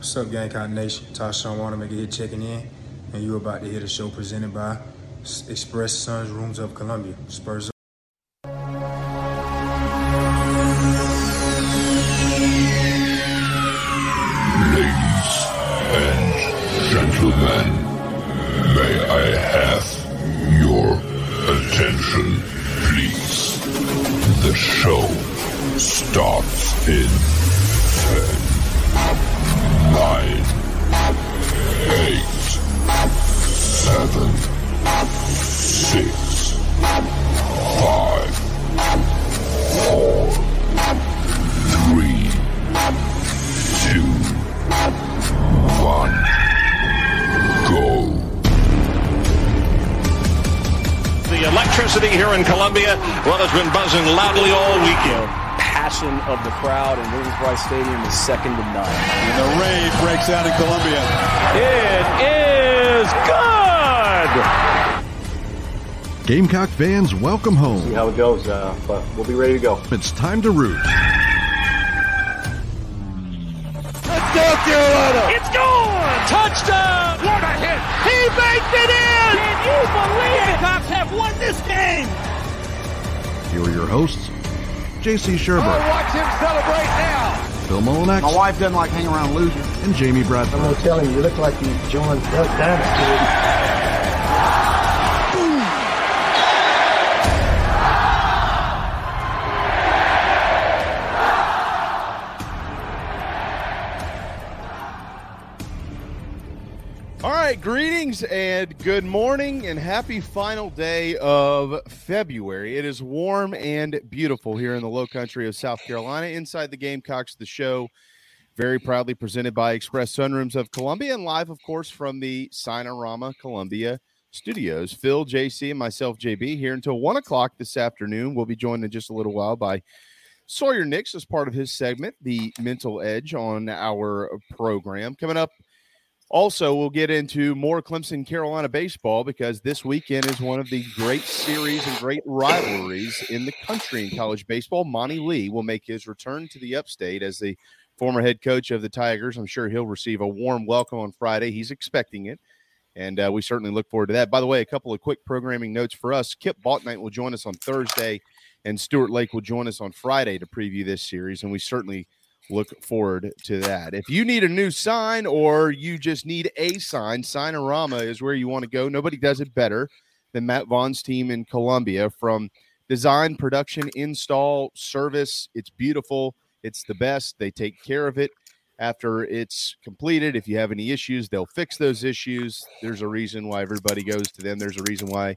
What's up, Gamecock Nation? Tashawn Wanamaker here checking in, and you're about to hear the show presented by Express Sunrooms of Columbia. Spurs Ladies and gentlemen, may I have your attention, please? The show starts in 10, 9, 8, 7, 6, 5, 4, 3, two, one, go. The electricity here in Columbia, well, has been buzzing loudly all weekend. Passion of the crowd in Williams-Brice Stadium is second to none. And the rave breaks out in Columbia. It is good! Gamecock fans, welcome home. see how it goes, uh, but we'll be ready to go. It's time to root. It's gone! Touchdown! What a hit! He baked it in! Can you believe it? Cops have won this game! Here are your hosts, J.C. Shurburtt, I Watch him celebrate now. Phil Molinex, My wife doesn't like hanging around losers. and Jamie Bradford. I'm gonna tell him you look like you joined Duck Dynasty. Right, greetings and good morning and happy final day of February. It is warm and beautiful here in the low country of South Carolina. Inside the Gamecocks, the show very proudly presented by Express Sunrooms of Columbia and live, of course, from the Signarama Columbia studios. Phil, JC, and myself, JB, here until one o'clock this afternoon. We'll be joined in just a little while by Sawyer Nix as part of his segment, The Mental Edge, on our program. Coming up also, we'll get into more Clemson Carolina baseball because this weekend is one of the great series and great rivalries in the country in college baseball. Monte Lee will make his return to the upstate as the former head coach of the Tigers. I'm sure he'll receive a warm welcome on Friday. He's expecting it. And uh, we certainly look forward to that. By the way, a couple of quick programming notes for us. Kip Bouknight will join us on Thursday, and Stuart Lake will join us on Friday to preview this series. And we certainly look forward to that. If you need a new sign or you just need a sign, Signarama is where you want to go. Nobody does it better than Matt Vaughn's team in Columbia from design, production, install, service. It's beautiful. It's the best. They take care of it after it's completed. If you have any issues, they'll fix those issues. There's a reason why everybody goes to them. There's a reason why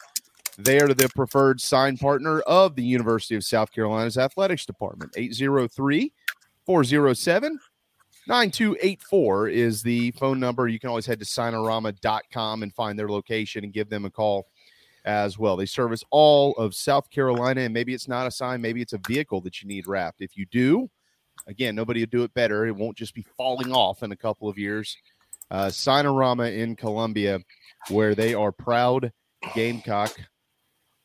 they are the preferred sign partner of the University of South Carolina's athletics department. 803 407 9284 is the phone number. You can always head to signarama.com and find their location and give them a call as well. They service all of South Carolina, and maybe it's not a sign, maybe it's a vehicle that you need wrapped. If you do, again, nobody will do it better. It won't just be falling off in a couple of years. Uh, Signarama in Columbia, where they are proud Gamecock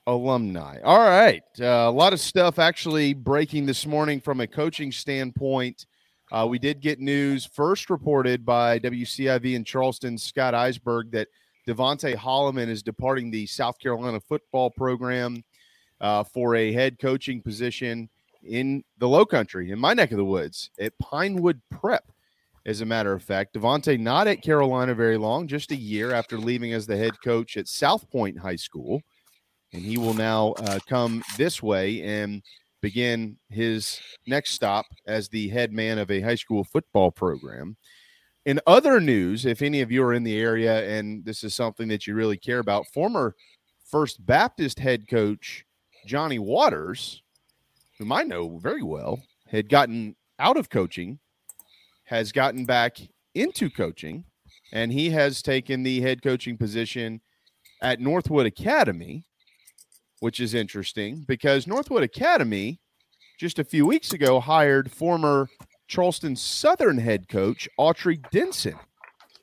alumni. All right. Uh, a lot of stuff actually breaking this morning from a coaching standpoint. Uh, we did get news first reported by WCIV in Charleston, Scott Eisberg, that Devontae Holloman is departing the South Carolina football program uh, for a head coaching position in the low country, in my neck of the woods, at Pinewood Prep. As a matter of fact, Devontae not at Carolina very long, just a year after leaving as the head coach at South Pointe High School and he will now uh, come this way and begin his next stop as the head man of a high school football program. In other news, if any of you are in the area and this is something that you really care about, former First Baptist head coach Johnny Waters, whom I know very well, had gotten out of coaching, has gotten back into coaching, and he has taken the head coaching position at Northwood Academy which is interesting because Northwood Academy just a few weeks ago hired former Charleston Southern head coach Autry Denson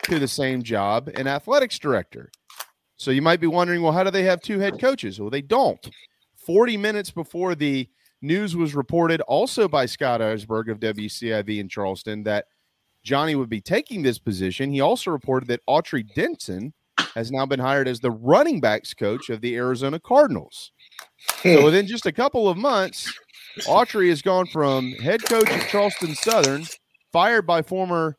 to the same job and athletics director. So you might be wondering, well, how do they have two head coaches? Well, they don't. 40 minutes before the news was reported, also by Scott Eisberg of WCIV in Charleston, that Johnny would be taking this position, he also reported that Autry Denson has now been hired as the running backs coach of the Arizona Cardinals. so hmm. within just a couple of months, Autry has gone from head coach at Charleston Southern, fired by former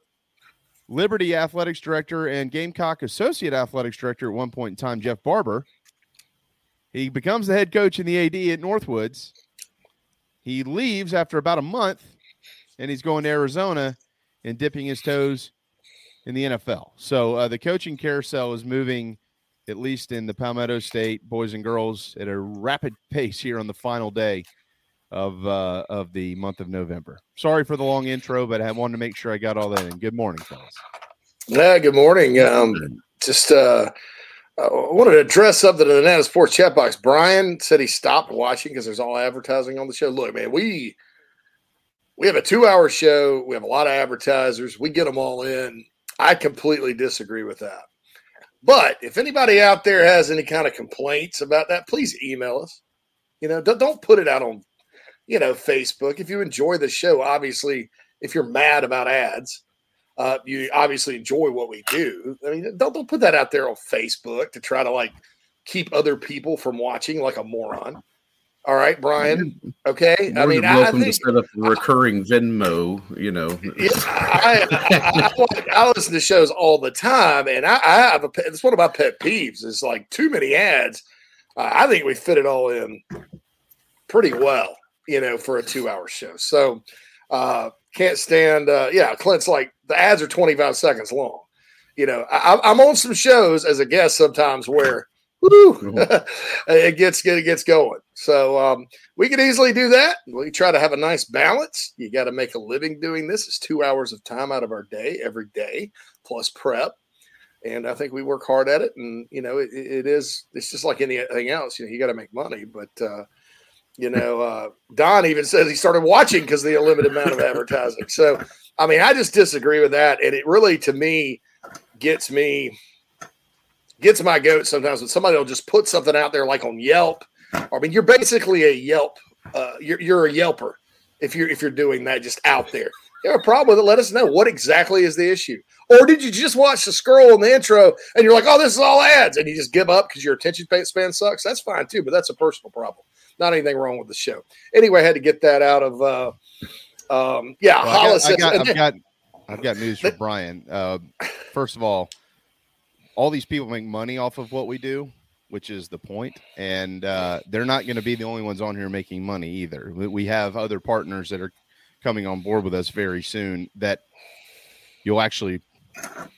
Liberty athletics director and Gamecock associate athletics director at one point in time, Jeff Barber. He becomes the head coach in the AD at Northwoods. He leaves after about a month and he's going to Arizona and dipping his toes in the NFL. So uh, the coaching carousel is moving, at least in the Palmetto State boys and girls, at a rapid pace here on the final day of uh, of the month of November. Sorry for the long intro, but I wanted to make sure I got all that in. Good morning, fellas. Yeah, good morning. Um, just uh, I wanted to address something in the Nana Sports chat box. Brian said he stopped watching because there's all advertising on the show. Look, man, we we have a two hour show. We have a lot of advertisers. We get them all in. I completely disagree with that. But if anybody out there has any kind of complaints about that, please email us. You know, don't, don't put it out on, you know, Facebook. If you enjoy the show, obviously, if you're mad about ads, uh, you obviously enjoy what we do. I mean, don't don't put that out there on Facebook to try to like keep other people from watching like a moron. All right, Brian. Okay. More I mean, welcome I think to set up a recurring Venmo. You know, yeah, I, I, I, listen to shows all the time, and I, I have a. pet- It's one of my pet peeves. Is like too many ads. Uh, I think we fit it all in pretty well, you know, for a two-hour show. So uh, can't stand. Uh, yeah, Clint's like the ads are twenty-five seconds long. You know, I, I'm on some shows as a guest sometimes where. Woo, it gets good, it gets going. So um, we could easily do that. We try to have a nice balance. You got to make a living doing this. It's two hours of time out of our day every day, plus prep. And I think we work hard at it. And you know, it, it is. It's just like anything else. You know, you got to make money. But uh, you know, uh, Don even says he started watching because of the limited amount of advertising. So I mean, I just disagree with that. And it really, to me, gets me gets my goat sometimes when somebody will just put something out there like on Yelp. I mean, you're basically a Yelp. Uh, you're you're a Yelper if you're if you're doing that just out there. You have a problem with it? Let us know. What exactly is the issue? Or did you just watch the scroll in the intro and you're like, oh, this is all ads, and you just give up because your attention span sucks? That's fine too, but that's a personal problem. Not anything wrong with the show. Anyway, I had to get that out of. Uh, um, yeah, Well, I got, I got, I've got, I've got news for Brian. Uh, first of all, all these people make money off of what we do, which is the point. and uh, they're not going to be the only ones on here making money either. We have other partners that are coming on board with us very soon that you'll actually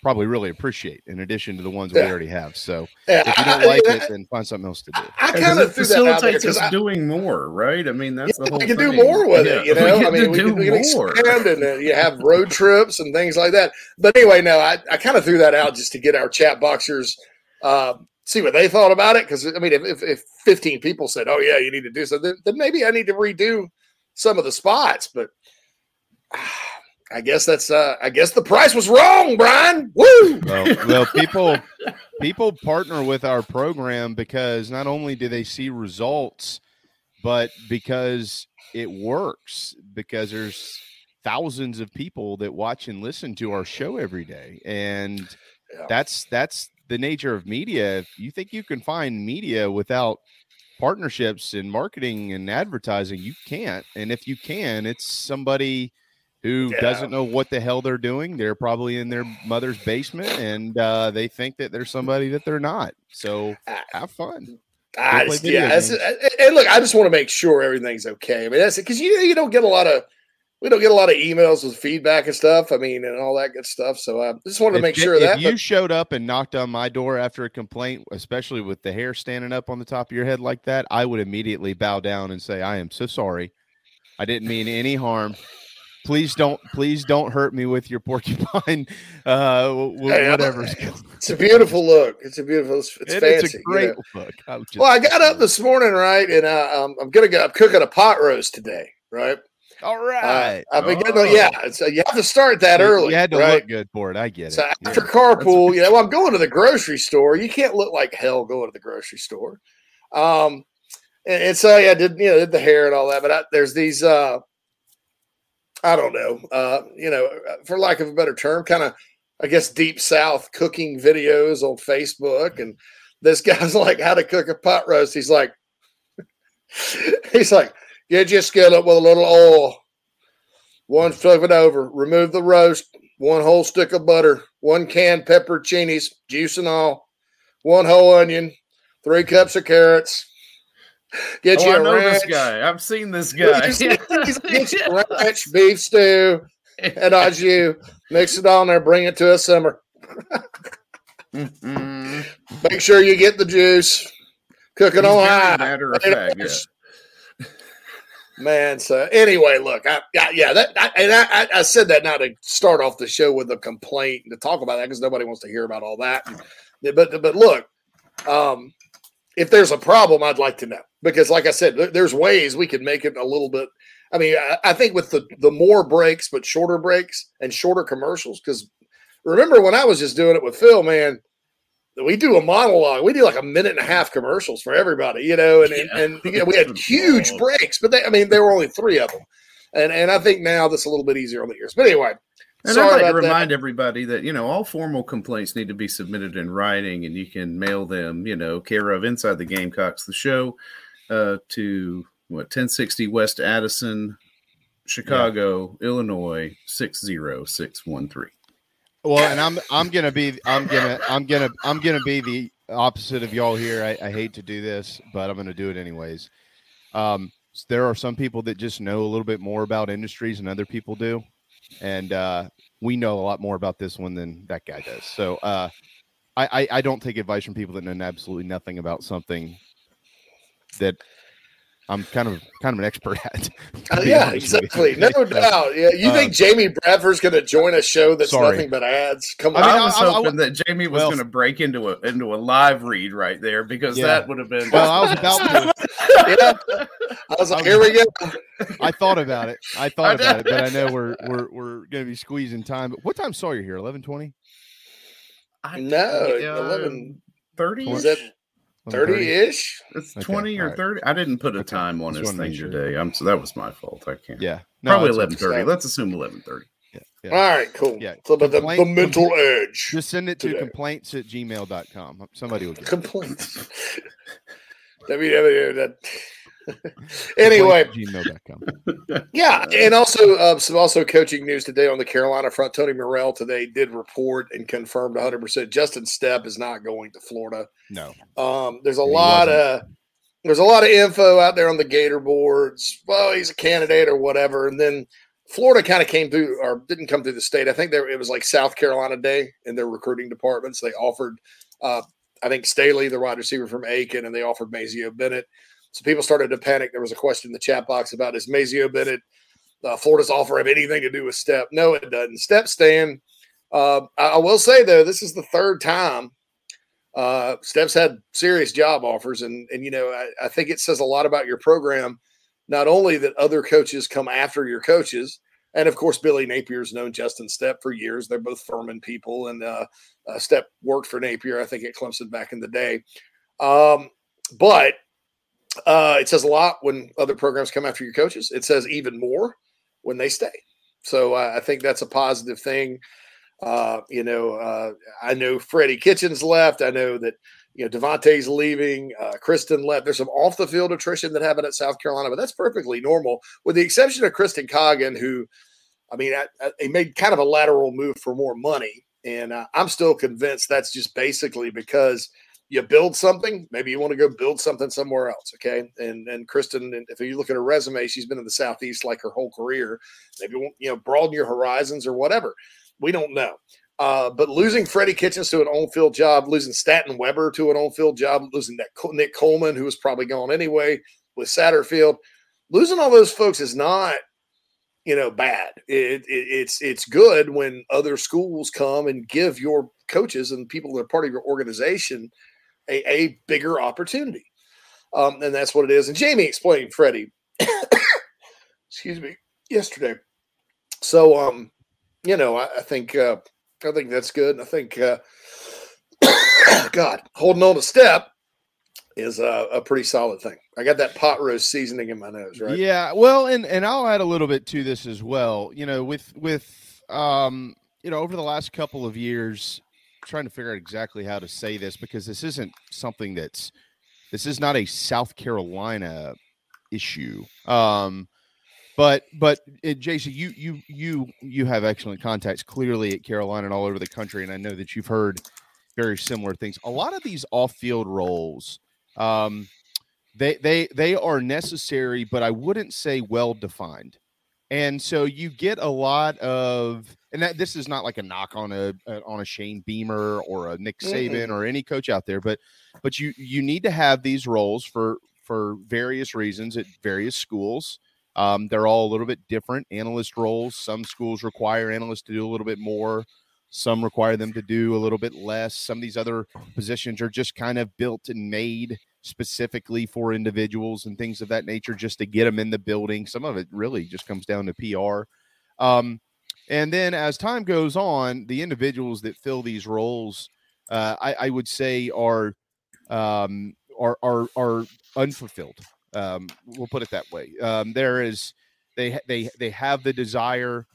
probably really appreciate, in addition to the ones we already have. So Yeah, if you don't like I- it, then find something else to do. I Because kind it of threw that out there facilitates us I, doing more, right? I mean, that's the whole. we can do more with it, you know. we I mean, to we do can, we can expand and uh, you have road trips and things like that. But anyway, no, I, I kind of threw that out just to get our chat boxers uh, see what they thought about it. Because I mean, if, if if 15 people said, "Oh yeah, you need to do something," then maybe I need to redo some of the spots. But I guess that's uh, I guess the price was wrong, Brian. Woo! well, well, people people partner with our program because not only do they see results, but because it works. Because there's thousands of people that watch and listen to our show every day, and Yeah. that's that's the nature of media. If you think you can find media without partnerships and marketing and advertising, you can't. And if you can, it's somebody who Yeah. doesn't know what the hell they're doing. They're probably in their mother's basement and uh, they think that they're somebody that they're not. So have fun. I just, yeah, and look, I just want to make sure everything's okay. I mean, that's because you you don't get a lot of we don't get a lot of emails with feedback and stuff. I mean, and all that good stuff. So I just wanted to make sure if that. you but- showed up and knocked on my door after a complaint, especially with the hair standing up on the top of your head like that, I would immediately bow down and say, "I am so sorry. I didn't mean any harm. Please don't, please don't hurt me with your porcupine, uh, w- w- Hey, whatever." it's a beautiful look. It's a beautiful. It's, it's It- fancy. it's a you great know. look. I Well, I got up this morning, right, and uh, um, I'm gonna go. I'm cooking a pot roast today, right? all right Uh. I've been getting, Oh. yeah. So you have to start that You- early. You had to right? look good for it. I get So it. after Yeah. carpool, you know, well, I'm going to the grocery store. You can't look like hell going to the grocery store. Um, and, and so yeah, I did you know did the hair and all that. But I, there's these uh, I don't know, uh, you know, for lack of a better term, kind of, I guess, deep South cooking videos on Facebook. And this guy's like, how to cook a pot roast. He's like, he's like, you just get skillet with a little oil, one flip it over, remove the roast, one whole stick of butter, one can pepperoncinis, juice and all, one whole onion, three cups of carrots. Get oh, you I a know ranch. this guy. I've seen this guy. Get you a ranch, beef stew, and au jus. Mix it all in there. Bring it to a simmer. Mm-mm. Make sure you get the juice. Cook it He's on high. matter of fact, hours. Man, so anyway, look, I, I, yeah, that, I, and I, I- I said that not to start off the show with a complaint and to talk about that because nobody wants to hear about all that. But, but look, um, if there's a problem, I'd like to know because, like I said, there's ways we could make it a little bit. I mean, I, I think with the the more breaks, but shorter breaks and shorter commercials. Because remember when I was just doing it with Phil, man, we do a monologue. We do like a minute and a half commercials for everybody, you know, and and, and you know, we had huge breaks, but they, I mean, there were only three of them, and and I think now that's a little bit easier on the ears. But anyway, And sorry I'd like to about that. remind everybody that, you know, all formal complaints need to be submitted in writing and you can mail them, you know, care of Inside the Gamecocks, the show, uh, to what, 1060 West Addison, Chicago, Illinois, 60613. Well, and I'm I'm gonna be I'm gonna I'm gonna I'm gonna be the opposite of y'all here. I, I hate to do this, but I'm gonna do it anyways. Um, s- there are some people that just know a little bit more about industries than other people do, and uh, we know a lot more about this one than that guy does. So uh, I, I I don't take advice from people that know absolutely nothing about something that I'm kind of kind of an expert at. Uh, yeah, exactly. No So, doubt. Yeah, you uh, think Jamie Bradford's going to join a show that's Sorry. nothing but ads? Come I on. mean, I was I- I- I- hoping that Jamie was well- going to break into a into a live read right there because Yeah. that would have been. Well, I was about to. yeah. I was like, here we go. I thought about it. I thought about it, but I know we're we're we're gonna be squeezing time. But what time saw you here? Eleven twenty. I- No, yeah, 11, 30 is that 30 ish? It's Okay, 20 or alright. 30. I didn't put a Okay, time on just his thing sure. today. I'm so that was my fault. I can't. Yeah, No, Probably it's- 11:30. Let's assume 11:30. Yeah, yeah. All right, cool. Yeah, So, but the, the complaint- mental edge. Just send it to today. complaints at gmail.com. Somebody will get it. Complaints. www. That- anyway, gmail.com. yeah, and also uh, some also coaching news today on the Carolina front. Tony Morrell today did report and confirmed 100. percent Justin Stepp is not going to Florida. No, Um, there's a He lot wasn't. of there's a lot of info out there on the Gator boards. Well, he's a candidate or whatever, and then Florida kind of came through or didn't come through the state. I think there it was like South Carolina Day in their recruiting departments. They offered, uh, I think Staley, the wide receiver from Aiken, and they offered Mazeo Bennett. So people started to panic. There was a question in the chat box about is Mazeo Bennett uh, Florida's offer have anything to do with Stepp? No, it doesn't. Stepp staying. Uh, I, I will say though, this is the third time uh, Stepp's had serious job offers, and and you know I, I think it says a lot about your program. Not only that other coaches come after your coaches, and of course Billy Napier's known Justin Stepp for years. They're both Furman people, and uh, uh, Stepp worked for Napier, I think, at Clemson back in the day. Um, but uh, it says a lot when other programs come after your coaches. It says even more when they stay. So uh, I think that's a positive thing. Uh, you know, uh, I know Freddie Kitchens left. I know that you know Devontae's leaving. Uh, Kristen left. There's some off the field attrition that happened at South Carolina, but that's perfectly normal, with the exception of Kristen Coggin, who, I mean, I, he made kind of a lateral move for more money, and I'm still convinced that's just basically because you build something. Maybe you want to go build something somewhere else. Okay, and and Kristen, if you look at her resume, she's been in the Southeast like her whole career. Maybe you know broaden your horizons or whatever. We don't know. Uh, but losing Freddie Kitchens to an on-field job, losing Staten Weber to an on-field job, losing that Nick Coleman, who was probably gone anyway, with Satterfield, losing all those folks is not, you know, bad. It, it, it's it's good when other schools come and give your coaches and people that are part of your organization a, a bigger opportunity, um, and that's what it is. And Jamie explained Freddie, excuse me, yesterday. So, um, you know, I, I think uh, I think that's good. I think, uh, God, holding on to Stepp. is a, a pretty solid thing. I got that pot roast seasoning in my nose, right? Yeah. Well, and and I'll add a little bit to this as well. You know, with with um, you know, over the last couple of years, trying to figure out exactly how to say this because this isn't something that's this is not a South Carolina issue. Um, but but it, Jason, you you you you have excellent contacts clearly at Carolina and all over the country, and I know that you've heard very similar things. A lot of these off-field roles, um, they they they are necessary, but I wouldn't say well defined. And so you get a lot of, and that this is not like a knock on a, a on a Shane Beamer or a Nick Saban or any coach out there, but but you you need to have these roles for for various reasons at various schools. Um, they're all a little bit different analyst roles. Some schools require analysts to do a little bit more. Some require them to do a little bit less. Some of these other positions are just kind of built and made specifically for individuals and things of that nature just to get them in the building. Some of it really just comes down to PR. Um, and then as time goes on, the individuals that fill these roles, uh, I, I, would say, are um, are are are unfulfilled. Um, we'll put it that way. Um, there is they they they have the desire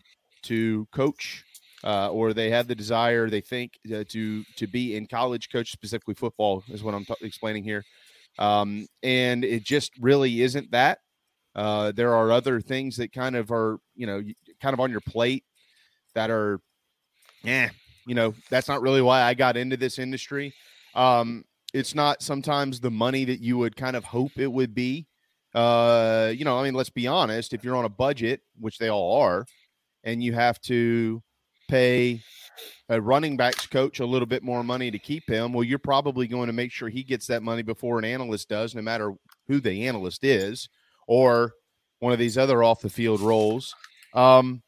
to coach, uh, or they have the desire they think uh, to to be in college, coach specifically football is what I'm t- explaining here, um, and it just really isn't that. Uh, there are other things that kind of are you know kind of on your plate that are, yeah, you know that's not really why I got into this industry. Um, it's not sometimes the money that you would kind of hope it would be. Uh, you know, I mean, let's be honest. If you're on a budget, which they all are, and you have to pay a running backs coach a little bit more money to keep him, well, you're probably going to make sure he gets that money before an analyst does, no matter who the analyst is, or one of these other off the field roles. Um,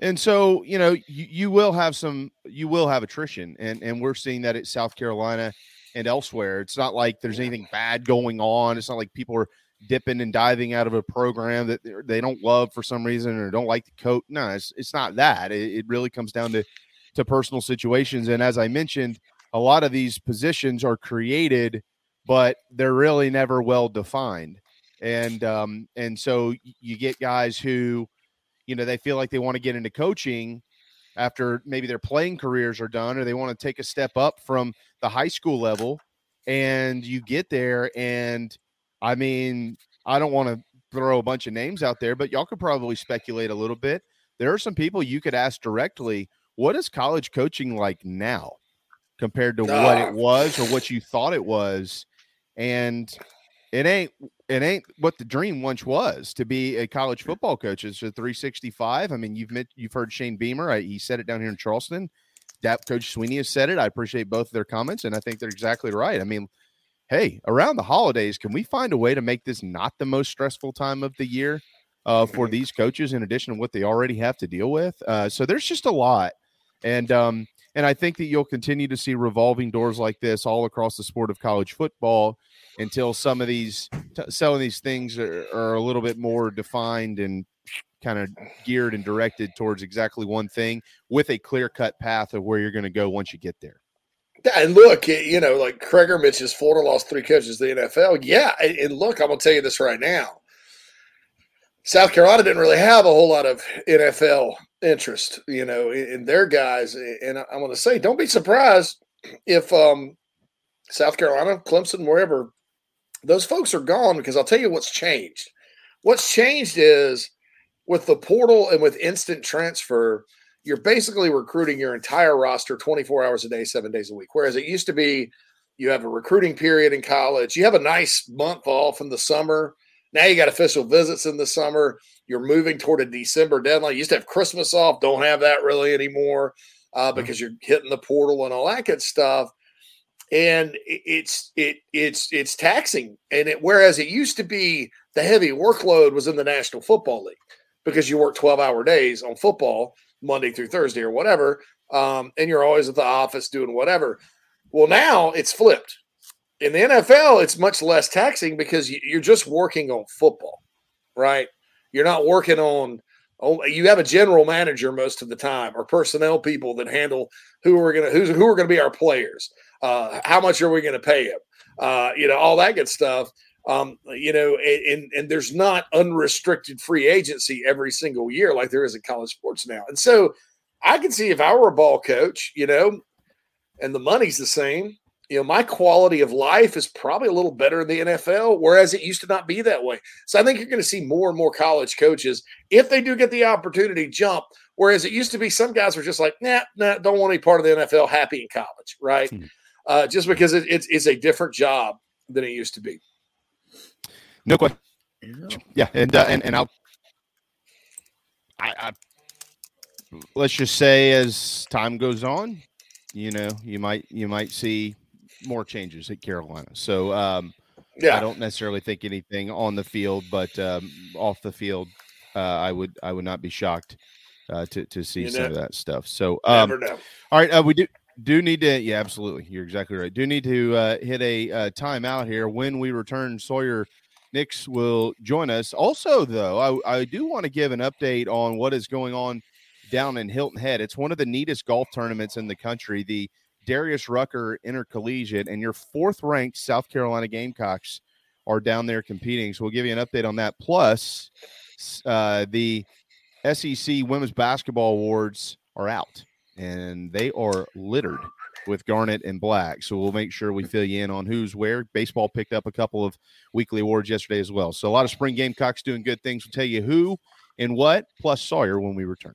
and so, you know, you, you will have some, you will have attrition, and and we're seeing that at South Carolina and elsewhere. It's not like there's anything bad going on. It's not like people are dipping and diving out of a program that they don't love for some reason or don't like the coach. No, it's, it's not that. It, it really comes down to to personal situations. And as I mentioned, a lot of these positions are created, but they're really never well defined. And um, and so you get guys who, you know, they feel like they want to get into coaching after maybe their playing careers are done or they want to take a step up from the high school level and you get there and I mean, I don't want to throw a bunch of names out there, but y'all could probably speculate a little bit. There are some people you could ask directly, what is college coaching like now compared to what it was or what you thought it was? And it ain't it ain't what the dream once was to be a college football coach. It's a 365. I mean, you've met, you've heard Shane Beamer. I, he said it down here in Charleston. That Coach Sweeney has said it. I appreciate both of their comments, and I think they're exactly right. I mean, hey, around the holidays, can we find a way to make this not the most stressful time of the year uh, for these coaches, in addition to what they already have to deal with? Uh, so there's just a lot, and um, and I think that you'll continue to see revolving doors like this all across the sport of college football until some of these t- some of these things are, are a little bit more defined and kind of geared and directed towards exactly one thing with a clear cut path of where you're going to go once you get there. And look, you know, like Kreger mentions, Florida lost three coaches to the NFL. Yeah, and look, I'm gonna tell you this right now. South Carolina didn't really have a whole lot of NFL interest, you know, in their guys. And I'm going to say, don't be surprised if um, South Carolina, Clemson, wherever, those folks are gone because I'll tell you what's changed. What's changed is with the portal and with instant transfer, you're basically recruiting your entire roster 24 hours a day, seven days a week. Whereas it used to be you have a recruiting period in college, you have a nice month off in the summer. Now you got official visits in the summer. You're moving toward a December deadline. You used to have Christmas off, don't have that really anymore uh, mm-hmm. because you're hitting the portal and all that good stuff. And it's it it's it's taxing. And it whereas it used to be the heavy workload was in the National Football League because you work 12 hour days on football Monday through Thursday or whatever. Um, and you're always at the office doing whatever. Well, now it's flipped. In the NFL, it's much less taxing because you're just working on football, right? You're not working on Oh, you have a general manager most of the time, or personnel people that handle who are going to who's who are going to be our players. Uh, how much are we going to pay them? Uh, you know, all that good stuff. Um, you know, and and there's not unrestricted free agency every single year like there is in college sports now. And so, I can see if I were a ball coach, you know, and the money's the same, you know, my quality of life is probably a little better in the NFL, whereas it used to not be that way. So I think you're going to see more and more college coaches, if they do get the opportunity, jump. Whereas it used to be some guys were just like, nah, nah, don't want any part of the NFL, happy in college, right? Hmm. Uh, just because it, it's, it's a different job than it used to be. No question. Yeah, and uh, and and I'll, I, I, let's just say as time goes on, you know, you might you might see more changes at Carolina. So um, yeah. I don't necessarily think anything on the field, but um, off the field, uh, I would I would not be shocked uh, to to see you some know. of that stuff. So um, all right, uh, we do do need to yeah absolutely you're exactly right do need to uh, hit a uh, timeout here when we return sawyer nix will join us also though i, I do want to give an update on what is going on down in hilton head it's one of the neatest golf tournaments in the country the Darius Rucker Intercollegiate, and your fourth ranked South Carolina Gamecocks are down there competing. So we'll give you an update on that. Plus, uh, the SEC Women's Basketball Awards are out, and they are littered with garnet and black. So we'll make sure we fill you in on who's where. Baseball picked up a couple of weekly awards yesterday as well. So a lot of spring Gamecocks doing good things. We'll tell you who and what, plus Sawyer when we return.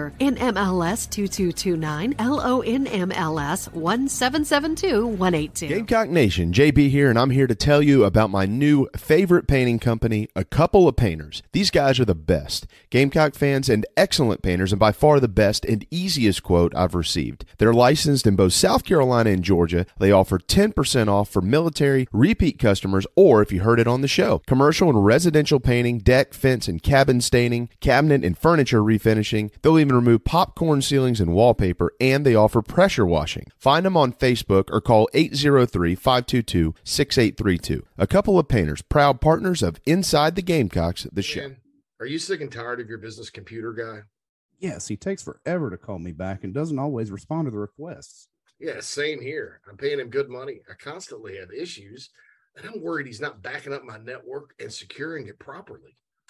NMLS 2229, LONMLS 1772182. Gamecock Nation, JB here, and I'm here to tell you about my new favorite painting company, A Couple of Painters. These guys are the best. Gamecock fans and excellent painters, and by far the best and easiest quote I've received. They're licensed in both South Carolina and Georgia. They offer 10% off for military, repeat customers, or if you heard it on the show, commercial and residential painting, deck, fence, and cabin staining, cabinet and furniture refinishing. They'll even remove popcorn ceilings and wallpaper, and they offer pressure washing. Find them on Facebook or call 803 522 6832. A couple of painters, proud partners of Inside the Gamecocks, the show. Man, are you sick and tired of your business computer guy? Yes, he takes forever to call me back and doesn't always respond to the requests. Yeah, same here. I'm paying him good money. I constantly have issues, and I'm worried he's not backing up my network and securing it properly.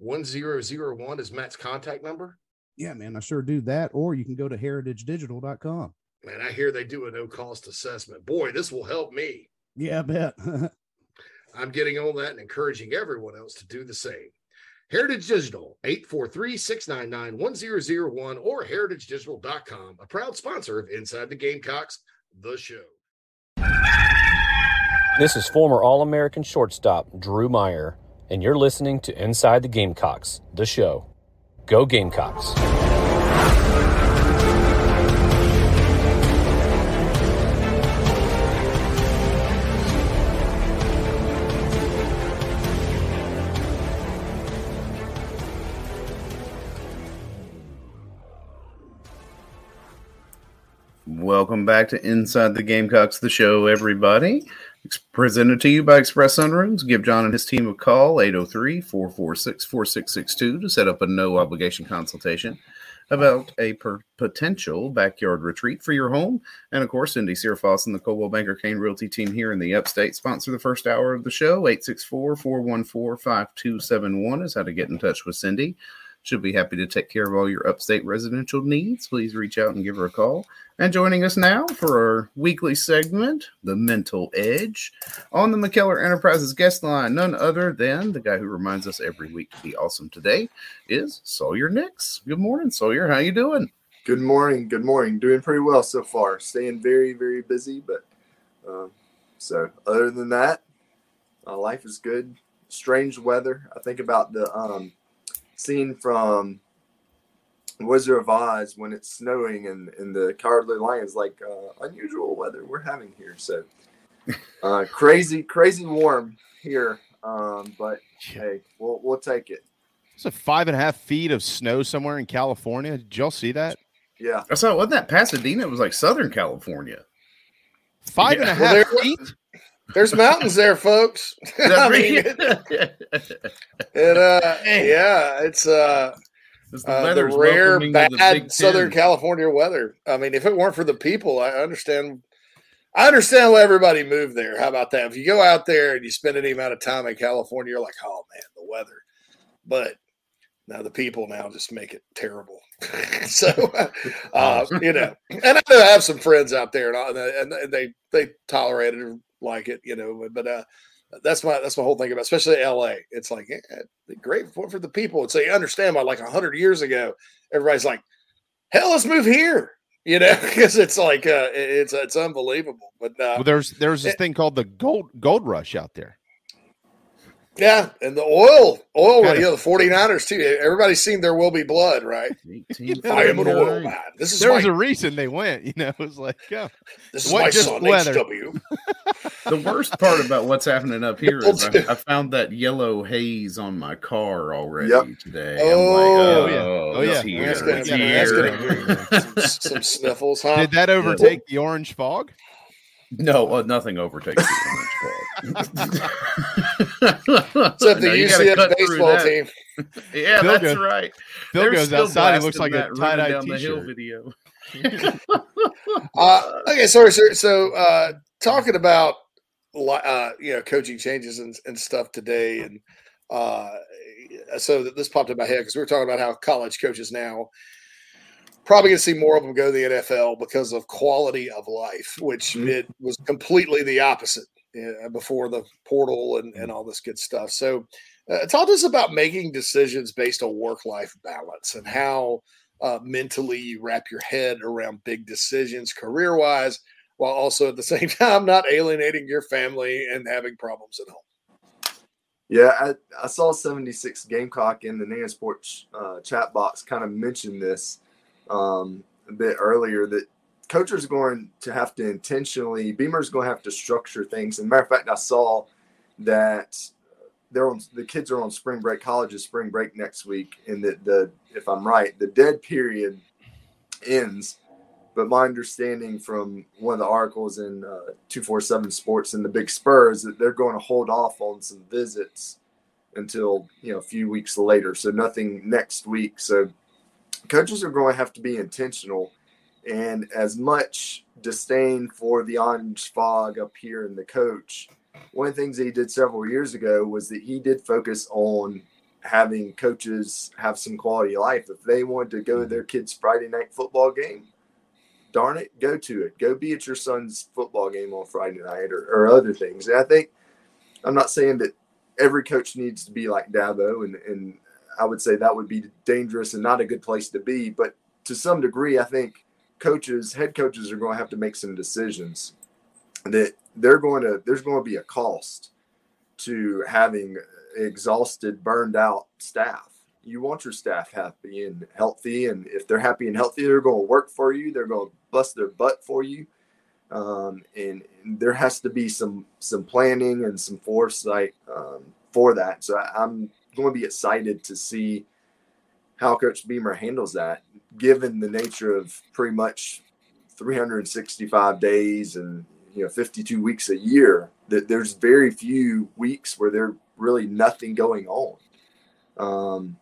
1001 is Matt's contact number? Yeah, man, I sure do that. Or you can go to heritagedigital.com. Man, I hear they do a no cost assessment. Boy, this will help me. Yeah, I bet. I'm getting on that and encouraging everyone else to do the same. Heritage Digital, 843-699-1001 or heritagedigital.com, a proud sponsor of Inside the Gamecocks, the show. This is former All-American shortstop Drew Meyer and you're listening to Inside the Gamecocks, the show. Go Gamecocks! Welcome back to Inside the Gamecocks, the show, everybody. Presented to you by Express Sunrooms. Give John and his team a call, 803 446 4662, to set up a no obligation consultation about a per- potential backyard retreat for your home. And of course, Cindy Searfoss and the Coldwell Banker Caine Realty team here in the upstate sponsor the first hour of the show. 864 414 5271 is how to get in touch with Cindy. She'll be happy to take care of all your upstate residential needs. Please reach out and give her a call. And joining us now for our weekly segment, The Mental Edge, on the McKellar Enterprises guest line, none other than the guy who reminds us every week to be awesome today is Sawyer Nix. Good morning, Sawyer. How you doing? Good morning. Good morning. Doing pretty well so far. Staying very, very busy, but um, so other than that, uh, life is good. Strange weather. I think about the um, scene from Wizard of Oz when it's snowing and, and the cowardly lion's like uh, unusual weather we're having here. So uh, crazy, crazy warm here. Um, but hey, we'll we'll take it. It's a five and a half feet of snow somewhere in California. Did y'all see that? Yeah. I saw wasn't that Pasadena? It was like Southern California. Five Yeah. and a Well, half there- feet. There's mountains there, folks. I mean, it, it, uh, yeah, it's uh, the uh, the rare to the bad Southern California weather. I mean, if it weren't for the people, I understand. I understand why everybody moved there. How about that? If you go out there and you spend any amount of time in California, you're like, oh man, the weather. But now the people now just make it terrible. so, uh, you know, and I know I have some friends out there, and, all- and they they tolerate it or like it, you know. But uh, that's my that's my whole thing about, especially L.A. It's like yeah, great for, for the people. And so you understand why, like hundred years ago, everybody's like, hell, let's move here. You know, because it's like uh, it's it's unbelievable. But uh, Well, there's there's this thing called the gold gold rush out there. yeah, and the oil, oil, Kind you know, the 49ers too. Everybody's seen there will be blood, right? I am an oil man. This is there my, was a reason they went. You know, it was like, yeah, this is what my just son weather? HW. The worst part about what's happening up here is I, I found that yellow haze on my car already Yep. today. Oh, I'm like, oh, yeah. oh, Oh, yeah. here. That's gonna, it's that's here. gonna some, some sniffles, huh? Did that overtake the orange fog? No, uh, nothing overtakes the orange fog. Except the No, UCF baseball team. Yeah, Phil that's goes- right. Phil They're goes outside, he looks like a tie-dye down the hill t-shirt. video. Uh, okay, sorry, sir. So, uh, talking about uh, you know coaching changes and, and stuff today, and uh, so that this popped in my head because we were talking about how college coaches now probably going to see more of them go to the NFL because of quality of life, which it was completely the opposite uh, before the portal and, and all this good stuff. So, uh, talk to us about making decisions based on work life balance and how uh, mentally you wrap your head around big decisions career wise, while also at the same time not alienating your family and having problems at home. Yeah, I, I saw 76 Gamecock in the Nan Sports uh, chat box kind of mention this um, a bit earlier that coaches are going to have to intentionally, Beamer's going to have to structure things. And matter of fact, I saw that they're on the kids are on spring break, college is spring break next week, and that the if I'm right, the dead period ends. But my understanding from one of the articles in uh, 247 Sports and the Big Spurs that they're going to hold off on some visits until you know a few weeks later. So nothing next week. So coaches are going to have to be intentional. And as much disdain for the orange fog up here in the coach, one of the things that he did several years ago was that he did focus on having coaches have some quality of life. If they wanted to go to their kids' Friday night football game, darn it, go to it. Go be at your son's football game on Friday night or, or other things. And I think I'm not saying that every coach needs to be like Dabo, and, and I would say that would be dangerous and not a good place to be. But to some degree, I think coaches, head coaches, are going to have to make some decisions that they're going to. There's going to be a cost to having exhausted, burned out staff. You want your staff happy and healthy, and if they're happy and healthy, they're going to work for you. They're going to bust their butt for you, um, and, and there has to be some some planning and some foresight um, for that. So I, I'm going to be excited to see how Coach Beamer handles that, given the nature of pretty much 365 days and you know 52 weeks a year that there's very few weeks where there's really nothing going on um,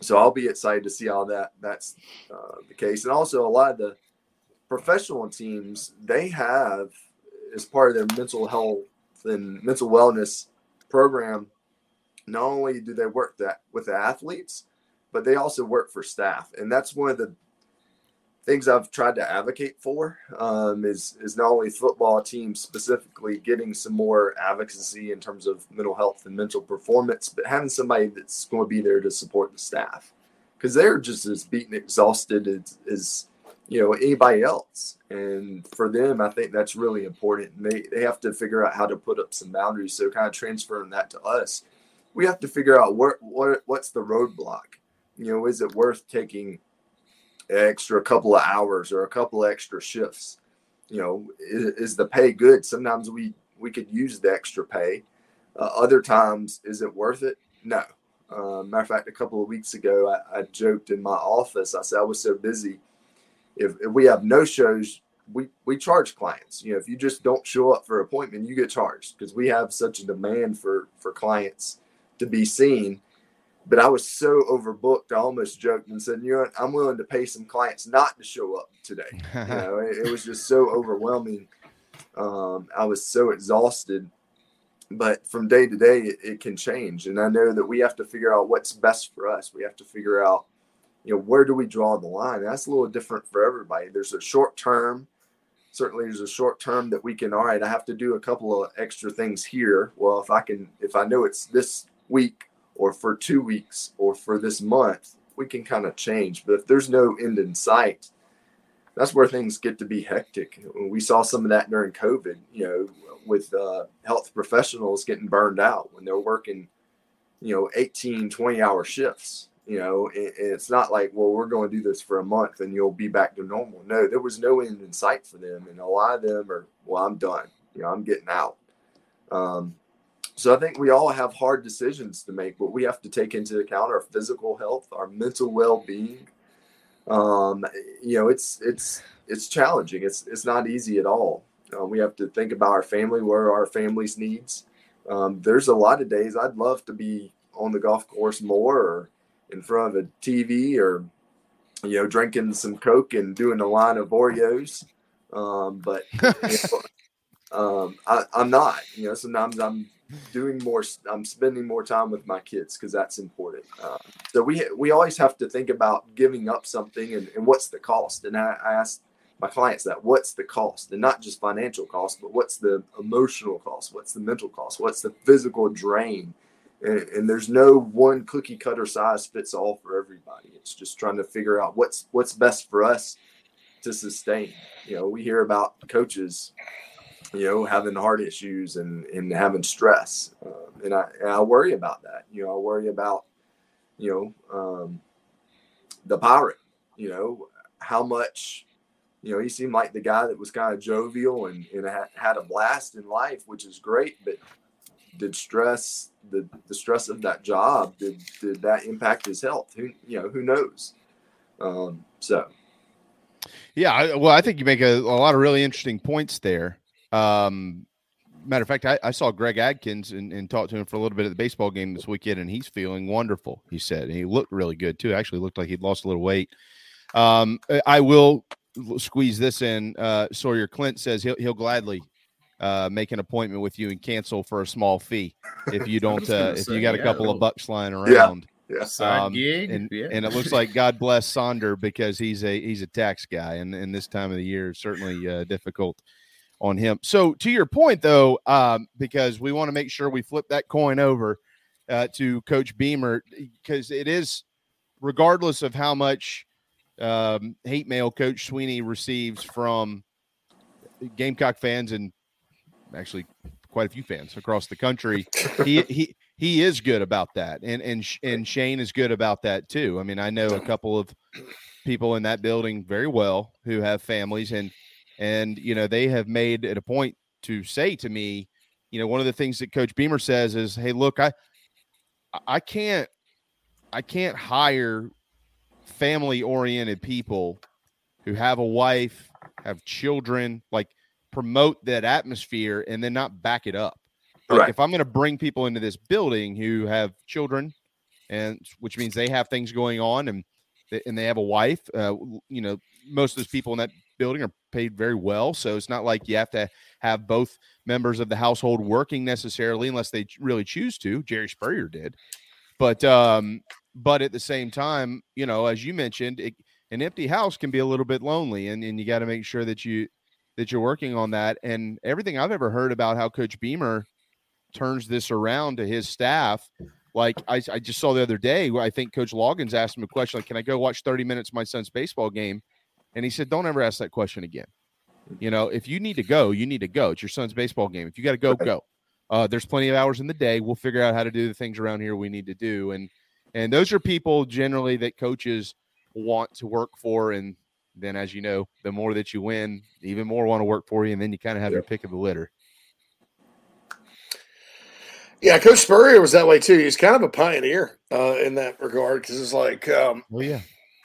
so i'll be excited to see how that that's uh, the case. And also a lot of the professional teams they have as part of their mental health and mental wellness program not only do they work that with the athletes but they also work for staff. And that's one of the things I've tried to advocate for um, is is not only football teams specifically getting some more advocacy in terms of mental health and mental performance, but having somebody that's going to be there to support the staff because they're just as beaten, exhausted as, as you know anybody else. And for them, I think that's really important. And they they have to figure out how to put up some boundaries. So kind of transferring that to us, we have to figure out what what what's the roadblock. You know, is it worth taking extra couple of hours or a couple extra shifts you know is, is the pay good? Sometimes we we could use the extra pay. Uh, other times is it worth it? No. Uh, matter of fact a couple of weeks ago I, I, joked in my office. I said i was so busy. If, if we have no shows we we charge clients. You know if you just don't show up for appointment you get charged. Because we have such a demand for for clients to be seen but I was so overbooked. I almost joked and said, "You know, what? I'm willing to pay some clients not to show up today." you know, it, it, was just so overwhelming. Um, I was so exhausted. But from day to day, it, it can change, and I know that we have to figure out what's best for us. We have to figure out, you know, where do we draw the line? That's a little different for everybody. There's a short term. Certainly, there's a short term that we can. All right, I have to do a couple of extra things here. Well, if I can, if I know it's this week or for two weeks or for this month, we can kind of change. But if there's no end in sight, that's where things get to be hectic. We saw some of that during COVID, you know, with uh, health professionals getting burned out when they're working, you know, 18, 20 hour shifts. You know, it's not like, well, we're going to do this for a month and you'll be back to normal. No, there was no end in sight for them. And a lot of them are, well, I'm done. You know, I'm getting out. Um, so I think we all have hard decisions to make, but we have to take into account our physical health, our mental well-being. Um, you know, it's it's it's challenging. It's it's not easy at all. Um, we have to think about our family, where our family's needs. Um, there's a lot of days I'd love to be on the golf course more, or in front of a TV, or you know, drinking some Coke and doing a line of Oreos. Um, but you know, um, I, I'm not. You know, sometimes I'm doing more i'm spending more time with my kids because that's important. Uh, so we we always have to think about giving up something and, and what's the cost? And I, I ask my clients that what's the cost? And not just financial cost but what's the emotional cost? What's the mental cost? What's the physical drain? And, and there's no one cookie cutter size fits all for everybody. It's just trying to figure out what's what's best for us to sustain. You know we hear about coaches you know, having heart issues and, and having stress. Uh, and, I, and I worry about that. You know, I worry about, you know, um, the pirate, you know, how much, you know, he seemed like the guy that was kind of jovial and, and had a blast in life, which is great. But did stress, the, the stress of that job, did, did that impact his health? Who, you know, who knows? Um, so. Yeah, well, I think you make a, a lot of really interesting points there. Um, matter of fact, I, I saw Greg Adkins and, and, talked to him for a little bit at the baseball game this weekend, and he's feeling wonderful. He said, and he looked really good too. Actually, looked like he'd lost a little weight. Um, I will squeeze this in. Uh, Sawyer Clint says he'll he'll gladly uh, make an appointment with you and cancel for a small fee if you don't uh, if you got a couple of bucks lying around. Yeah. Um, and, yeah. and it looks like God bless Sonder because he's a he's a tax guy, and, and this time of the year is certainly uh, difficult on him. So to your point, though, um, because we want to make sure we flip that coin over uh, to Coach Beamer, because it is, regardless of how much um, hate mail Coach Swinney receives from Gamecock fans and actually quite a few fans across the country, he he he is good about that, and and and Shane is good about that too. I mean, I know a couple of people in that building very well who have families and and, you know, they have made it a point to say to me, you know, one of the things that Coach Beamer says is, Hey, look, I I can't I can't hire family oriented people who have a wife have children, like promote that atmosphere and then not back it up. Like Right. if I'm going to bring people into this building who have children, and which means they have things going on and they, and they have a wife, uh, you know, most of those people in that building are paid very well. So it's not like you have to have both members of the household working necessarily, unless they really choose to. Jerri Spurrier did, but um, but at the same time, you know, as you mentioned, it, an empty house can be a little bit lonely, and, and you got to make sure that you that you're working on that. And everything I've ever heard about how Coach Beamer turns this around to his staff. Like I, I just saw the other day, I think Coach Loggains asked him a question like, "Can I go watch 30 minutes of my son's baseball game?" And he said, "Don't ever ask that question again. You know, if you need to go, you need to go. It's your son's baseball game. If you got to go, go. Uh, there's plenty of hours in the day. We'll figure out how to do the things around here we need to do. And and those are people generally that coaches want to work for. And then, as you know, the more that you win, even more want to work for you. And then you kind of have your pick of the litter. Yeah, Coach Spurrier was that way too. He's kind of a pioneer uh, in that regard because it's like, um, Oh yeah,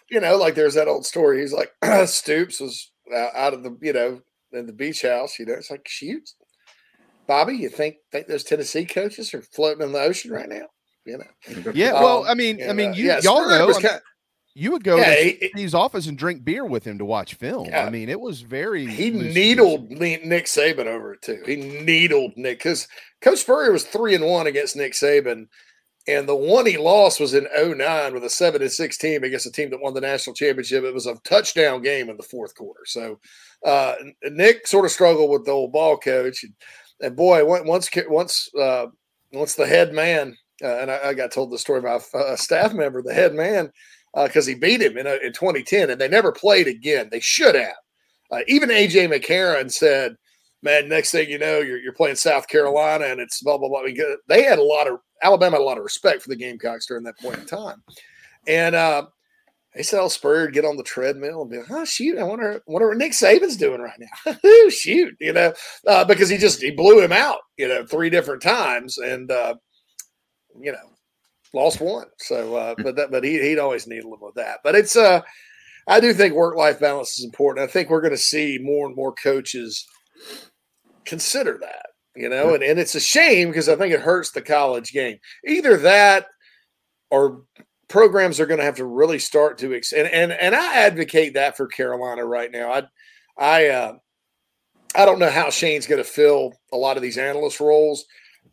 you know, like there's that old story. He's like, Stoops was out out of the, you know, in the beach house. You know, it's like, shoot, Bobby, you think think those Tennessee coaches are floating in the ocean right now? You know? Yeah. Well, Um, I mean, I and, mean, uh, you yeah, y'all Spurrier know was I mean, kind- you would go Yeah, to he- his office and drink beer with him to watch film. Yeah. I mean, it was very He needled Ne- Nick Saban over it too. He needled Nick because Coach Spurrier was three and one against Nick Saban, and the one he lost was in 09 with a seven and six team against a team that won the national championship. It was a touchdown game in the fourth quarter. So uh, Nick sort of struggled with the old ball coach, and, and boy, once once uh, once the head man, uh, and I, I got told the story by a a staff member, the head man, because he beat him in, a, in 2010, and they never played again. They should have. Uh, even AJ McCarron said, "Man, next thing you know, you're, you're playing South Carolina, and it's blah blah blah." They had a lot of Alabama had a lot of respect for the Gamecocks during that point in time, and uh, they said, "Oh, Spurrier, get on the treadmill and be like, oh shoot, I wonder, wonder what Nick Saban's doing right now. Shoot, you know, uh, because he just he blew him out, you know, three different times, and uh, you know, lost one. So, uh, but that, but he he'd always needle him with that. But it's uh, I do think work life balance is important. I think we're going to see more and more coaches consider that, you know, and, and it's a shame because I think it hurts the college game. Either that or programs are going to have to really start to ex- and, and and I advocate that for Carolina right now. I I uh, I don't know how Shane's going to fill a lot of these analyst roles,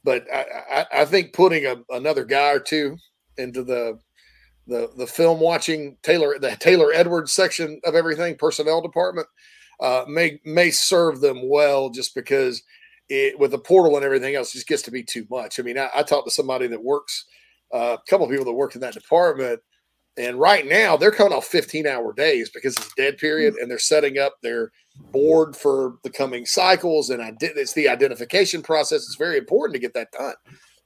but I, I, I think putting a, another guy or two into the the the film watching Taylor the Taylor Edwards section of everything personnel department uh, may may serve them well just because it with the portal and everything else just gets to be too much. I mean, I, I talked to somebody that works uh, a couple of people that worked in that department, and right now they're coming off 15 hour days because it's dead period, and they're setting up their board for the coming cycles, and I did it's the identification process. It's very important to get that done,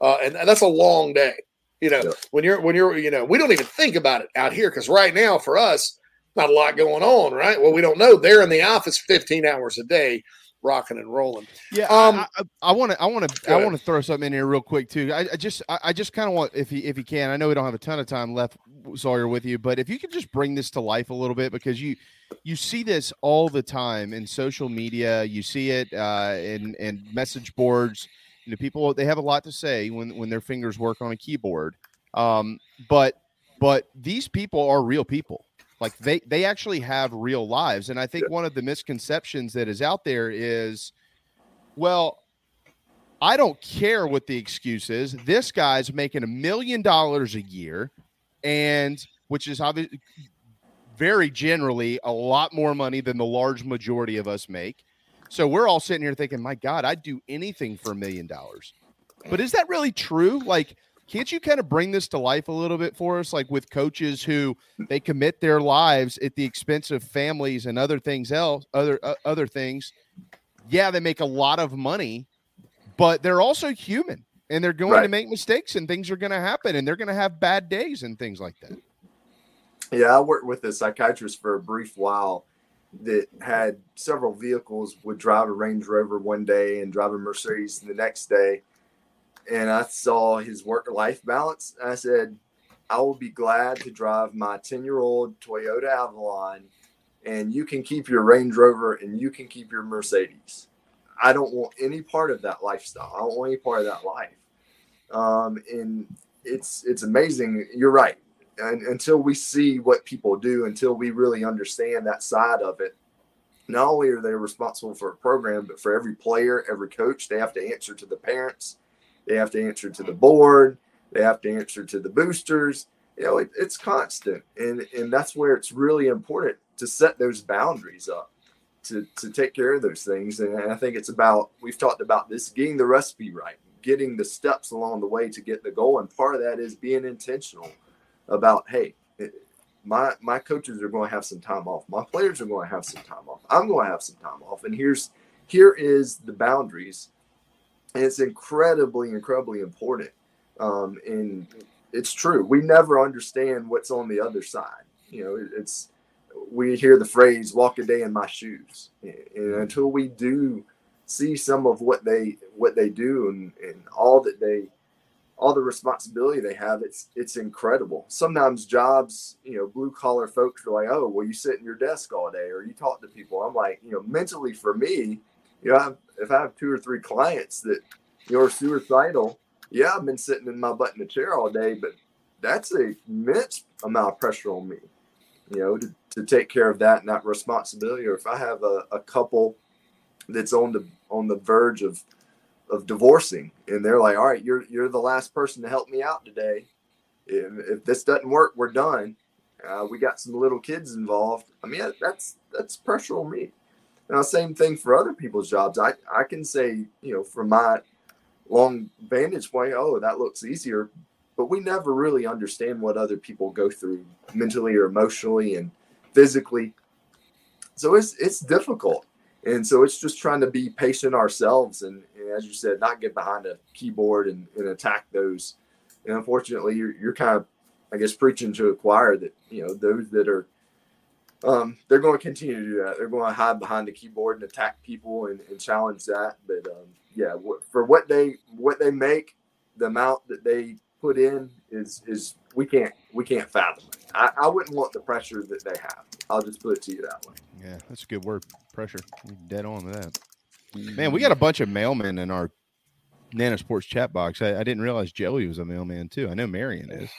uh, and that's a long day. You know, when you're when you're you know we don't even think about it out here because right now for us not a lot going on, right? Well, we don't know. They're in the office 15 hours a day, rocking and rolling. Yeah, Um, I want to, I want to, I want to throw something in here real quick too. I, I just, I, I just kind of want, if he, if he can, I know we don't have a ton of time left, Sawyer, with you, but if you could just bring this to life a little bit because you, you see this all the time in social media. You see it uh, in in message boards. You know, people they have a lot to say when when their fingers work on a keyboard. Um, but but these people are real people like they they actually have real lives and i think one of the misconceptions that is out there is well i don't care what the excuse is. This guy's making a million dollars a year and which is obviously very generally a lot more money than the large majority of us make. So we're all sitting here thinking my god i'd do anything for a million dollars. But is that really true? Like can't you kind of bring this to life a little bit for us? Like with coaches who they commit their lives at the expense of families and other things else other uh, other things. Yeah they make a lot of money but they're also human and they're going to make mistakes and things are going to happen and they're going to have bad days and things like that. Yeah, I worked with a psychiatrist for a brief while that had several vehicles, would drive a Range Rover one day and drive a Mercedes the next day. And I saw his work life balance. I said, I will be glad to drive my 10 year old Toyota Avalon and you can keep your Range Rover and you can keep your Mercedes. I don't want any part of that lifestyle. I don't want any part of that life. Um, and it's it's amazing. You're right. And until we see what people do, until we really understand that side of it, not only are they responsible for a program, but for every player, every coach, they have to answer to the parents, they have to answer to the board, they have to answer to the boosters. You know, it, it's constant, and and that's where it's really important to set those boundaries up, to to take care of those things. And I think it's about we've talked about this getting the recipe right, getting the steps along the way to get the goal, and part of that is being intentional about hey my my coaches are going to have some time off. My players are going to have some time off. I'm going to have some time off. And here's here is the boundaries. And it's incredibly, incredibly important. Um, and it's true. We never understand what's on the other side. You know, it's we hear the phrase "walk a day in my shoes," and until we do see some of what they what they do and, and all that they all the responsibility they have, it's it's incredible. Sometimes jobs, you know, blue collar folks are like, oh, well, you sit in your desk all day or you talk to people. I'm like, you know, mentally for me, you know, I've, if I have two or three clients that you're suicidal, yeah, I've been sitting in my butt in the chair all day, but that's a immense amount of pressure on me, you know, to, to take care of that and that responsibility. Or if I have a, a couple that's on the on the verge of of divorcing and they're like all right you're you're the last person to help me out today. If, if this doesn't work we're done. Uh, we got some little kids involved. I mean that's that's pressure on me now same thing for other people's jobs. I i can say you know from my long vantage point oh that looks easier. But we never really understand what other people go through mentally or emotionally and physically. So it's it's difficult. And so it's just trying to be patient ourselves and, and as you said not get behind a keyboard and, and attack those. And unfortunately you're, you're kind of i guess preaching to a choir that you know those that are um, they're going to continue to do that they're going to hide behind the keyboard and attack people and, and challenge that but um, yeah for what they what they make the amount that they put in is is we can't we can't fathom it I, I wouldn't want the pressure that they have i'll just put it to you that way yeah, that's a good word. Pressure. You're dead on with that. Man, we got a bunch of mailmen in our Nana's Porch chat box. I, I, didn't realize Joey was a mailman too. I know Marion is.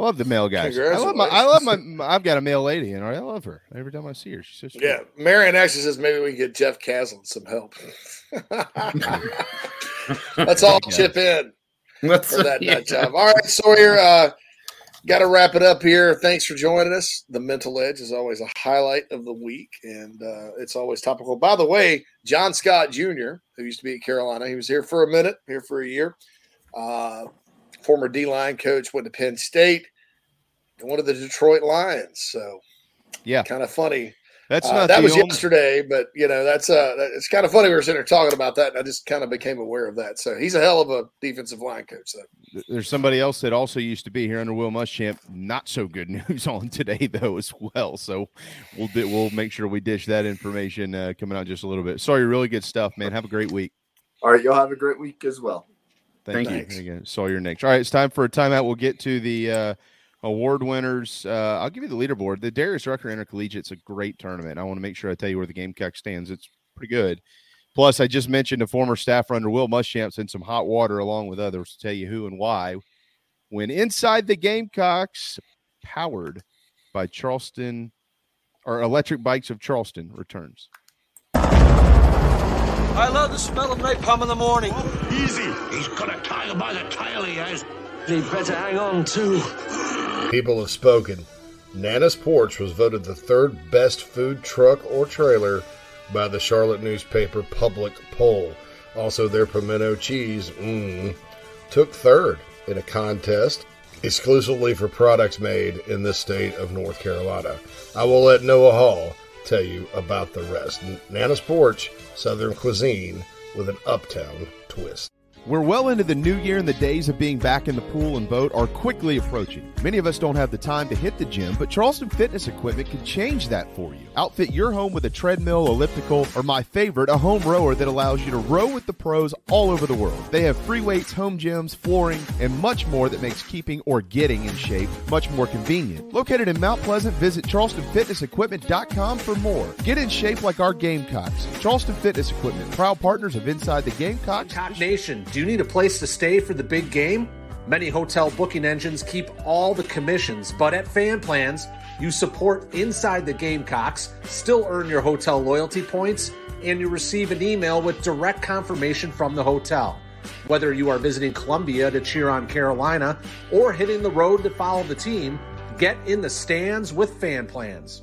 I love the male guys. I love my. I love my. I've got a male lady, and I love her every time I see her. She's so sweet. Yeah, Marion actually says maybe we can get Jeff Caslin some help. Let's all. Yeah. Chip in That's, for that yeah. job. All right, Sawyer. Uh, Got to wrap it up here. Thanks for joining us. The Mental Edge is always a highlight of the week, and uh, it's always topical. By the way, John Scott Jr., who used to be at Carolina, he was here for a minute, here for a year. Uh, former D line coach, went to Penn State, and one of the Detroit Lions. So, yeah, kind of funny that's uh, not that was only... yesterday, but you know that's uh it's kind of funny we were sitting there talking about that, and I just kind of became aware of that. So he's a hell of a defensive line coach. So. There's somebody else that also used to be here under Will Muschamp. Not so good news on today though as well. So we'll do, we'll make sure we dish that information uh, coming out just a little bit. Sorry, really good stuff, man. Have a great week. All right, y'all have a great week as well. Thank, Thank you. Again, Sawyer Nix. All right, it's time for a timeout. We'll get to the. Uh, award winners. Uh, I'll give you the leaderboard. The Darius Rucker Intercollegiate's a great tournament. I want to make sure I tell you where the Gamecock stands. It's pretty good. Plus, I just mentioned a former staffer under Will Muschamp's in some hot water along with others to tell you who and why. When inside the Gamecocks, powered by Charleston or Electric Bikes of Charleston, returns. I love the smell of napalm in the morning. Easy. He's got a tiger by the tail, he has. He better hang on, too. People have spoken. Nana's Porch was voted the third best food truck or trailer by the Charlotte newspaper Public Poll. Also, their pimento cheese, mmm, took third in a contest exclusively for products made in the state of North Carolina. I will let Noah Hall tell you about the rest. Nana's Porch, Southern cuisine with an uptown twist. We're well into the new year, and the days of being back in the pool and boat are quickly approaching. Many of us don't have the time to hit the gym, but Charleston Fitness Equipment can change that for you. Outfit your home with a treadmill, elliptical, or my favorite, a home rower that allows you to row with the pros all over the world. They have free weights, home gyms, flooring, and much more that makes keeping or getting in shape much more convenient. Located in Mount Pleasant, visit charlestonfitnessequipment.com for more. Get in shape like our Gamecocks. Charleston Fitness Equipment, proud partners of Inside the Gamecocks. Gamecock Nation, do you need a place to stay for the big game? Many hotel booking engines keep all the commissions, but at Fan Plans, you support Inside the Gamecocks, still earn your hotel loyalty points, and you receive an email with direct confirmation from the hotel. Whether you are visiting Columbia to cheer on Carolina or hitting the road to follow the team, get in the stands with Fan Plans.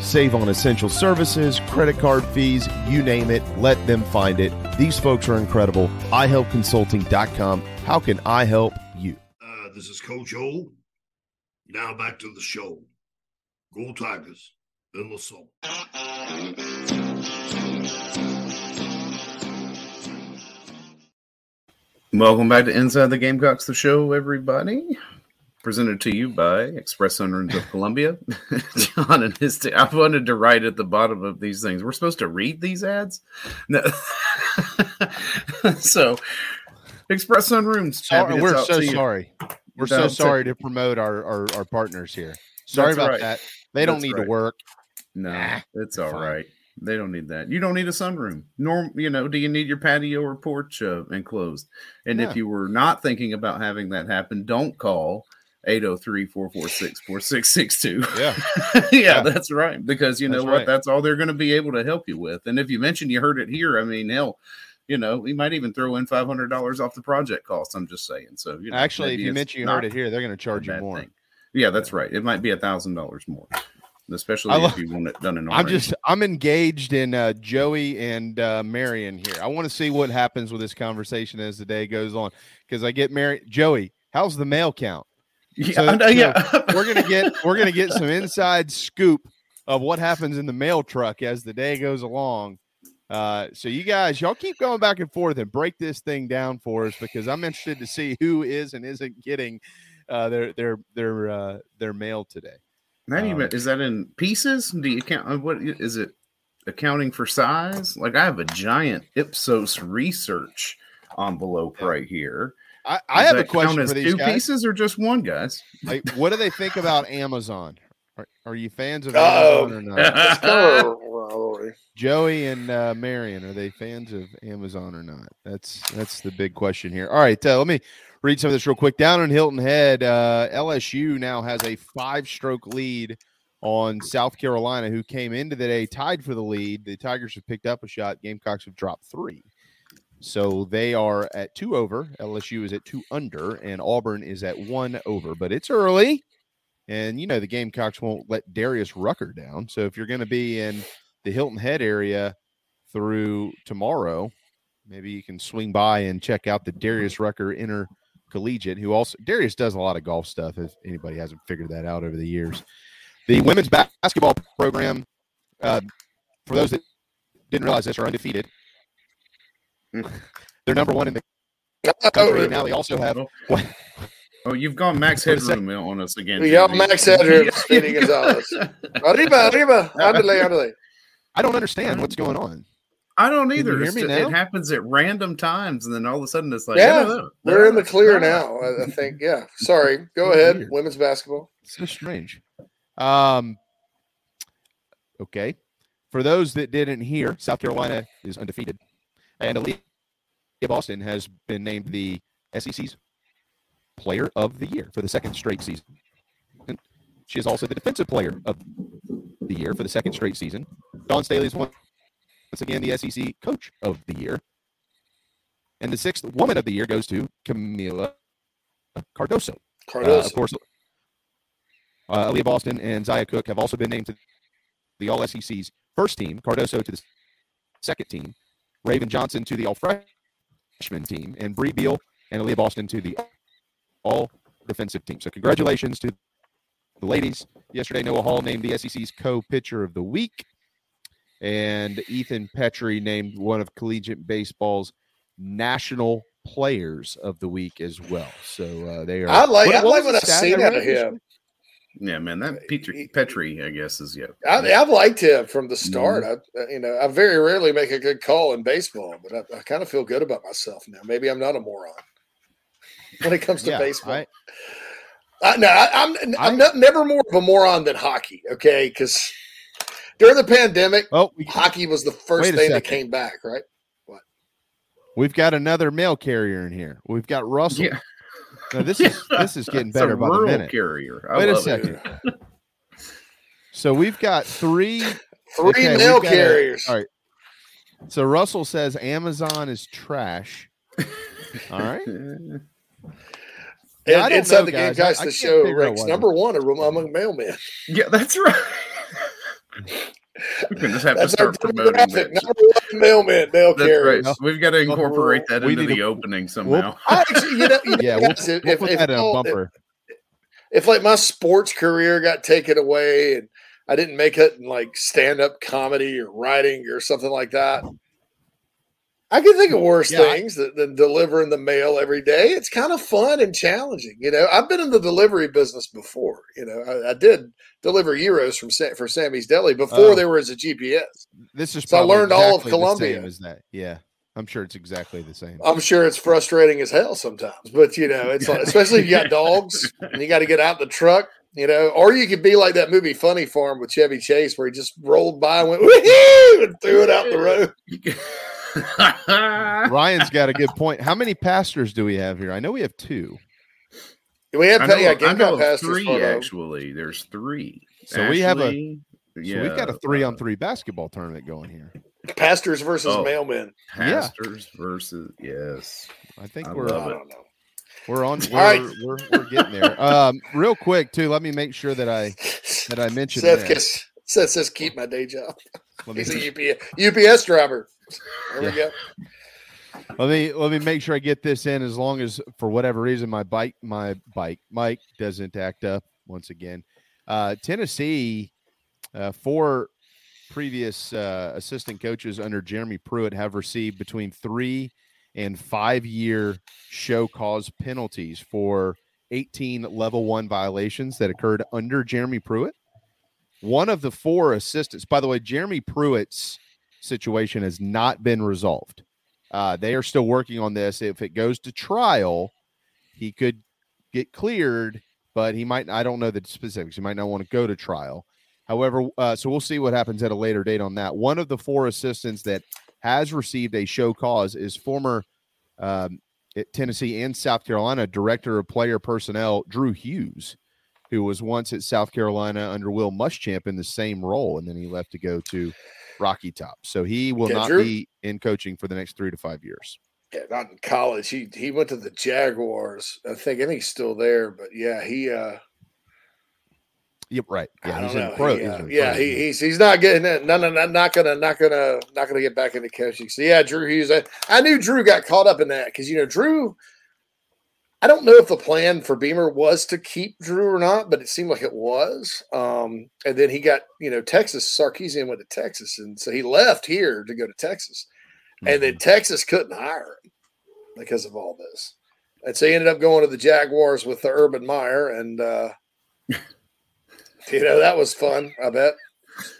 Save on essential services, credit card fees, you name it. Let them find it. These folks are incredible. iHelpConsulting.com. How can I help you? Uh, this is Coach O. Now back to the show. Go Tigers and LaSalle. Welcome back to Inside the Gamecocks, the show, everybody. Presented to you by Express Sunrooms of Columbia. John and his t- I wanted to write at the bottom of these things. We're supposed to read these ads? No. so, Express Sunrooms. Sorry, happy to we're so sorry. We're so sorry to promote our, our, our partners here. Sorry That's about right. that. They don't need right. to work. No, it's all right. fine. They don't need that. You don't need a sunroom. Norm, you know, do you need your patio or porch uh, enclosed? And Yeah. if you were not thinking about having that happen, don't call 803-446-4662. Yeah. yeah, Yeah. that's right. Because you know That's what? right. That's all they're going to be able to help you with. And if you mention you heard it here, I mean, hell, you know, we might even throw in five hundred dollars off the project cost. I'm just saying. So you know, Actually, if you mention you heard it here, they're going to charge you more. thing. Yeah, that's right. It might be a thousand dollars more, especially I if you want it done in. I'm just I'm engaged in uh, Joey and uh, Marion here. I want to see what happens with this conversation as the day goes on because I get married. Joey, how's the mail count? Yeah, I know, yeah. we're gonna get we're gonna get some inside scoop of what happens in the mail truck as the day goes along. Uh, so you guys, y'all keep going back and forth and break this thing down for us because I'm interested to see who is and isn't getting uh, their their their uh, their mail today. Not even Um, is that in pieces? Do you count? uh, What is it? Accounting for size? Like I have a giant Ipsos research envelope right here. I, I have a question for these two guys. pieces or just one, guys? Like, what do they think about Amazon? Are, are you fans of Uh-oh. Amazon or not? kind. Joey and uh, Marion, are they fans of Amazon or not? That's that's the big question here. All right, uh, let me read some of this real quick. Down in Hilton Head, uh, LSU now has a five-stroke lead on South Carolina, who came into the day tied for the lead. The Tigers have picked up a shot. Gamecocks have dropped three. So they are at two over. LSU is at two under, and Auburn is at one over. But it's early, and you know the Gamecocks won't let Darius Rucker down. So if you're going to be in the Hilton Head area through tomorrow, maybe you can swing by and check out the Darius Rucker Intercollegiate, who also Darius does a lot of golf stuff. If anybody hasn't figured that out over the years, the women's basketball program, uh, for those that didn't realize this, are undefeated. They're number one in the country. and now they also have. Oh, you've gone max For headroom on us again. Yeah, Jimmy. Max Headroom, Speedy Gonzalez. Arriba, arriba, andale, andale. I don't understand what's going on. I don't Can you either. hear me ju- now? It happens at random times, and then all of a sudden it's like, yeah, no, no, we're in the clear now. I, I think. Yeah. Sorry. Go ahead. Women's basketball. So strange. Um. Okay. For those that didn't hear, South Carolina is undefeated, and Aaliyah Boston has been named the SEC's Player of the Year for the second straight season. She is also the Defensive Player of the Year for the second straight season. Dawn Staley is once again the SEC Coach of the Year, and the sixth Woman of the Year goes to Kamilla Cardoso. Uh, Cardoso. of course, Uh, Aaliyah Boston and Zia Cooke have also been named to the All SEC's first team. Cardoso to the second team. Raven Johnson to the All Freshman team, and Bree Beal and Aaliyah Boston to the All Defensive team. So congratulations to the ladies. Yesterday, Noah Hall named the SEC's co-pitcher of the week, and Ethan Petry named one of collegiate baseball's national players of the week as well. So uh, they are. I like. what- I like what I've seen out of him. Week? Yeah, man, that Petry, Petry, I guess, is yeah. I, I've liked him from the start. Mm-hmm. I, you know, I very rarely make a good call in baseball, but I, I kind of feel good about myself now. Maybe I'm not a moron when it comes to Yeah, baseball. I- I, no, I, I'm I'm not, never more of a moron than hockey. Okay, because during the pandemic, oh, hockey was the first Wait a thing that came back. Right? What? We've got another mail carrier in here. We've got Russell. Yeah. Now, this is this is getting better by the minute. carrier. I Wait a love it. second. so we've got three Three we've mail got a- carriers. all right. So Russell says Amazon is trash. All right. And Yeah, I don't inside know, the guys. game, I- guys, I the can't show ranks number one among mailmen. Yeah, that's right. We just have to That's our start promoting demographic. that. Number one mailman, mail That's carriers. right. We've got to incorporate that We into the to- opening somehow. I actually, you know, you know Yeah, we'll, guys, if, we'll if, put if that in a bumper. if like my sports career got taken away and I didn't make it in like stand up comedy or writing or something like that, I can think of worse Yeah, things than, than delivering the mail every day. It's kind of fun and challenging. You know, I've been in the delivery business before. You know, I, I did deliver euros from for Sammy's Deli before Oh. there was a GPS. This is So I learned all of exactly Columbia. same that. Yeah. I'm sure it's exactly the same. I'm sure it's frustrating as hell sometimes, but you know, it's like, especially if you got dogs and you got to get out the truck, you know, or you could be like that movie Funny Farm with Chevy Chase where he just rolled by and went woohoo and threw it out the road. Ryan's got a good point. How many pastors do we have here? I know we have two. We have I know, yeah, I Gamecock know of three for actually. There's three. So we have a Ashley, So we've got a three uh, on three basketball tournament going here. Pastors versus Oh. mailmen. Yeah. pastors versus yes. I think I we're love I don't know. we're on we're, All right. we're, we're getting there. Um real quick too, let me make sure that I that I mentioned Seth, this. gets, Seth says keep my day job. Let me, He's a UPS, UPS driver. There we go. Let me let me make sure I get this in as long as for whatever reason my bike my bike Mike doesn't act up once again. Uh Tennessee uh four previous uh, assistant coaches under Jeremy Pruitt have received between 3 and 5 year show cause penalties for 18 level 1 violations that occurred under Jeremy Pruitt. One of the four assistants, by the way, Jeremy Pruitt's situation has not been resolved. Uh, they are still working on this. If it goes to trial, he could get cleared, but he might. I don't know the specifics. He might not want to go to trial. However, uh, so we'll see what happens at a later date on that. One of the four assistants that has received a show cause is former um, Tennessee and South Carolina director of player personnel Drew Hughes, who was once at South Carolina under Will Muschamp in the same role, and then he left to go to Rocky Top. So he will Okay, not be in coaching for the next three to five years. Yeah, not in college. He he went to the Jaguars. I think I think he's still there, but yeah, he uh Yep, right. Yeah, he's in pro. He, he's uh, in yeah, pro. he, he's he's not getting it. No, no, no, not gonna, not gonna, not gonna get back into coaching. So yeah, Drew Hughes. I, I knew Drew got caught up in that because you know Drew. I don't know if the plan for Beamer was to keep Drew or not, but it seemed like it was. Um, and then he got you know Texas. Sarkisian went to Texas, and so he left here to go to Texas, and Mm-hmm. then Texas couldn't hire him because of all this, and so he ended up going to the Jaguars with the Urban Meyer, and uh, you know that was fun. I bet.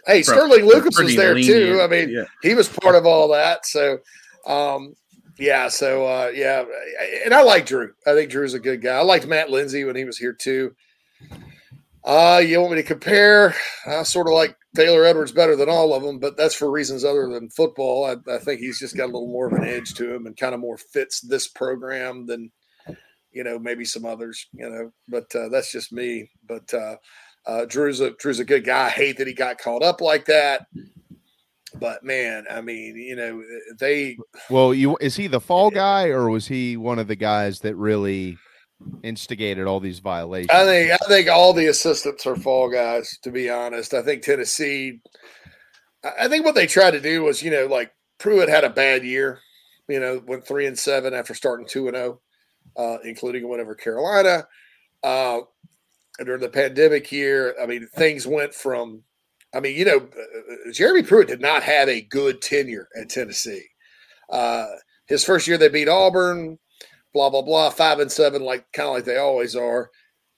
Hey, Sterling Lucas was there too. I mean, yeah. he was part of all that. So, um, yeah. So, uh, yeah, and I like Drew. I think Drew's a good guy. I liked Matt Lindsay when he was here too. Uh, you want me to compare? I sort of like Taylor Edwards better than all of them, but that's for reasons other than football. I, I think he's just got a little more of an edge to him and kind of more fits this program than you know maybe some others. You know, but uh, that's just me. But uh, uh, Drew's a Drew's a good guy. I hate that he got caught up like that. But man, I mean, you know, they Well, you is he the fall guy or was he one of the guys that really instigated all these violations. I think I think all the assistants are fall guys. To be honest, I think Tennessee. I think what they tried to do was, you know, like Pruitt had a bad year. You know, went three and seven after starting two and zero, uh, including over Carolina. Uh, during the pandemic year, I mean, things went from. I mean, you know, uh, Jeremy Pruitt did not have a good tenure at Tennessee. Uh, his first year, they beat Auburn blah blah blah, five and seven, like kind of like they always are.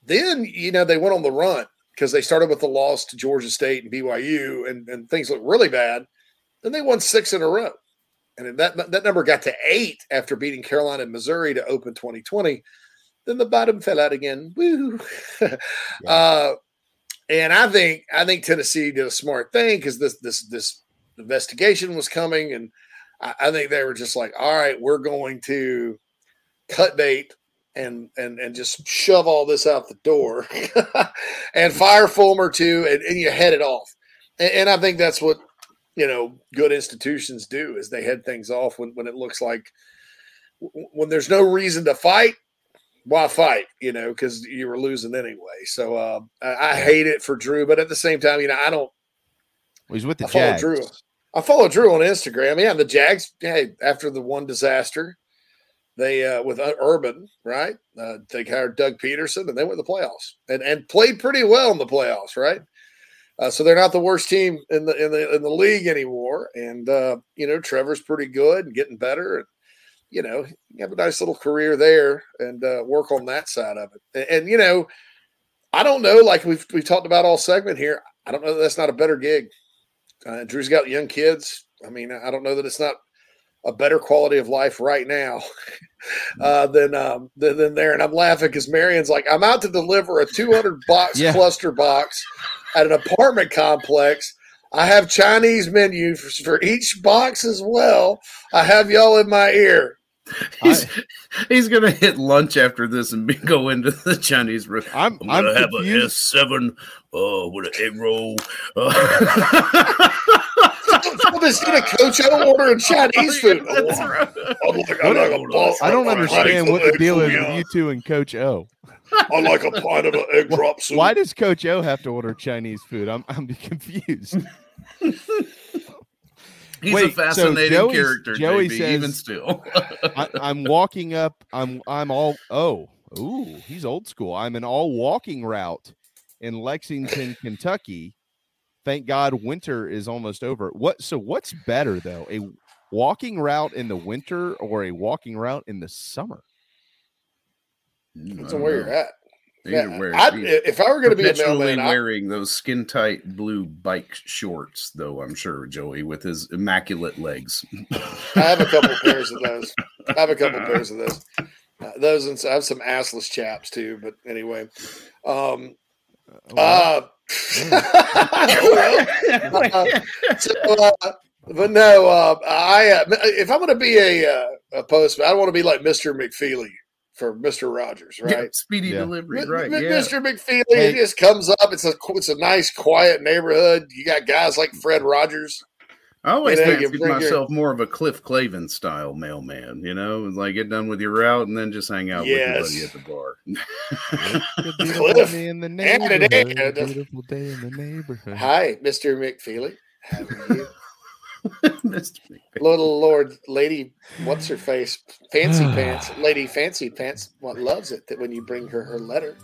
Then you know they went on the run because they started with the loss to Georgia State and BYU, and, and things looked really bad. Then they won six in a row, and that that number got to eight after beating Carolina and Missouri to open 2020. Then the bottom fell out again. Woo! yeah. uh, and I think I think Tennessee did a smart thing because this this this investigation was coming, and I, I think they were just like, all right, we're going to cut bait and and and just shove all this out the door and fire Fulmer too and, and you head it off. And, and, I think that's what you know good institutions do is they head things off when, when it looks like when there's no reason to fight why fight you know because you were losing anyway so uh, I, I, hate it for drew but at the same time you know i don't well, he's with the I follow Jags. drew i follow drew on instagram yeah the jags hey after the one disaster they uh, with Urban, right? Uh, they hired Doug Pederson, and they went to the playoffs and and played pretty well in the playoffs, right? Uh, so they're not the worst team in the in the in the league anymore. And uh, you know, Trevor's pretty good and getting better, and you know, you have a nice little career there and uh, work on that side of it. And, and, you know, I don't know, like we've we've talked about all segment here. I don't know that that's not a better gig. Uh, Drew's got young kids. I mean, I don't know that it's not a better quality of life right now uh, than, um, than, than there. And I'm laughing because Marion's like, I'm out to deliver a 200 box yeah. cluster box at an apartment complex. I have Chinese menu for, for each box as well. I have y'all in my ear. He's, I, he's gonna hit lunch after this and be, go into the Chinese restaurant. I'm, I'm gonna I'm have confused. a S seven uh, with an egg roll. Uh, I'm just gonna coach. I don't order Chinese food. That's right. I'm like, I'm like. I don't understand what the deal is with you two and Coach O. I like a pint of an egg drop soup. Why does Coach O have to order Chinese food? I'm I'm confused. He's Wait, a so fascinating Joey's- character, Joey JB, says- even still. I, I'm walking up. I'm I'm all oh ooh he's old school. I'm an all walking route in Lexington, Kentucky. Thank God winter is almost over. What so what's better though? A walking route in the winter or a walking route in the summer? Depends on where you're at. Either Yeah, where- I'd- if I were gonna be a perpetually mailman, I- wearing those skin tight blue bike shorts, though I'm sure Joey with his immaculate legs. I have a couple pairs of those. I have a couple pairs of those. Uh, those and I have some assless chaps too. But anyway, um, uh, uh, so, uh, but no, uh, I uh, if I'm going to be a uh, a postman, I don't want to be like Mister McFeely for Mister Rogers, Yeah, right? speedy Yeah. delivery, M- right? M- yeah. Mr. McFeely Hey. it just comes up. It's a it's a nice, quiet neighborhood. You got guys like Fred Rogers. I always You know, fancied bring your- myself more of a Cliff Clavin style mailman, you know, like get done with your route and then just hang out Yes. with your buddy at the bar. Beautiful Cliff. day in the And it neighborhood. Beautiful day in the neighborhood. Hi, Mr. McFeely. How are you? Mr. McFeely. Little Lord Lady, what's her face? Fancy Pants. Lady Fancy Pants what loves it that when you bring her her letter.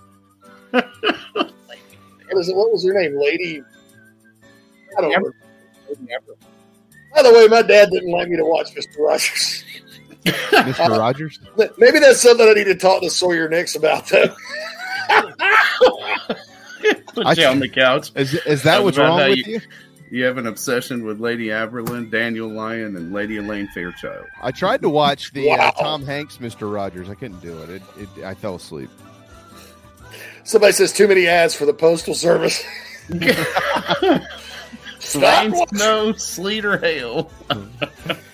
what is it? What was her name? Lady I don't know. By the way, my dad didn't like me to watch Mr. Rogers. Mr. Rogers. Maybe that's something I need to talk to Sawyer Nix about though. Put I- you on the couch. Is is that Talk what's wrong with you- you? You have an obsession with Lady Aberlin, Daniel Lyon, and Lady Elaine Fairchild. I tried to watch the uh, Tom Hanks Mr. Rogers. I couldn't do it. It, it. I fell asleep. Somebody says too many ads for the postal service. Stop Rain, watching. snow, sleet, or hail.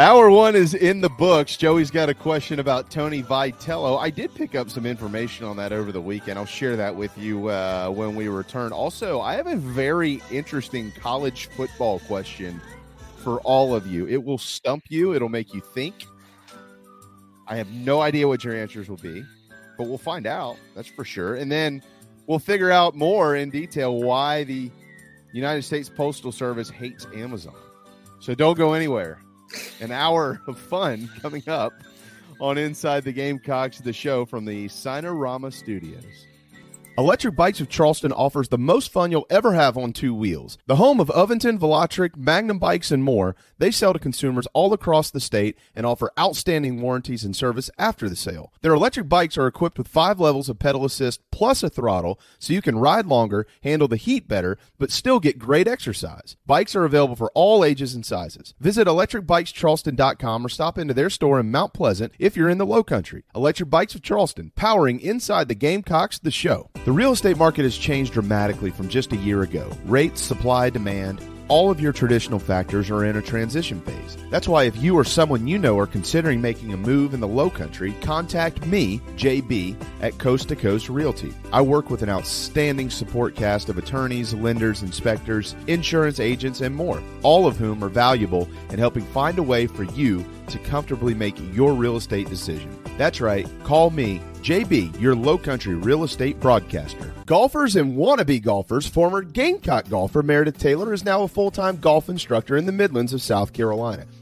Hour one is in the books. Joey's got a question about Tony Vitello. I did pick up some information on that over the weekend. I'll share that with you uh, when we return. Also, I have a very interesting college football question for all of you. It will stump you, it'll make you think. I have no idea what your answers will be, but we'll find out. That's for sure. And then we'll figure out more in detail why the United States Postal Service hates Amazon. So don't go anywhere. An hour of fun coming up on Inside the Gamecocks, the show from the Signarama Studios. Electric Bikes of Charleston offers the most fun you'll ever have on two wheels. The home of Aventon, Velotric, Magnum Bikes, and more, they sell to consumers all across the state and offer outstanding warranties and service after the sale. Their electric bikes are equipped with five levels of pedal assist plus a throttle so you can ride longer, handle the heat better, but still get great exercise. Bikes are available for all ages and sizes. Visit electricbikescharleston.com or stop into their store in Mount Pleasant if you're in the low country. Electric Bikes of Charleston, powering inside the Gamecocks, the show. The real estate market has changed dramatically from just a year ago. Rates, supply, demand, all of your traditional factors are in a transition phase. That's why if you or someone you know are considering making a move in the low country, contact me, JB, at Coast to Coast Realty. I work with an outstanding support cast of attorneys, lenders, inspectors, insurance agents, and more, all of whom are valuable in helping find a way for you to comfortably make your real estate decision. That's right, call me JB, your low country real estate broadcaster. Golfers and wannabe golfers, former Gamecock golfer Meredith Taylor is now a full time golf instructor in the Midlands of South Carolina.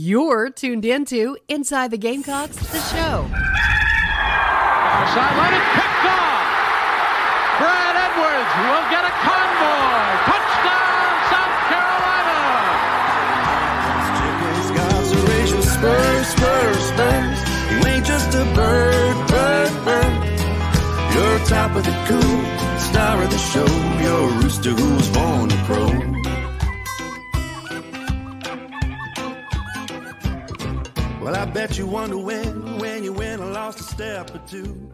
You're tuned into Inside the Gamecocks, the show. Sideline and picked off. Brad Edwards will get a convoy. Touchdown, South Carolina. Spurs, spurs, spurs. You ain't just a bird, bird, bird. You're top of the coop, star of the show. You're a rooster who's born a crow. Well, I bet you wonder when, when you win or lost a step or two.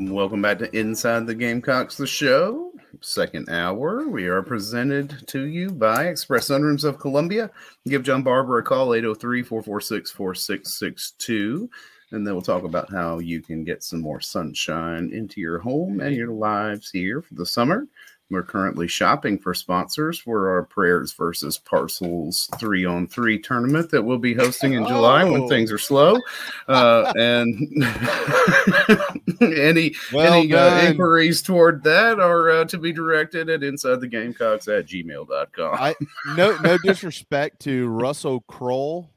Welcome back to Inside the Gamecocks, the show. Second hour. We are presented to you by Express Sunrooms of Columbia. Give John Barber a call, 803 446 4662. And then we'll talk about how you can get some more sunshine into your home and your lives here for the summer. We're currently shopping for sponsors for our Prayers versus Parcels three on three tournament that we'll be hosting in July when Oh. things are slow. Uh, and any Well any uh, inquiries toward that are uh, to be directed at inside the gamecocks at gmail.com. I no no disrespect to Russell Kroll,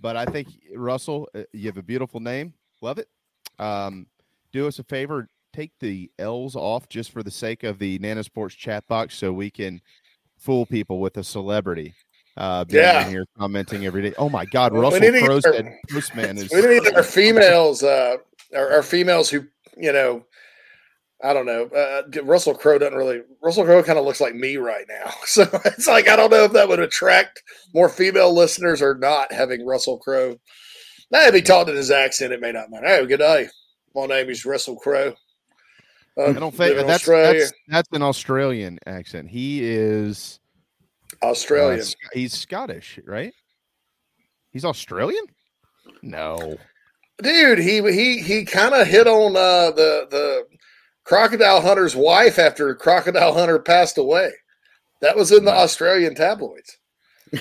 but I think Russell, uh, you have a beautiful name. Love it. Um, do us a favor, take the L's off just for the sake of the Nana's Porch chat box, so we can fool people with a celebrity. Uh, being Yeah. here commenting every day. Oh my God, Russell need to get Crowe said Postman is. We need our females, uh, our, our females who, you know, I don't know. Uh, Russell Crowe doesn't really. Russell Crowe kind of looks like me right now, so it's like I don't know if that would attract more female listeners or not. Having Russell Crowe, now if he talked in his accent, it may not matter. Hey, good day. My name is Russell Crowe. Uh, I don't think that's, Australia. that's that's an Australian accent. He is uh, Australian. Sc- he's Scottish, right? He's Australian? No. dude he he he kind of hit on uh the the crocodile hunter's wife after crocodile hunter passed away that was in the australian tabloids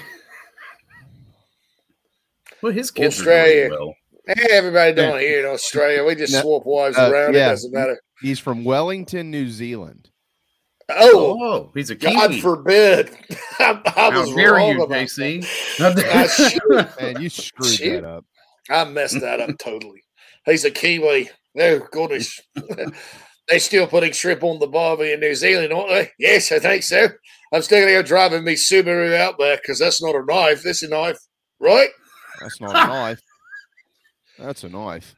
well his kids are australia doing well. hey everybody down here in australia we just No, swap wives uh, around yeah, it doesn't matter He's from Wellington, New Zealand. oh, Oh, he's a Kiwi. god forbid I, I How was dare wrong you, about JC? that. Shoot. Man, you screwed Shoot. that up. I messed that up totally. He's a Kiwi. Oh, goodness. they still putting shrimp on the barbie in New Zealand, aren't they? Yes, I think so. I'm still going to go driving me Subaru out there because that's not a knife. This is a knife, right? That's not a knife. That's a knife.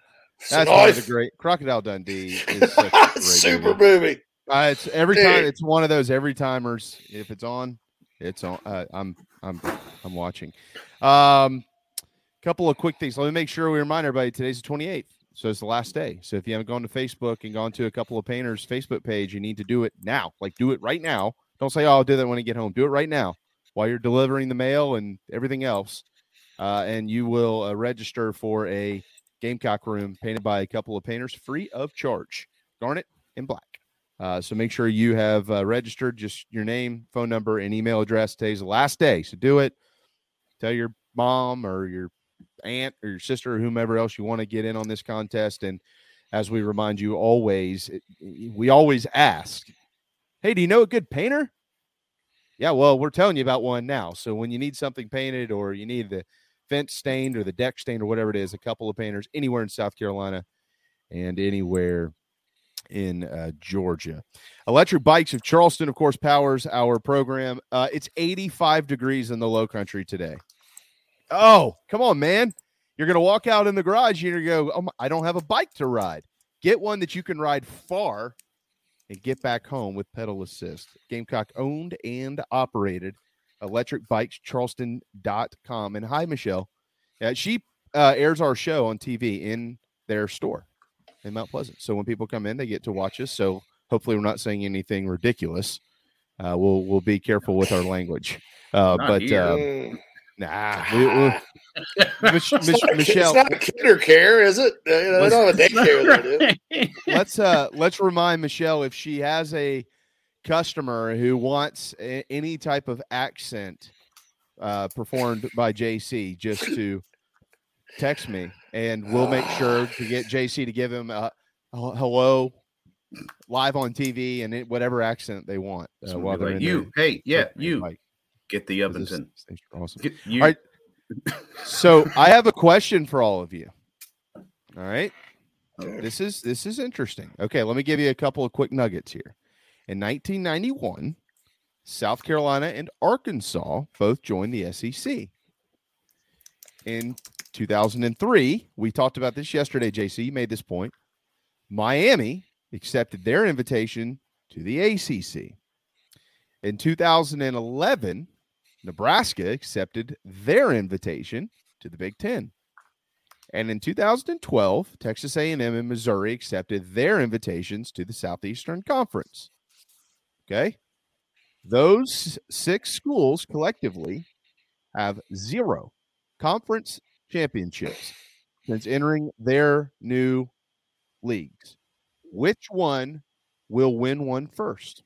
A That's one of the great Crocodile Dundee is such a great Super movie. movie. Uh, it's every time. It's one of those every timers. If it's on, it's on. Uh, I'm I'm I'm watching. Um, couple of quick things. Let me make sure we remind everybody. Today's the 28th. So it's the last day. So if you haven't gone to Facebook and gone to a couple of painters' Facebook page, you need to do it now. Like do it right now. Don't say, "Oh, I'll do that when I get home." Do it right now while you're delivering the mail and everything else, uh, and you will uh, register for a Gamecock room painted by a couple of painters, free of charge, garnet and black. Uh, so make sure you have uh, registered just your name, phone number, and email address. Today's the last day, so do it. Tell your mom or your aunt or your sister or whomever else you want to get in on this contest. And as we remind you always, we always ask, "Hey, do you know a good painter?" Yeah, well, we're telling you about one now. So when you need something painted or you need the fence stained or the deck stained or whatever it is, a couple of painters anywhere in South Carolina and anywhere in uh, Georgia. Electric Bikes of Charleston, of course, powers our program. Uh, it's 85 degrees in the low country today. Oh, come on, man. You're going to walk out in the garage and to go, oh, I don't have a bike to ride. Get one that you can ride far and get back home with pedal assist. Gamecock owned and operated. Electric Bikes Charleston.com. And hi, Michelle. Uh, she uh, airs our show on TV in their store in Mount Pleasant. So when people come in, they get to watch us. So hopefully, we're not saying anything ridiculous. Uh, we'll we'll be careful with our language. Uh, but um, nah, we, we, Mich- It's Mich- not Michelle, It's not a kinder care, is it? Uh, you know, they don't have a daycare there, let's uh let's remind Michelle if she has a customer who wants a, any type of accent uh performed by JC just to text me and we'll make sure to get JC to give him a, a hello live on TV and it, whatever accent they want uh, So while they're be in like, their- you, hey, yeah, their you, bike. get the This Uppington. is- these are awesome. Get you. All right. So I have a question for all of you. All right. This is this is interesting. Okay, let me give you a couple of quick nuggets here. In 1991, South Carolina and Arkansas both joined the SEC. In 2003, we talked about this yesterday, JC. You made this point. Miami accepted their invitation to the ACC. In 2011, Nebraska accepted their invitation to the Big Ten. And in 2012, Texas A&M and Missouri accepted their invitations to the Southeastern Conference. Okay? Those six schools collectively have zero conference championships since entering their new leagues. Which one will win one first?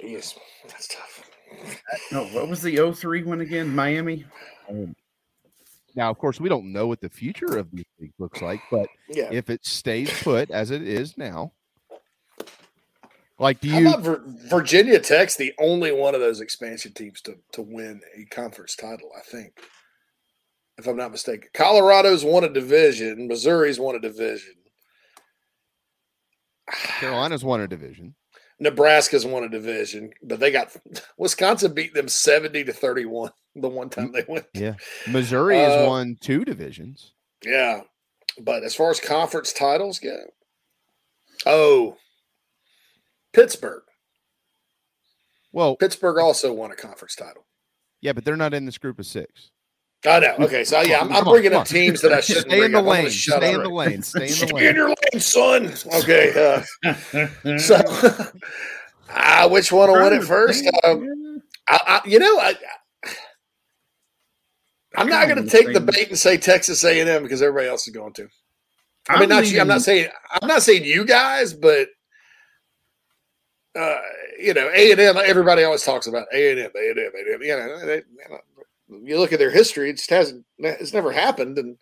Jeez, that's tough. Uh, no, what was the 03 one again? Miami? Um, now, of course, we don't know what the future of these league looks like, but Yeah. if it stays put as it is now, like do you Vir- Virginia Tech's the only one of those expansion teams to, to win a conference title, I think. If I'm not mistaken. Colorado's won a division, Missouri's won a division, Carolina's won a division? Nebraska's won a division, but they got Wisconsin beat them 70 to 31 the one time they went. Yeah. Missouri has Uh, won two divisions. Yeah. But as far as conference titles go, oh, Pittsburgh. Well, Pittsburgh also won a conference title. Yeah, but they're not in this group of six. I know. Okay, so yeah, I'm, I'm Come on, bringing come up on. teams that I shouldn't Stay in the up. Lane. Stay up. in the lane. Stay in the Stay lane. Stay in your lane, son. Okay. Uh, so, uh, which one will win it first? Um, I, I, you know, I, I'm not going to take the bait and say Texas A&M because everybody else is going to. I mean, not you. I'm not saying I'm not saying you guys, but uh, you know, A and M. Everybody always talks about A and M, A and M, A and M. You know, they, you look at their history; it just hasn't. It's never happened, and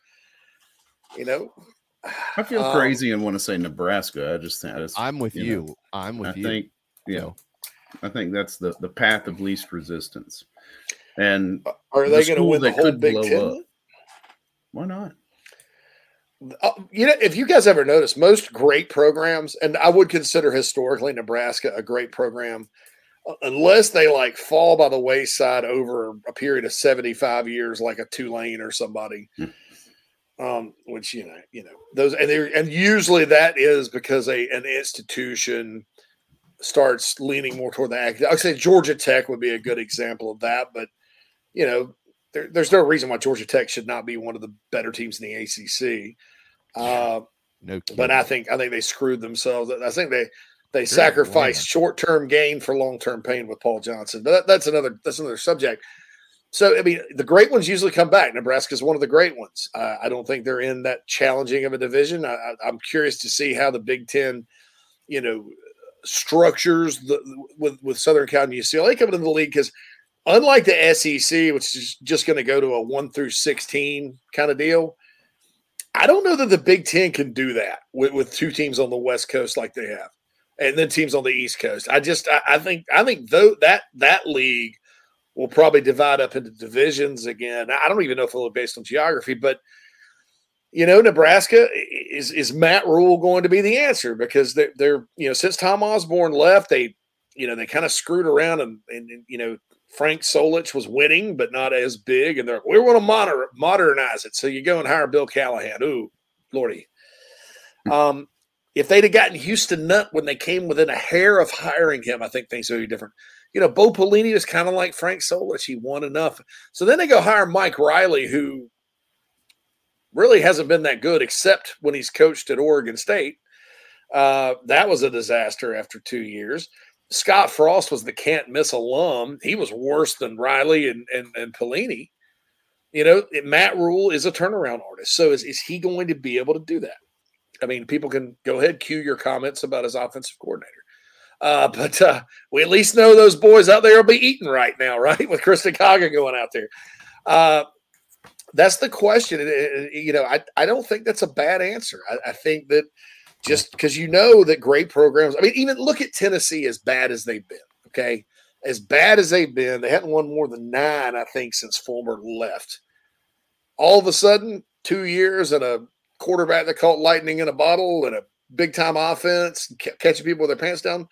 you know, I feel Um, crazy and want to say Nebraska. I just think I just, I'm with know, you. I'm with I you. think, yeah, I think that's the the path of least resistance. And are the they going to win the whole Big blow Ten? up, Why not? Uh, you know, if you guys ever notice, most great programs, and I would consider historically Nebraska a great program, uh, unless they like fall by the wayside over a period of 75 years, like a Tulane or somebody. Um, which you know, you know, those and they and usually that is because a an institution starts leaning more toward the academic. I'd say Georgia Tech would be a good example of that, but you know, there, there's no reason why Georgia Tech should not be one of the better teams in the ACC. Uh, no, but I think I think they screwed themselves. I think they they sacrificed short term gain for long term pain with Paul Johnson. But that, that's another that's another subject. So I mean, the great ones usually come back. Nebraska is one of the great ones. Uh, I don't think they're in that challenging of a division. I, I'm curious to see how the Big Ten, you know, structures the, with with Southern Cal and UCLA coming into the league because unlike the SEC, which is just going to go to a one through sixteen kind of deal, I don't know that the Big Ten can do that with, with two teams on the West Coast like they have, and then teams on the East Coast. I just I, I think I think though that that league will probably divide up into divisions again. I don't even know if it'll be based on geography, but you know, Nebraska is is Matt Rhule going to be the answer because they're they're you know since Tom Osborne left, they you know they kind of screwed around and, and, and you know Frank Solich was winning but not as big, and they're we want to moder- modernize it. So you go and hire Bill Callahan. Ooh, lordy. Um, if they'd have gotten Houston Nutt when they came within a hair of hiring him, I think things would be different. You know, Bo Pelini was kind of like Frank Solich. He won enough. So then they go hire Mike Riley, who really hasn't been that good except when he's coached at Oregon State. Uh, that was a disaster after two years. Scott Frost was the can't miss alum. He was worse than Riley and, and, and Pelini. You know, Matt Rhule is a turnaround artist. So is, is he going to be able to do that? I mean, people can go ahead, cue your comments about his offensive coordinator. Uh, but uh, we at least know those boys out there will be eating right now, right? With Kristen Kaga going out there. Uh, that's the question. You know, I, I don't think that's a bad answer. I, I think that just because you know that great programs, I mean, even look at Tennessee as bad as they've been, okay? As bad as they've been, they hadn't won more than nine, I think, since Fulmer left. All of a sudden, two years and a quarterback that caught lightning in a bottle and a big time offense, catching people with their pants down.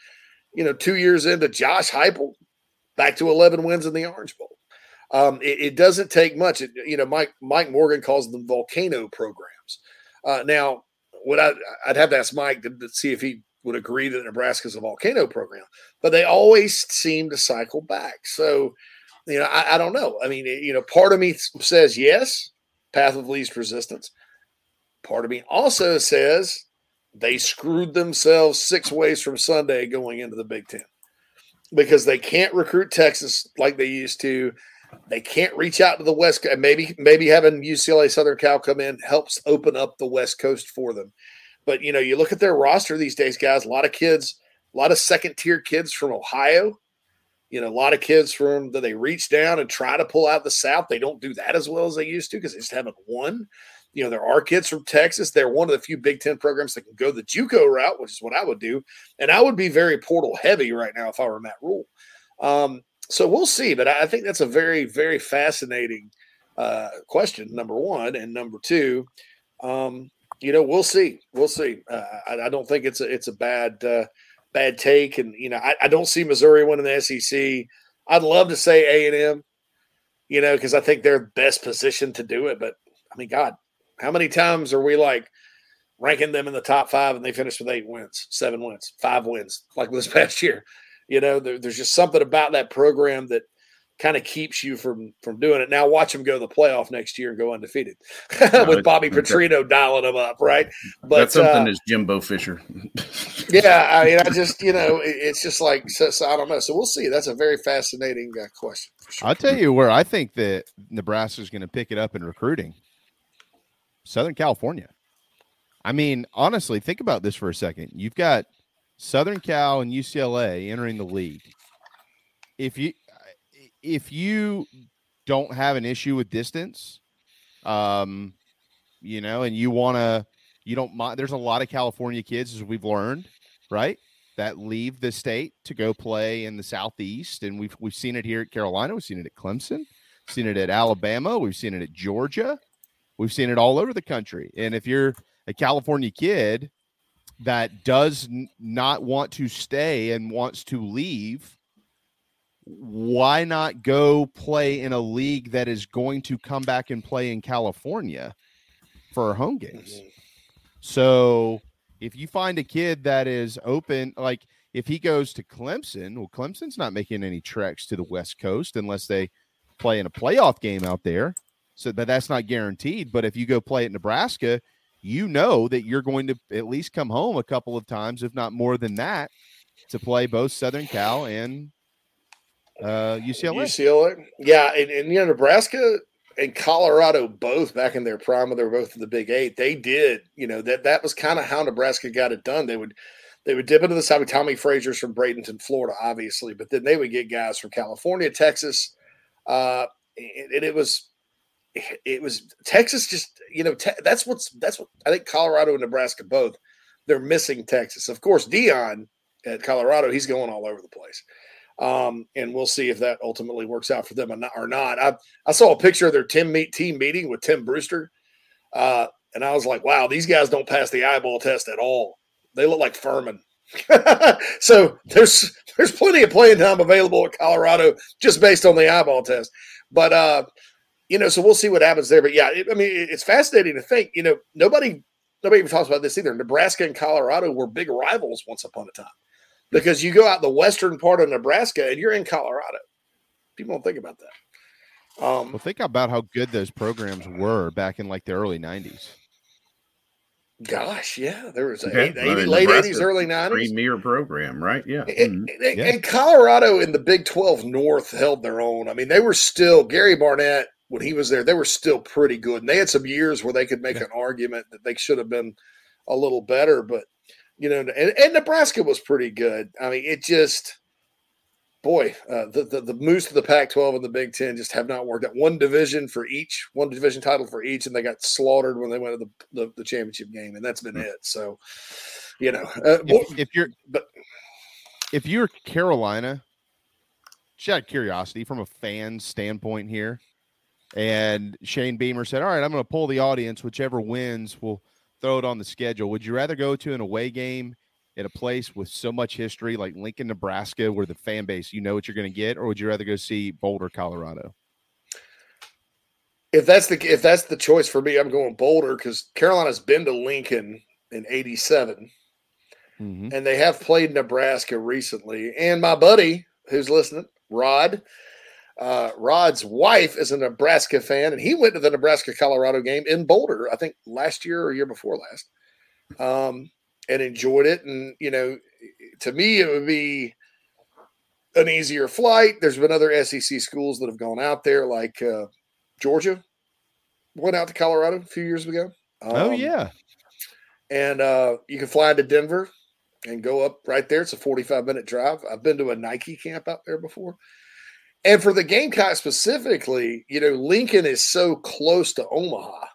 You know, two years into Josh Heupel, back to 11 wins in the Orange Bowl. Um, it, it, doesn't take much. It, you know, Mike Mike Morgan calls them volcano programs. Uh, now, what I, I'd have to ask Mike to, to, see if he would agree that Nebraska is a volcano program, but they always seem to cycle back. So, you know, I, I don't know. I mean, you know, part of me says yes, path of least resistance. Part of me also says they screwed themselves six ways from Sunday going into the Big Ten because they can't recruit Texas like they used to. They can't reach out to the West. Maybe maybe having UCLA Southern Cal come in helps open up the West Coast for them. But you know, you look at their roster these days, guys. A lot of kids, a lot of second tier kids from Ohio. You know, a lot of kids from that they reach down and try to pull out the South. They don't do that as well as they used to because they just haven't won. You know, there are kids from Texas. They're one of the few Big Ten programs that can go the JUCO route, which is what I would do. And I would be very portal heavy right now if I were Matt Rhule. Um, so we'll see. But I think that's a very, very fascinating uh, question. Number one, and number two, um, you know, we'll see. We'll see. Uh, I, I, don't think it's a it's a bad uh, bad take, and you know, I, I, don't see Missouri winning the SEC. I'd love to say A and M, you know, because I think they're best positioned to do it. But I mean, God, how many times are we like ranking them in the top five and they finish with eight wins, seven wins, five wins, like this past year? You know, there, there's just something about that program that kind of keeps you from from doing it. Now watch them go to the playoff next year and go undefeated with Bobby Petrino dialing them up, right? But that's something uh, is Jimbo Fisher. yeah, I mean, I just you know, it, it's just like so, so, I don't know. So we'll see. That's a very fascinating uh, question. Sure. I'll tell you where I think that Nebraska is going to pick it up in recruiting. Southern California. I mean, honestly, think about this for a second. You've got Southern Cal and UCLA entering the league. If you if you don't have an issue with distance, um, you know, and you want to, you don't mind. There's a lot of California kids, as we've learned, right, that leave the state to go play in the southeast, and we've we've seen it here at Carolina. We've seen it at Clemson, seen it at Alabama. We've seen it at Georgia. We've seen it all over the country. And if you're a California kid that does n- not want to stay and wants to leave, why not go play in a league that is going to come back and play in California for home games? Mm-hmm. So if you find a kid that is open, like if he goes to Clemson, well, Clemson's not making any treks to the West Coast unless they play in a playoff game out there. So but that's not guaranteed. But if you go play at Nebraska, you know that you're going to at least come home a couple of times, if not more than that, to play both Southern Cal and uh, UCLA. UCLA, yeah, and, and you know Nebraska and Colorado both back in their prime when they were both in the Big Eight. They did, you know, that that was kind of how Nebraska got it done. They would they would dip into the side with Tommie Frazier's from Bradenton, Florida, obviously, but then they would get guys from California, Texas, uh, and, and it was it was Texas. Just you know, te- that's what's that's what I think Colorado and Nebraska both they're missing Texas. Of course, Deion at Colorado, he's going all over the place. Um, and we'll see if that ultimately works out for them or not. I, I saw a picture of their team meet team meeting with Tim Brewster, uh, and I was like, wow, these guys don't pass the eyeball test at all. They look like Furman. so there's there's plenty of playing time available at Colorado just based on the eyeball test. But uh, you know, so we'll see what happens there. But yeah, it, I mean, it's fascinating to think. You know, nobody nobody even talks about this either. Nebraska and Colorado were big rivals once upon a time because you go out the western part of Nebraska and you're in Colorado. People don't think about that. Um, well, think about how good those programs were back in like the early '90s. Gosh, yeah, there was Yeah, 80, I mean, late '80s, early '90s. Premier program, right? Yeah. And, Mhm. and- and Colorado in the Big 12 North held their own. I mean, they were still Gary Barnett when he was there. They were still pretty good, and they had some years where they could make an argument that they should have been a little better. But you know, and, and Nebraska was pretty good. I mean, it just, boy, uh, the, the the moves to the Pac-12 and the Big Ten just have not worked out. One division for each, one division title for each, and they got slaughtered when they went to the the, the championship game, and that's been it. So, you know, uh, If, if you're but if you're Carolina, just out of curiosity from a fan standpoint here, and Shane Beamer said, "All right, I'm going to pull the audience. Whichever wins, we'll throw it on the schedule." Would you rather go to an away game at a place with so much history like Lincoln, Nebraska, where the fan base you know what you're going to get, or would you rather go see Boulder, Colorado? if that's the if that's the choice for me, I'm going Boulder because Carolina's been to Lincoln in '87, Mm-hmm. and they have played Nebraska recently. And my buddy who's listening, Rod, uh, Rod's wife is a Nebraska fan, and he went to the Nebraska Colorado game in Boulder, I think last year or year before last, um, and enjoyed it. And you know, to me, it would be an easier flight. There's been other SEC schools that have gone out there, like uh, Georgia went out to Colorado a few years ago. oh Um, yeah, and uh, you can fly to Denver and go up right there. It's a 45 minute drive. I've been to a Nike camp out there before. And for the Gamecock specifically, you know, Lincoln is so close to Omaha.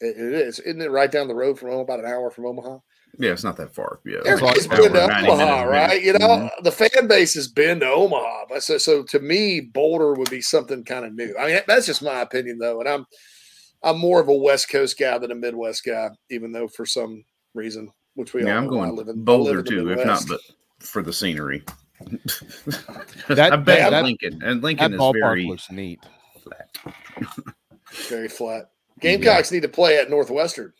It, it is, isn't it? Right down the road from Omaha, about an hour from Omaha. Yeah, it's not that far. Yeah, Everybody's been to Omaha, right? You know, Mhm. the fan base has been to Omaha, but so so to me, Boulder would be something kind of new. I mean, that's just my opinion, though, and I'm I'm more of a West Coast guy than a Midwest guy, even though for some reason, which we Yeah, all I'm know, I going live in I live Boulder in too, if not, but for the scenery. That- I bet that- that- Lincoln and Lincoln that is very looks neat. very flat. Gamecocks need to play at Northwestern.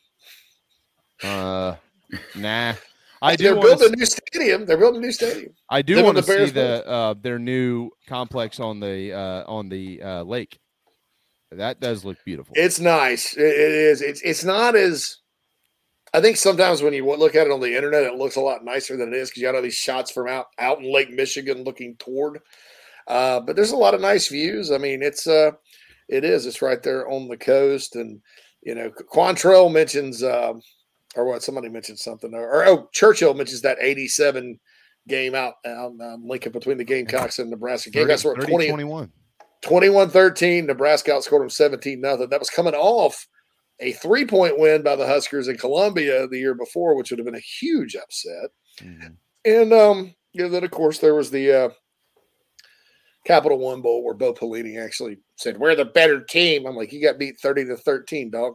Uh, nah. I do They're wanna building a new stadium. They're building a new stadium. I do want to the see Bears the uh, their new complex on the uh, on the uh, lake. That does look beautiful. It's nice. It- it is. It's it's not as. I think sometimes when you look at it on the internet, it looks a lot nicer than it is because you got all these shots from out out in Lake Michigan looking toward. Uh, but there's a lot of nice views. I mean, it's uh, it is. It's right there on the coast, and you know, Quantrell mentions, um, or what? Somebody mentioned something, or, or oh, Churchill mentions that '87 game out out um, Lincoln between the Gamecocks and Nebraska. 30, Gamecocks were 30, 20, 21. 21 13. Nebraska outscored them 17 nothing. That was coming off a three point win by the Huskers in Columbia the year before, which would have been a huge upset. And, um, you know, then of course there was the uh, Capital One Bowl where Bo Pelini actually said, We're the better team. I'm like, You got beat 30 to 13, dog.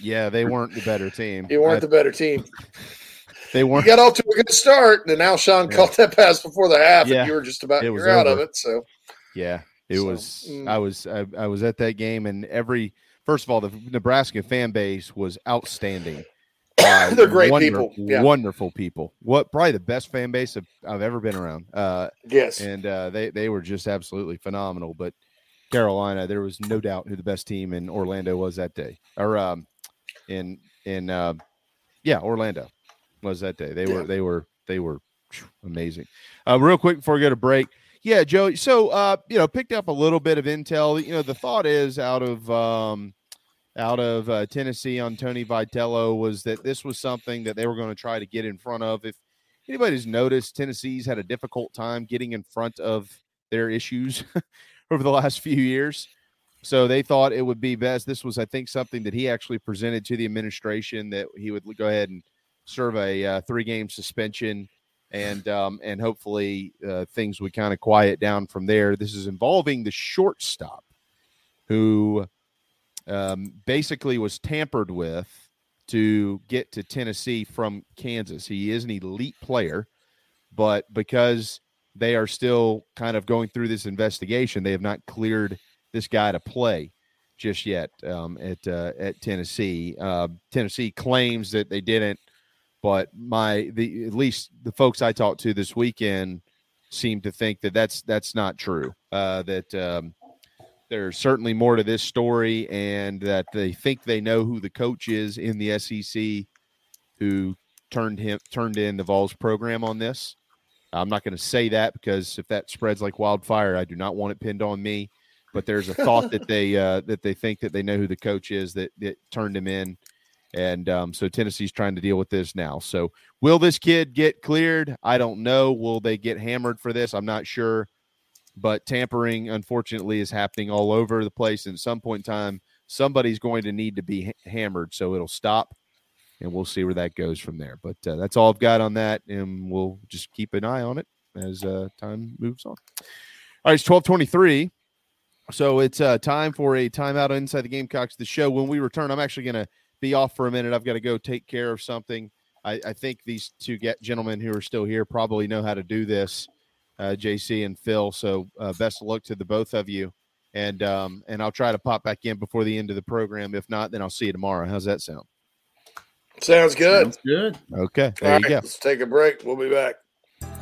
Yeah, they weren't the better team. You weren't I- the better team. They weren't. You got off to a good start, and then Alshon caught that pass before the half, Yeah. and you were just about you're out of it. So Yeah, it So, was. mm. I was. I, I was at that game, and every first of all, the Nebraska fan base was outstanding. Uh, They're great wonder- people, yeah. Wonderful people. What probably the best fan base I've, I've ever been around. Uh, Yes. and uh, they they were just absolutely phenomenal. But Carolina, there was no doubt who the best team in Orlando was that day, or um, in in uh, yeah, Orlando was that day. They were they were they were amazing. Uh, real quick before we go to break, yeah, Joe. So uh, you know, picked up a little bit of intel. You know, the thought is out of um, out of uh, Tennessee on Tony Vitello was that this was something that they were going to try to get in front of. If anybody's noticed, Tennessee's had a difficult time getting in front of their issues over the last few years. So they thought it would be best. This was, I think, something that he actually presented to the administration that he would go ahead and serve a uh, three-game suspension, and um, and hopefully uh, things would kind of quiet down from there. This is involving the shortstop, who um, basically was tampered with to get to Tennessee from Kansas. He is an elite player, but because they are still kind of going through this investigation, they have not cleared this guy to play just yet um, at uh, at Tennessee. Uh, Tennessee claims that they didn't, but my the at least the folks I talked to this weekend seem to think that that's that's not true. Uh, that um, there's certainly more to this story, and that they think they know who the coach is in the SEC who turned him turned in the Vols program on this. I'm not going to say that because if that spreads like wildfire, I do not want it pinned on me. But there's a thought that they uh, that they think that they know who the coach is that, that turned him in, and um, so Tennessee's trying to deal with this now. So will this kid get cleared? I don't know. Will they get hammered for this? I'm not sure. But tampering, unfortunately, is happening all over the place. And at some point in time, somebody's going to need to be ha- hammered, so it'll stop and we'll see where that goes from there. But uh, that's all I've got on that, and we'll just keep an eye on it as uh, time moves on. All right, it's twelve twenty three, so it's uh, time for a timeout inside the Gamecocks. The show when we return, I'm actually going to be off for a minute. I've got to go take care of something. I, I think these two get gentlemen who are still here probably know how to do this, uh, JC and Phil. So uh, best of luck to the both of you. And um, and I'll try to pop back in before the end of the program. If not, then I'll see you tomorrow. How's that sound? Sounds good. Sounds good. Okay, there All you right, go. let's take a break. We'll be back.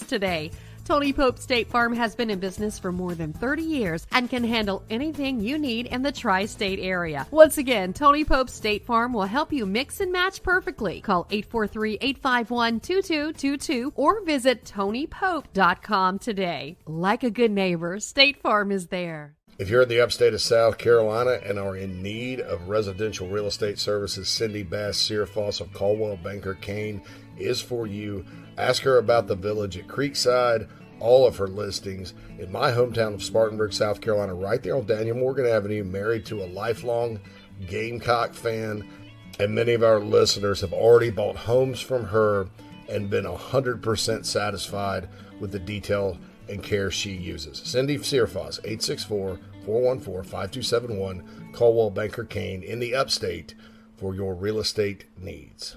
today. Tony Pope State Farm has been in business for more than 30 years and can handle anything you need in the tri state area. Once again, Tony Pope State Farm will help you mix and match perfectly. Call 843 851 2222 or visit TonyPope.com today. Like a good neighbor, State Farm is there. If you're in the upstate of South Carolina and are in need of residential real estate services, Cindy Bass Searfoss of Coldwell Banker Caine is for you. Ask her about the village at Creekside, all of her listings in my hometown of Spartanburg, South Carolina, right there on Daniel Morgan Avenue, married to a lifelong Gamecock fan. And many of our listeners have already bought homes from her and been 100% satisfied with the detail and care she uses. Cindy Searfoss, 864 414 5271, Coldwell Banker Caine in the upstate for your real estate needs.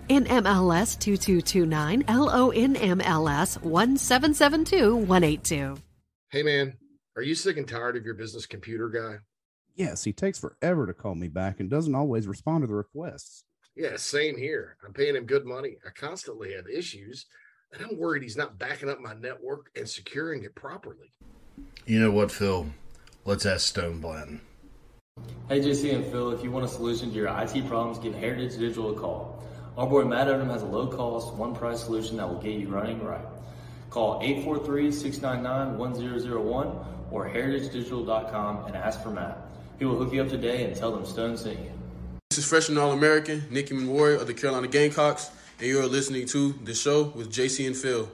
NMLS 2229, LONMLS 1772182. Hey man, are you sick and tired of your business computer guy? Yes, he takes forever to call me back and doesn't always respond to the requests. Yeah, same here. I'm paying him good money. I constantly have issues, and I'm worried he's not backing up my network and securing it properly. You know what, Phil? Let's ask Stone Blanton. Hey, JC and Phil, if you want a solution to your IT problems, give Heritage Digital a call. Our boy Matt Odom has a low cost, one price solution that will get you running right. Call 843 699 1001 or heritagedigital.com and ask for Matt. He will hook you up today and tell them Stone sent you. This is freshman All American Nicky Memorial of the Carolina Gamecocks, and you're listening to The Show with JC and Phil.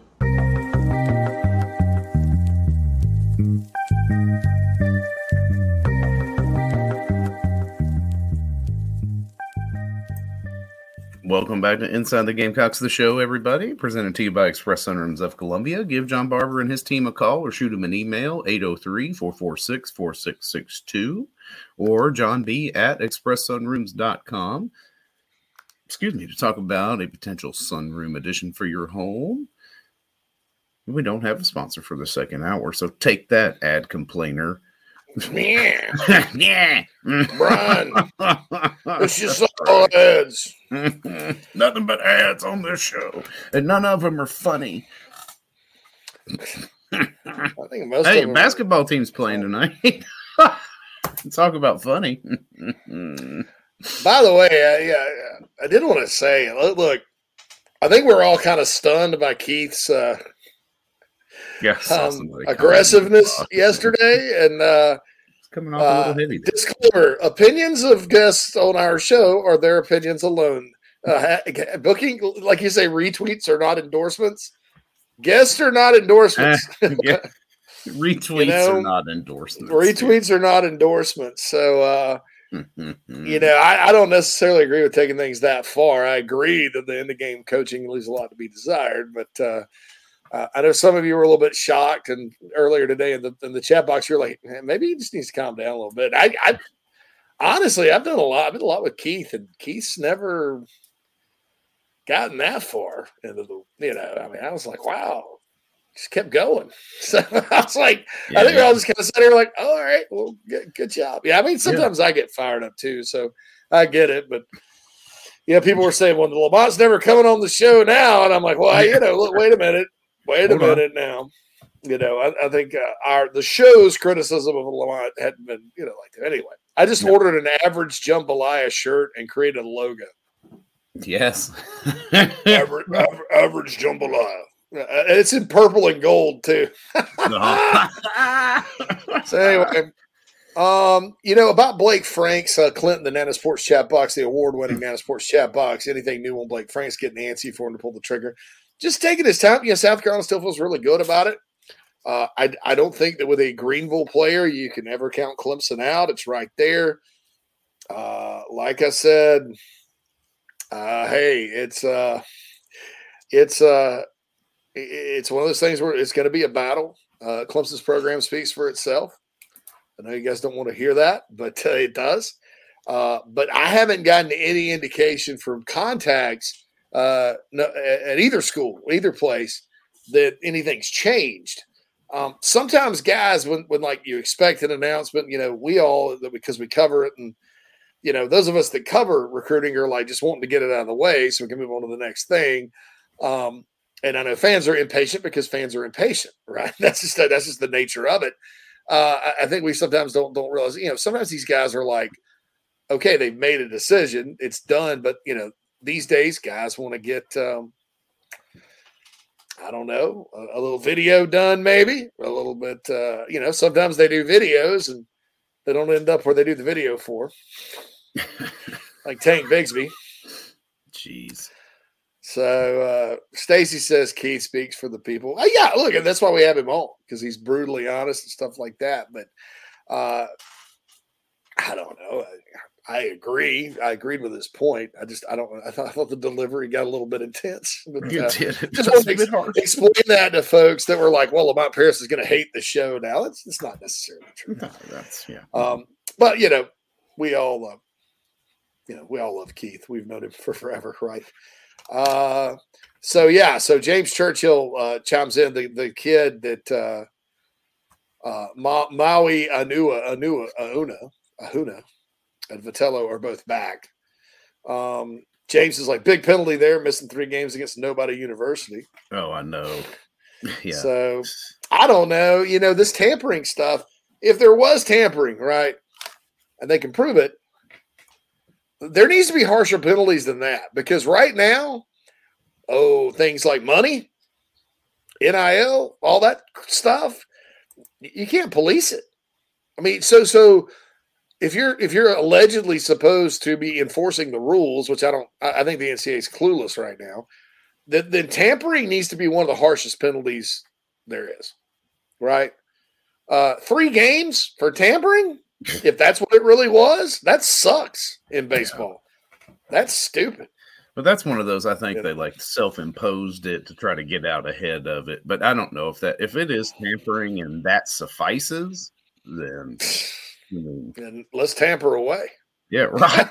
Welcome back to Inside the Gamecocks, the show, everybody. Presented to you by Express Sunrooms of Columbia. Give John Barber and his team a call or shoot him an email, 803 446 4662, or John B at expresssunrooms.com. Excuse me, to talk about a potential sunroom addition for your home. We don't have a sponsor for the second hour, so take that, ad complainer. Yeah. yeah. Brian, it's just all ads. Nothing but ads on this show, and none of them are funny. I think most hey, of them basketball team's playing tonight. Talk about funny. By the way, I, yeah, I did want to say, look, look, I think we're all kind of stunned by Keith's uh, yes, um, aggressiveness yesterday, and uh, coming off a little uh, heavy. there. disclaimer: opinions of guests on our show are their opinions alone. Uh, booking, like you say, retweets are not endorsements. Guests are not endorsements. Yeah. Retweets know, are not endorsements. Retweets are not endorsements. So, uh, you know, I, I don't necessarily agree with taking things that far. I agree that the end of game coaching leaves a lot to be desired, but uh, uh, I know some of you were a little bit shocked. And earlier today in the in the chat box, you're like, maybe he just needs to calm down a little bit. I, I honestly, I've done a lot. I've been a lot with Keith, and Keith's never gotten that far into the. You know, I mean, I was like, wow. Just kept going. So I was like, I think we're all just kind of sitting here like, oh, all right, well, good, good job. Yeah, I mean, sometimes I get fired up too, so I get it. But yeah, people were saying, well, the Lamont's never coming on the show now, and I'm like, well, you know, look, wait a minute, wait a Hold on. minute now. You know, I, I think uh, our the show's criticism of Lamont hadn't been, you know, like that. Anyway, I just ordered an average jambalaya shirt and created a logo. Yes. average, average, average jambalaya. Uh, it's in purple and gold too. so anyway, um, you know about Blake Franks, uh, Clinton, the Nana's Porch chat box, the award-winning Nana's Porch chat box. Anything new on Blake Franks? Getting antsy for him to pull the trigger. Just taking his time. You know, South Carolina still feels really good about it. Uh, I I don't think that with a Greenville player you can ever count Clemson out. It's right there. Uh, like I said, uh, hey, it's uh, it's uh, it's one of those things where it's going to be a battle. Uh, Clemson's program speaks for itself. I know you guys don't want to hear that, but uh, it does. Uh, but I haven't gotten any indication from contacts uh, at either school, either place, that anything's changed. Um, sometimes guys, when when like you expect an announcement, you know, we all because we cover it, and you know, those of us that cover recruiting are like just wanting to get it out of the way so we can move on to the next thing. Um, and I know fans are impatient because fans are impatient, right? That's just that's just the nature of it. Uh, I, I think we sometimes don't don't realize, you know, sometimes these guys are like, okay, they've made a decision, it's done, but you know, these days guys want to get, um, I don't know, a, a little video done, maybe a little bit, uh, you know, sometimes they do videos and they don't end up where they do the video for, like Tank Bigsby. Jeez. So uh, Stacy says Keith speaks for the people. Uh, yeah, look, and that's why we have him on because he's brutally honest and stuff like that. But uh, I don't know. I, agree. I agreed with his point. I just I don't. I thought, I thought the delivery got a little bit intense. But, You uh, did. It Just a to bit ex- explain that to folks that were like, "Well, Lamont Paris is going to hate the show now." It's that's not necessarily true. No, that's yeah. Um, but you know, we all love, you know, we all love Keith. We've known him for forever, right? Uh, so yeah, so James Churchill uh, chimes in. The the kid that uh, uh, Ma- Maui Anua Anua Auna Ahuna and Vitello are both back. Um, James is like big penalty there, missing three games against Nobody University. Oh, I know. Yeah. So I don't know. You know, this tampering stuff, if there was tampering, right, and they can prove it, there needs to be harsher penalties than that because right now, oh, things like money, NIL, all that stuff, you can't police it. I mean, so so if you're if you're allegedly supposed to be enforcing the rules, which I don't, I, think the NCAA is clueless right now. Then, then tampering needs to be one of the harshest penalties there is, right? Uh, three games for tampering, if that's what it really was, that sucks in baseball. That's stupid. But that's one of those I think they like self-imposed it to try to get out ahead of it. But I don't know if that if it is tampering and that suffices, then And let's tamper away. yeah, right.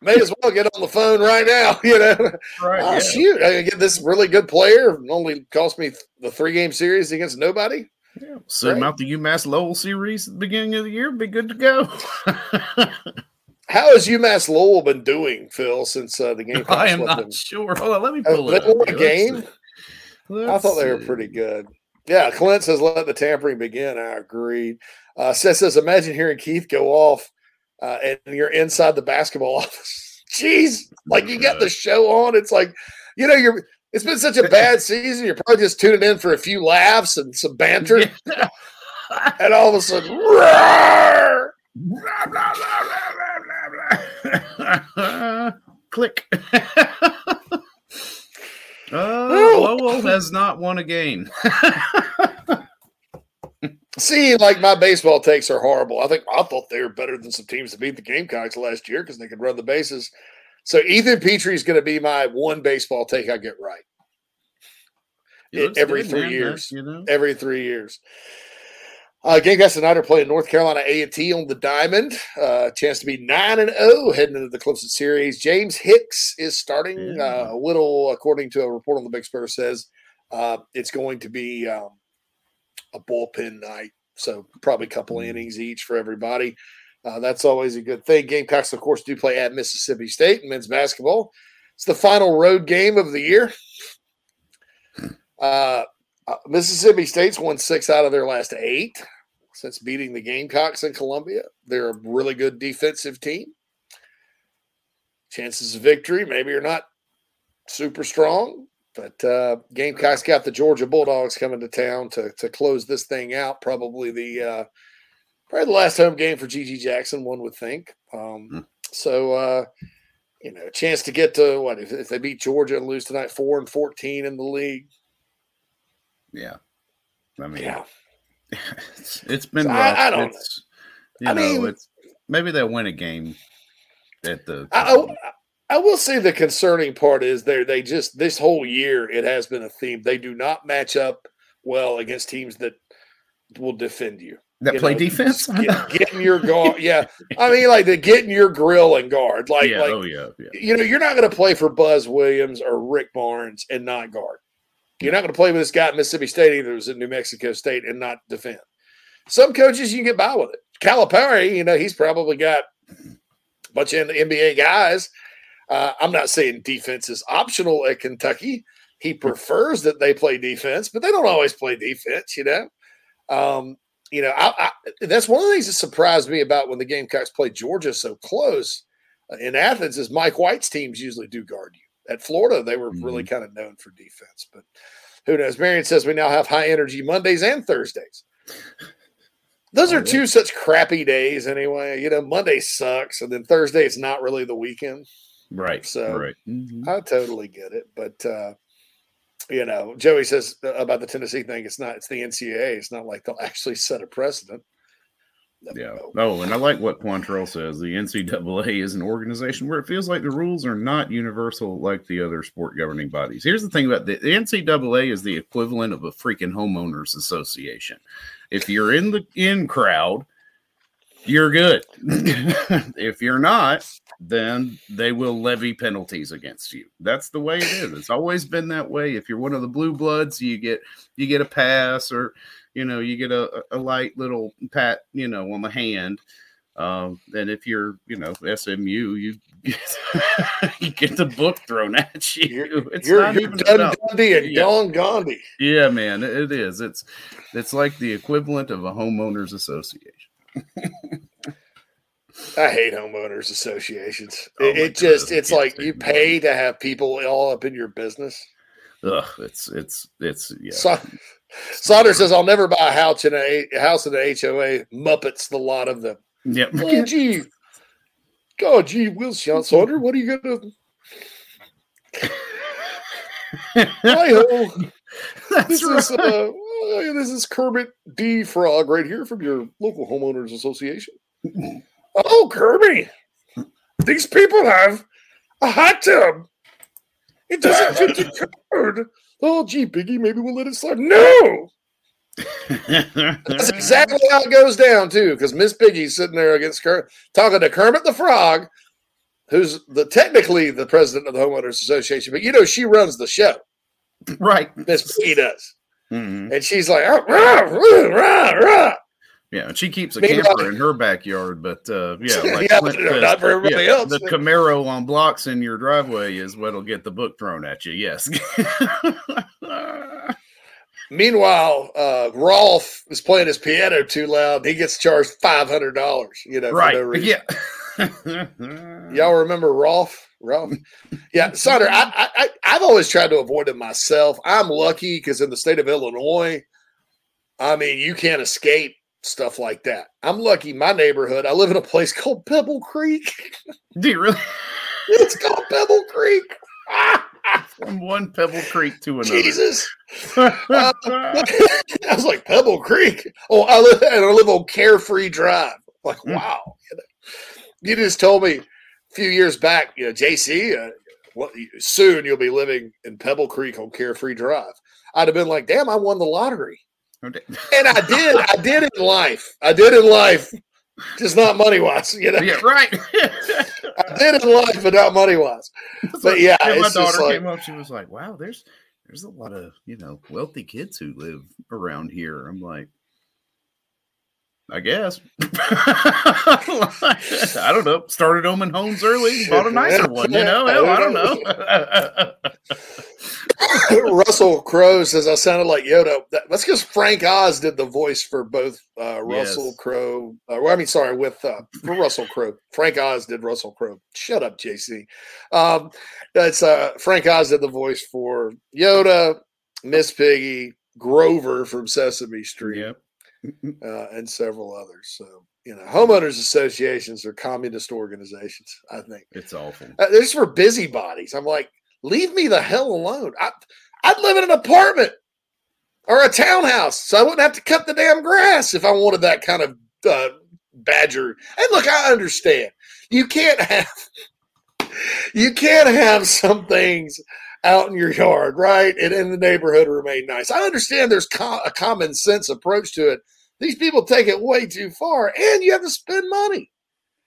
May as well get on the phone right now. You know, Right, oh, yeah. shoot, I get this really good player. Only cost me the three game series against nobody. Send them out the UMass Lowell series at the beginning of the year, be good to go. How has UMass Lowell been doing, Phil, since uh, the game? I am not sure. Hold on, let me pull Uh, it they up. won a game. See. I thought they were pretty good. Yeah, Clint says let the tampering begin. I agreed. Uh, Seth says imagine hearing Keith go off uh, and you're inside the basketball office. Jeez, like you got the show on. It's like, you know, you're. It's been such a bad season. You're probably just tuning in for a few laughs and some banter, and all of a sudden, roar! Click. Uh, Lowell has not won a game. See, like my baseball takes are horrible. I think I thought they were better than some teams that beat the Gamecocks last year because they could run the bases. So Ethan Petry is going to be my one baseball take I get right. It- every good, three man, years. you know? Every three years. Uh, Gamecocks tonight are playing North Carolina A and T on the Diamond. Uh, chance to be nine and zero heading into the Clemson series. James Hicks is starting. Uh, a little, according to a report on the Big Spur, says uh, it's going to be um, a bullpen night. So probably a couple innings each for everybody. Uh, that's always a good thing. Gamecocks, of course, do play at Mississippi State in men's basketball. It's the final road game of the year. Uh, uh, Mississippi State's won six out of their last eight since beating the Gamecocks in Columbia. They're a really good defensive team. Chances of victory maybe are not super strong, but uh, Gamecocks got the Georgia Bulldogs coming to town to to close this thing out. Probably the uh, probably the last home game for GG Jackson, one would think. Um, So uh, you know, a chance to get to what if, if they beat Georgia and lose tonight, four and fourteen in the league. Yeah. I mean, Yeah. it's, it's been So rough. I- I don't it's, you I know, mean- it's maybe they'll win a game at the I, I, I will say the concerning part is they they just this whole year it has been a theme. They do not match up well against teams that will defend you. That You play know, defense? Get, getting your guard. Yeah. I mean, like the getting your grill and guard. Like, yeah, like oh yeah, yeah. you know, you're not going to play for Buzz Williams or Rick Barnes and not guard. You're not going to play with this guy at Mississippi State either, who's at New Mexico State, and not defend. Some coaches you can get by with it. Calipari, you know, he's probably got a bunch of NBA guys. Uh, I'm not saying defense is optional at Kentucky. He prefers that they play defense, but they don't always play defense, you know. Um, you know, I, I, that's one of the things that surprised me about when the Gamecocks played Georgia so close uh, in Athens is Mike White's teams usually do guard you. At Florida, they were really kind of known for defense, but who knows? Marion says we now have high energy Mondays and Thursdays. Those are two such crappy days anyway. You know, Monday sucks, and then Thursday is not really the weekend. Right. So right. I totally get it, but uh, you know, Joey says about the Tennessee thing. It's not. It's the NCAA. It's not like they'll actually set a precedent. Yeah. Oh, and I like what Quantrell says. The NCAA is an organization where it feels like the rules are not universal like the other sport governing bodies. Here's the thing about the, the NCAA is the equivalent of a freaking homeowners association. If you're in the in crowd, you're good. if you're not, then they will levy penalties against you. That's the way it is. It's always been that way. If you're one of the blue bloods, you get you get a pass or you know you get a, a light little pat you know on the hand um and if you're you know smu you get, you get the book thrown at you it's You're, not you're done about- and Yeah. gone Gandhi. yeah man it is it's it's like the equivalent of a homeowners association I hate homeowners associations. Oh it it just it's like you pay to have people all up in your business. ugh, it's it's it's yeah. So, Saunders says, "I'll never buy a house in a, a house in the HOA. Muppets, the lot of them." Yep. Oh, gee, God, gee, Will Sean Saunders, what are you gonna? Hi-ho. This is uh, uh, this is Kermit D. Frog right here from your local homeowners association. Oh, Kirby, these people have a hot tub. It doesn't fit the code. Oh, gee, Piggy, maybe we'll let it slide. No, that's exactly how it goes down too. Because Miss Piggy's sitting there against Kermit, talking to Kermit the Frog, who's the technically the president of the homeowners association, but you know she runs the show. Right, Miss Piggy does, Mhm. and she's like, oh, rah, rah, rah. Yeah, and she keeps a camper in her backyard, but uh, yeah, like Yeah, Clint but says, not for everybody yeah, else. The Camaro on blocks in your driveway is what'll get the book thrown at you. Yes. Meanwhile, uh, Rolf is playing his piano too loud. He gets charged five hundred dollars. You know, right. For no reason. yeah. Y'all remember Rolf? Rolf? Yeah, Sonder, I, I, I, I've always tried to avoid it myself. I'm lucky because in the state of Illinois, I mean, you can't escape stuff like that. I'm lucky. My neighborhood, I live in a place called Pebble Creek. Do you really? it's called Pebble Creek. From one Pebble Creek to another. Jesus. Uh, I was like Pebble Creek. Oh, I live and I live on Carefree Drive. Like, Hmm. wow. You, just told me a few years back, you know, JC, uh, what, soon you'll be living in Pebble Creek on Carefree Drive. I'd have been like, damn, I won the lottery. And I did. I did in life. I did in life, just not money wise. You know, yeah, right. I did in life, but not money wise. But yeah, my daughter like, came up. She was like, "Wow, there's there's a lot of you know wealthy kids who live around here." I'm like, I guess. I don't know. Started owning homes early, bought a nicer one. You know, Hell, I don't know. Russell Crowe says I sounded like Yoda. That- That's because Frank Oz did the voice for both uh, Russell Yes. Crowe. Uh, well, I mean, sorry, with uh, for Russell Crowe. Frank Oz did Russell Crowe. Shut up, JC. Um, that's uh, Frank Oz did the voice for Yoda, Miss Piggy, Grover from Sesame Street, uh, and several others. So you know, homeowners associations are communist organizations. I think it's awful. uh, they're just for busybodies. I'm like, leave me the hell alone. I, I'd live in an apartment or a townhouse, so I wouldn't have to cut the damn grass if I wanted that kind of uh, badger. And look, I understand you can't have you can't have some things out in your yard, right, and in the neighborhood remain nice. I understand there's co- a common sense approach to it. These people take it way too far, and you have to spend money.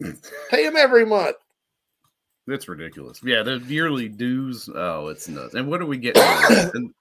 Pay them every month. It's ridiculous. Yeah, the yearly dues. Oh, it's nuts. And what do we? And,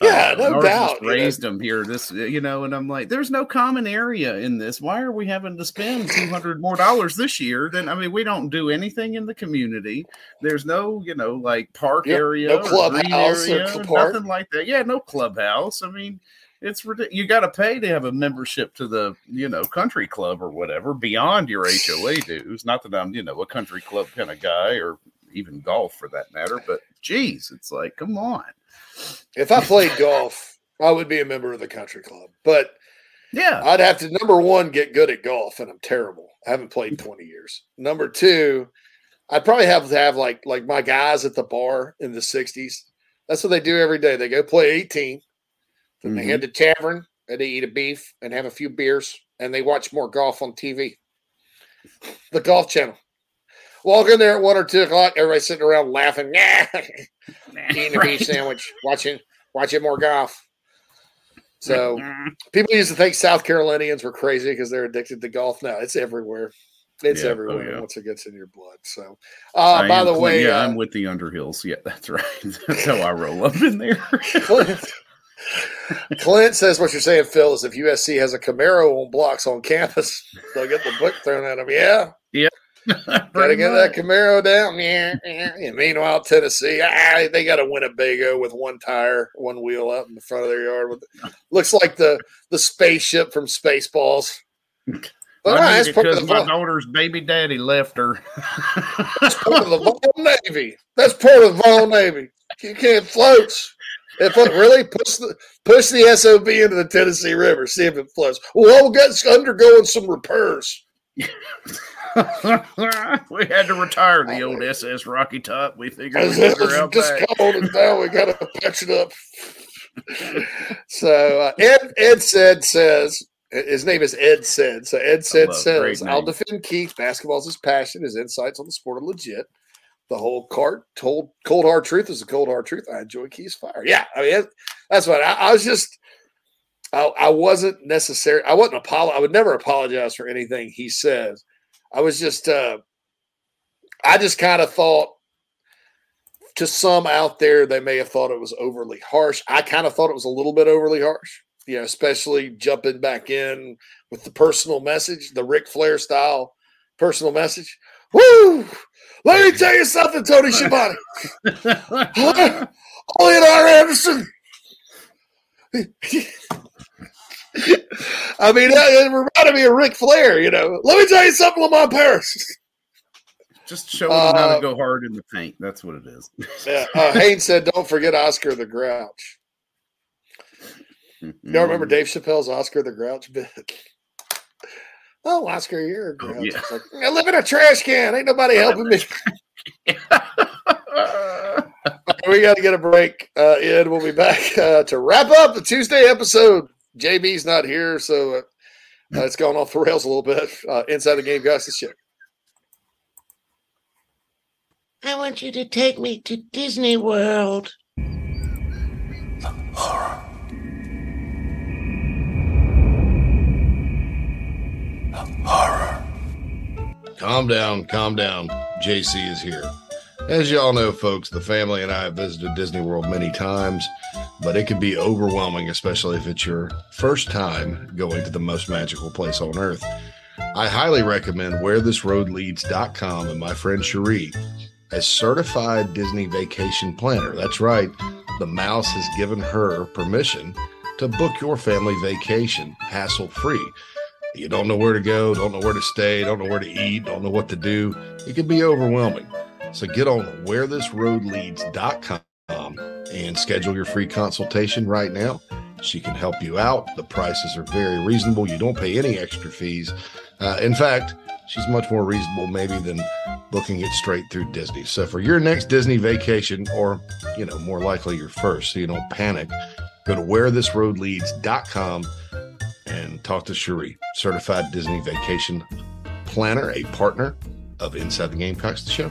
Yeah, uh, no doubt, just you know. Raised them here. This, you know, and I'm like, there's no common area in this. Why are we having to spend two hundred more dollars this year? Than I mean, we don't do anything in the community. There's no, you know, like park Yep, area, no clubhouse area, park. nothing like that. Yeah, no clubhouse. I mean, it's ridiculous. You got to pay to have a membership to the, you know, country club or whatever beyond your HOA dues. Not that I'm, you know, a country club kind of guy or even golf for that matter, but geez, it's like, come on. If I played golf, I would be a member of the country club. But yeah, I'd have to number one get good at golf, and I'm terrible. I haven't played in 20 years. Number two, I'd probably have to have like like my guys at the bar in the 60s. That's what they do every day. They go play 18, then they head mm-hmm. to tavern and they eat a beef and have a few beers and they watch more golf on TV. The golf channel. Walk in there at one or two o'clock, everybody sitting around laughing, eating a beef sandwich, watching watching more golf. So people used to think South Carolinians were crazy because they're addicted to golf. Now it's everywhere. It's Yeah, oh, everywhere yeah. once it gets in your blood. So, uh, by the Clint- way, yeah, uh, I'm with the Underhills. Yeah, that's right. That's how I roll up in there. Clint, Clint says what you're saying, Phil, is if USC has a Camaro on blocks on campus, they'll get the book thrown at them. Yeah. Gotta get that Camaro down. Yeah, yeah. And meanwhile, Tennessee, ah, they got a Winnebago with one tire, one wheel up in the front of their yard. With looks like the the spaceship from Spaceballs. But I ah, need that's it part of because my fun. daughter's baby daddy left her. That's part of the Vol Navy. That's part of the Vol Navy. You can't float. If it really push the push the SOB into the Tennessee River, see if it flows. Well, it's undergoing some repairs. we had to retire the old SS Rocky Top. We figured we'd It's figure out just back. cold and now we got to patch it up. so uh, Ed Ed said says his name is Ed said. So Ed said says I'll defend Keith. Basketball's his passion. His insights on the sport are legit. The whole cart told cold hard truth is a cold hard truth. I enjoy Keith's fire. Yeah, I mean that's what I, I was just. I, I wasn't necessary. I wasn't apolo. I would never apologize for anything he says. I was just. uh I just kind of thought to some out there, they may have thought it was overly harsh. I kind of thought it was a little bit overly harsh, you know, especially jumping back in with the personal message, the Ric Flair style personal message. Woo! Let me tell you something, Tony Schiavone. r. Anderson. I mean, it reminded me of Ric Flair, you know. Let me tell you something, Lamont Paris. Just showing them how Uh, to go hard in the paint. That's what it is. Yeah. Uh, Haynes said, "Don't forget Oscar the Grouch." Y'all remember Dave Chappelle's Oscar the Grouch bit? Oh, Oscar, you're a grouch. yeah. Like, I live in a trash can. Ain't nobody helping me. we got to get a break. Uh, Ed, we'll be back uh, to wrap up the Tuesday episode. JB's not here, so uh, uh, it's gone off the rails a little bit. Uh, inside the game, guys. This shit. I want you to take me to Disney World. Calm down, calm down. JC is here. As y'all know, folks, the family and I have visited Disney World many times, but it can be overwhelming, especially if it's your first time going to the most magical place on earth. I highly recommend wherethisroadleads.com and my friend Cherie, a certified Disney vacation planner. That's right, the mouse has given her permission to book your family vacation hassle free. You don't know where to go, don't know where to stay, don't know where to eat, don't know what to do. It can be overwhelming. So get on wherethisroadleads.com and schedule your free consultation right now. She can help you out. The prices are very reasonable. You don't pay any extra fees. Uh, in fact, she's much more reasonable maybe than booking it straight through Disney. So for your next Disney vacation, or you know, more likely your first, so you don't panic, go to wherethisroadleads.com and talk to Cherie, certified Disney vacation planner, a partner of Inside the Gamecocks the show.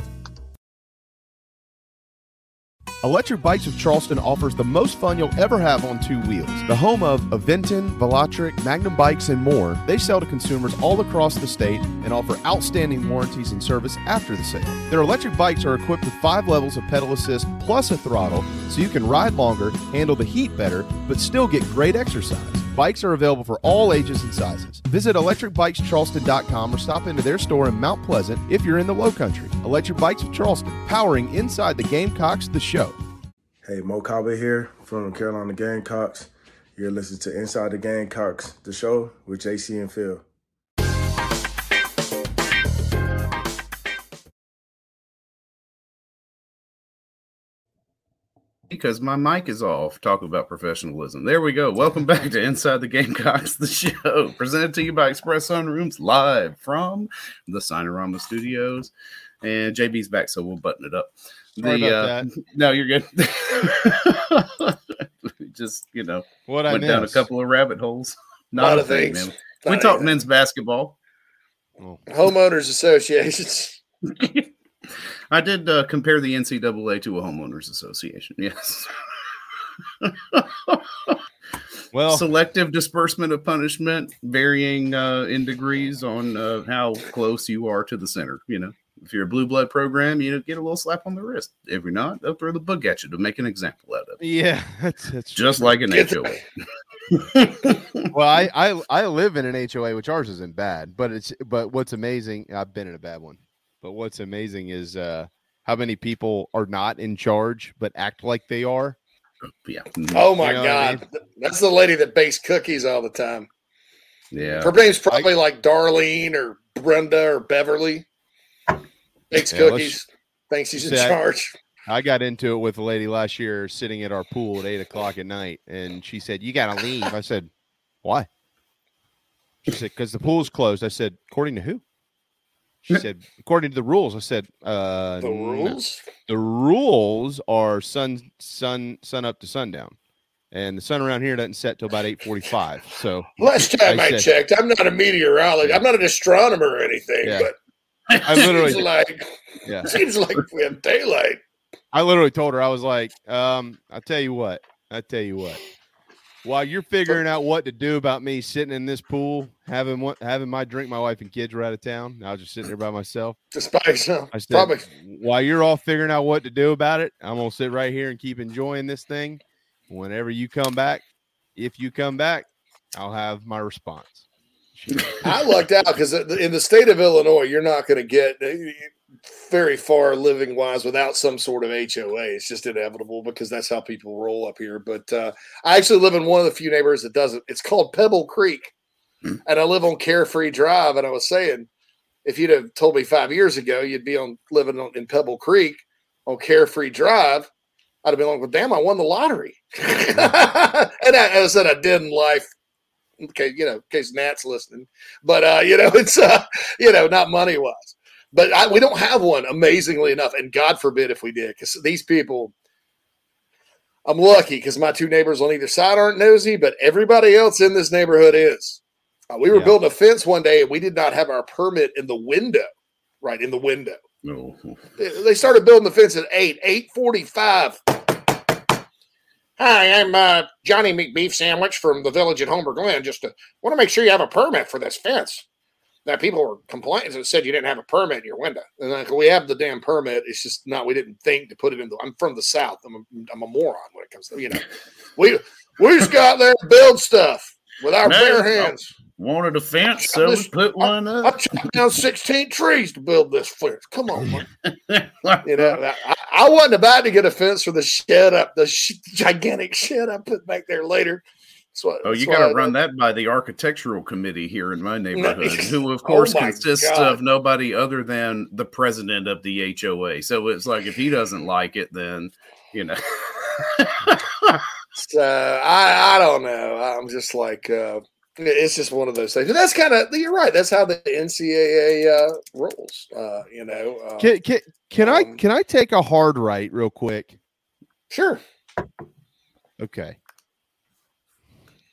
Electric Bikes of Charleston offers the most fun you'll ever have on two wheels. The home of Aventon, Velotric, Magnum Bikes, and more, they sell to consumers all across the state and offer outstanding warranties and service after the sale. Their electric bikes are equipped with five levels of pedal assist plus a throttle, so you can ride longer, handle the heat better, but still get great exercise. Bikes are available for all ages and sizes. Visit electricbikescharleston.com or stop into their store in Mount Pleasant if you're in the low country. Electric Bikes of Charleston, powering inside the Gamecocks, the show. Hey, Mo Cowboy here from Carolina Gamecocks. You're listening to Inside the Gamecocks, the show with JC and Phil. Because my mic is off. Talk about professionalism. There we go. Welcome back to Inside the Gamecocks, the show presented to you by Express Sunrooms, live from the Signarama Studios. And JB's back, so we'll button it up. Sorry The, about uh, that. No, you're good. Just you know, What I went down a couple of rabbit holes. Lot Not a of thing, things. man. Not We talk anything. men's basketball. Homeowners associations. I did uh, compare the NCAA to a homeowners association. Yes. well, selective disbursement of punishment, varying uh, in degrees on uh, how close you are to the center. You know, if you're a blue blood program, you know, get a little slap on the wrist. If you're not, they'll throw the book at you to make an example out of it. Yeah, that's, that's Just like an Get HOA. well, I, I I live in an HOA, which ours isn't bad, but it's but what's amazing, I've been in a bad one, but what's amazing is uh how many people are not in charge but act like they are. Yeah. Oh my You know what I God. That's the lady that bakes cookies all the time. Yeah. Her name's probably like Darlene or Brenda or Beverly. Bakes Yeah, cookies. Thanks, she's in I- charge. I got into it with a lady last year sitting at our pool at eight o'clock at night, and she said, "You gotta leave." I said, "Why?" She said, "Because the pool's closed." I said, "According to who?" She said, "According to the rules." I said, uh, The no. rules? The rules are sun, sun, sun up to sundown, and the sun around here doesn't set till about eight forty-five. So Last time I, said- checked, I'm not a meteorologist. I'm not an astronomer or anything, Yeah. but I literally- seems like Yeah. seems like we have daylight. I literally told her, I was like, um, I'll tell you what, I tell you what. While you're figuring out what to do about me sitting in this pool, having what having my drink, my wife and kids were out of town. I was just sitting there by myself. Despite so, I said, probably while you're all figuring out what to do about it, I'm gonna sit right here and keep enjoying this thing. Whenever you come back, if you come back, I'll have my response. I lucked out because in the state of Illinois, you're not going to get uh, very far living wise without some sort of HOA. It's just inevitable because that's how people roll up here. But uh, I actually live in one of the few neighborhoods that doesn't. It's called Pebble Creek, and I live on Carefree Drive. And I was saying, if you'd have told me five years ago you'd be on living on, in Pebble Creek on Carefree Drive, I'd have been like, "Well, damn, I won the lottery." and I, I said I did in life okay, you know, in case Nat's listening. But uh, you know, it's uh, you know, not money wise. But I, we don't have one, amazingly enough, and God forbid if we did, because these people. I'm lucky because my two neighbors on either side aren't nosy, but everybody else in this neighborhood is. Uh, we were Yeah. building a fence one day, and we did not have our permit in the window, right in the window. No. They started building the fence at eight, eight forty-five. Hi, I'm uh, Johnny McBeef Sandwich from the village at Homer Glen. Just to, want to make sure you have a permit for this fence. That people were complaining that said you didn't have a permit in your window. And like, we have the damn permit. It's just not. We didn't think to put it in the. I'm from the south. I'm a, I'm a moron when it comes to you know. We we just got there and build stuff with our bare hands. Wanted a fence, so we put one up. I chopped down 16 trees to build this fence. Come on, man. you know, I, I wasn't about to get a fence for the shed up, the sh- gigantic shed I put back there later. What, Oh, you got to run that by the architectural committee here in my neighborhood, who, of Oh course, my consists God. of nobody other than the president of the HOA. So it's like if he doesn't like it, then you know. So I, I don't know. I'm just like, uh, it's just one of those things. And that's kind of, you're right. That's how the NCAA uh, rolls. Uh, you know, uh, Can, can, can I can I take a hard right real quick? Sure. Okay.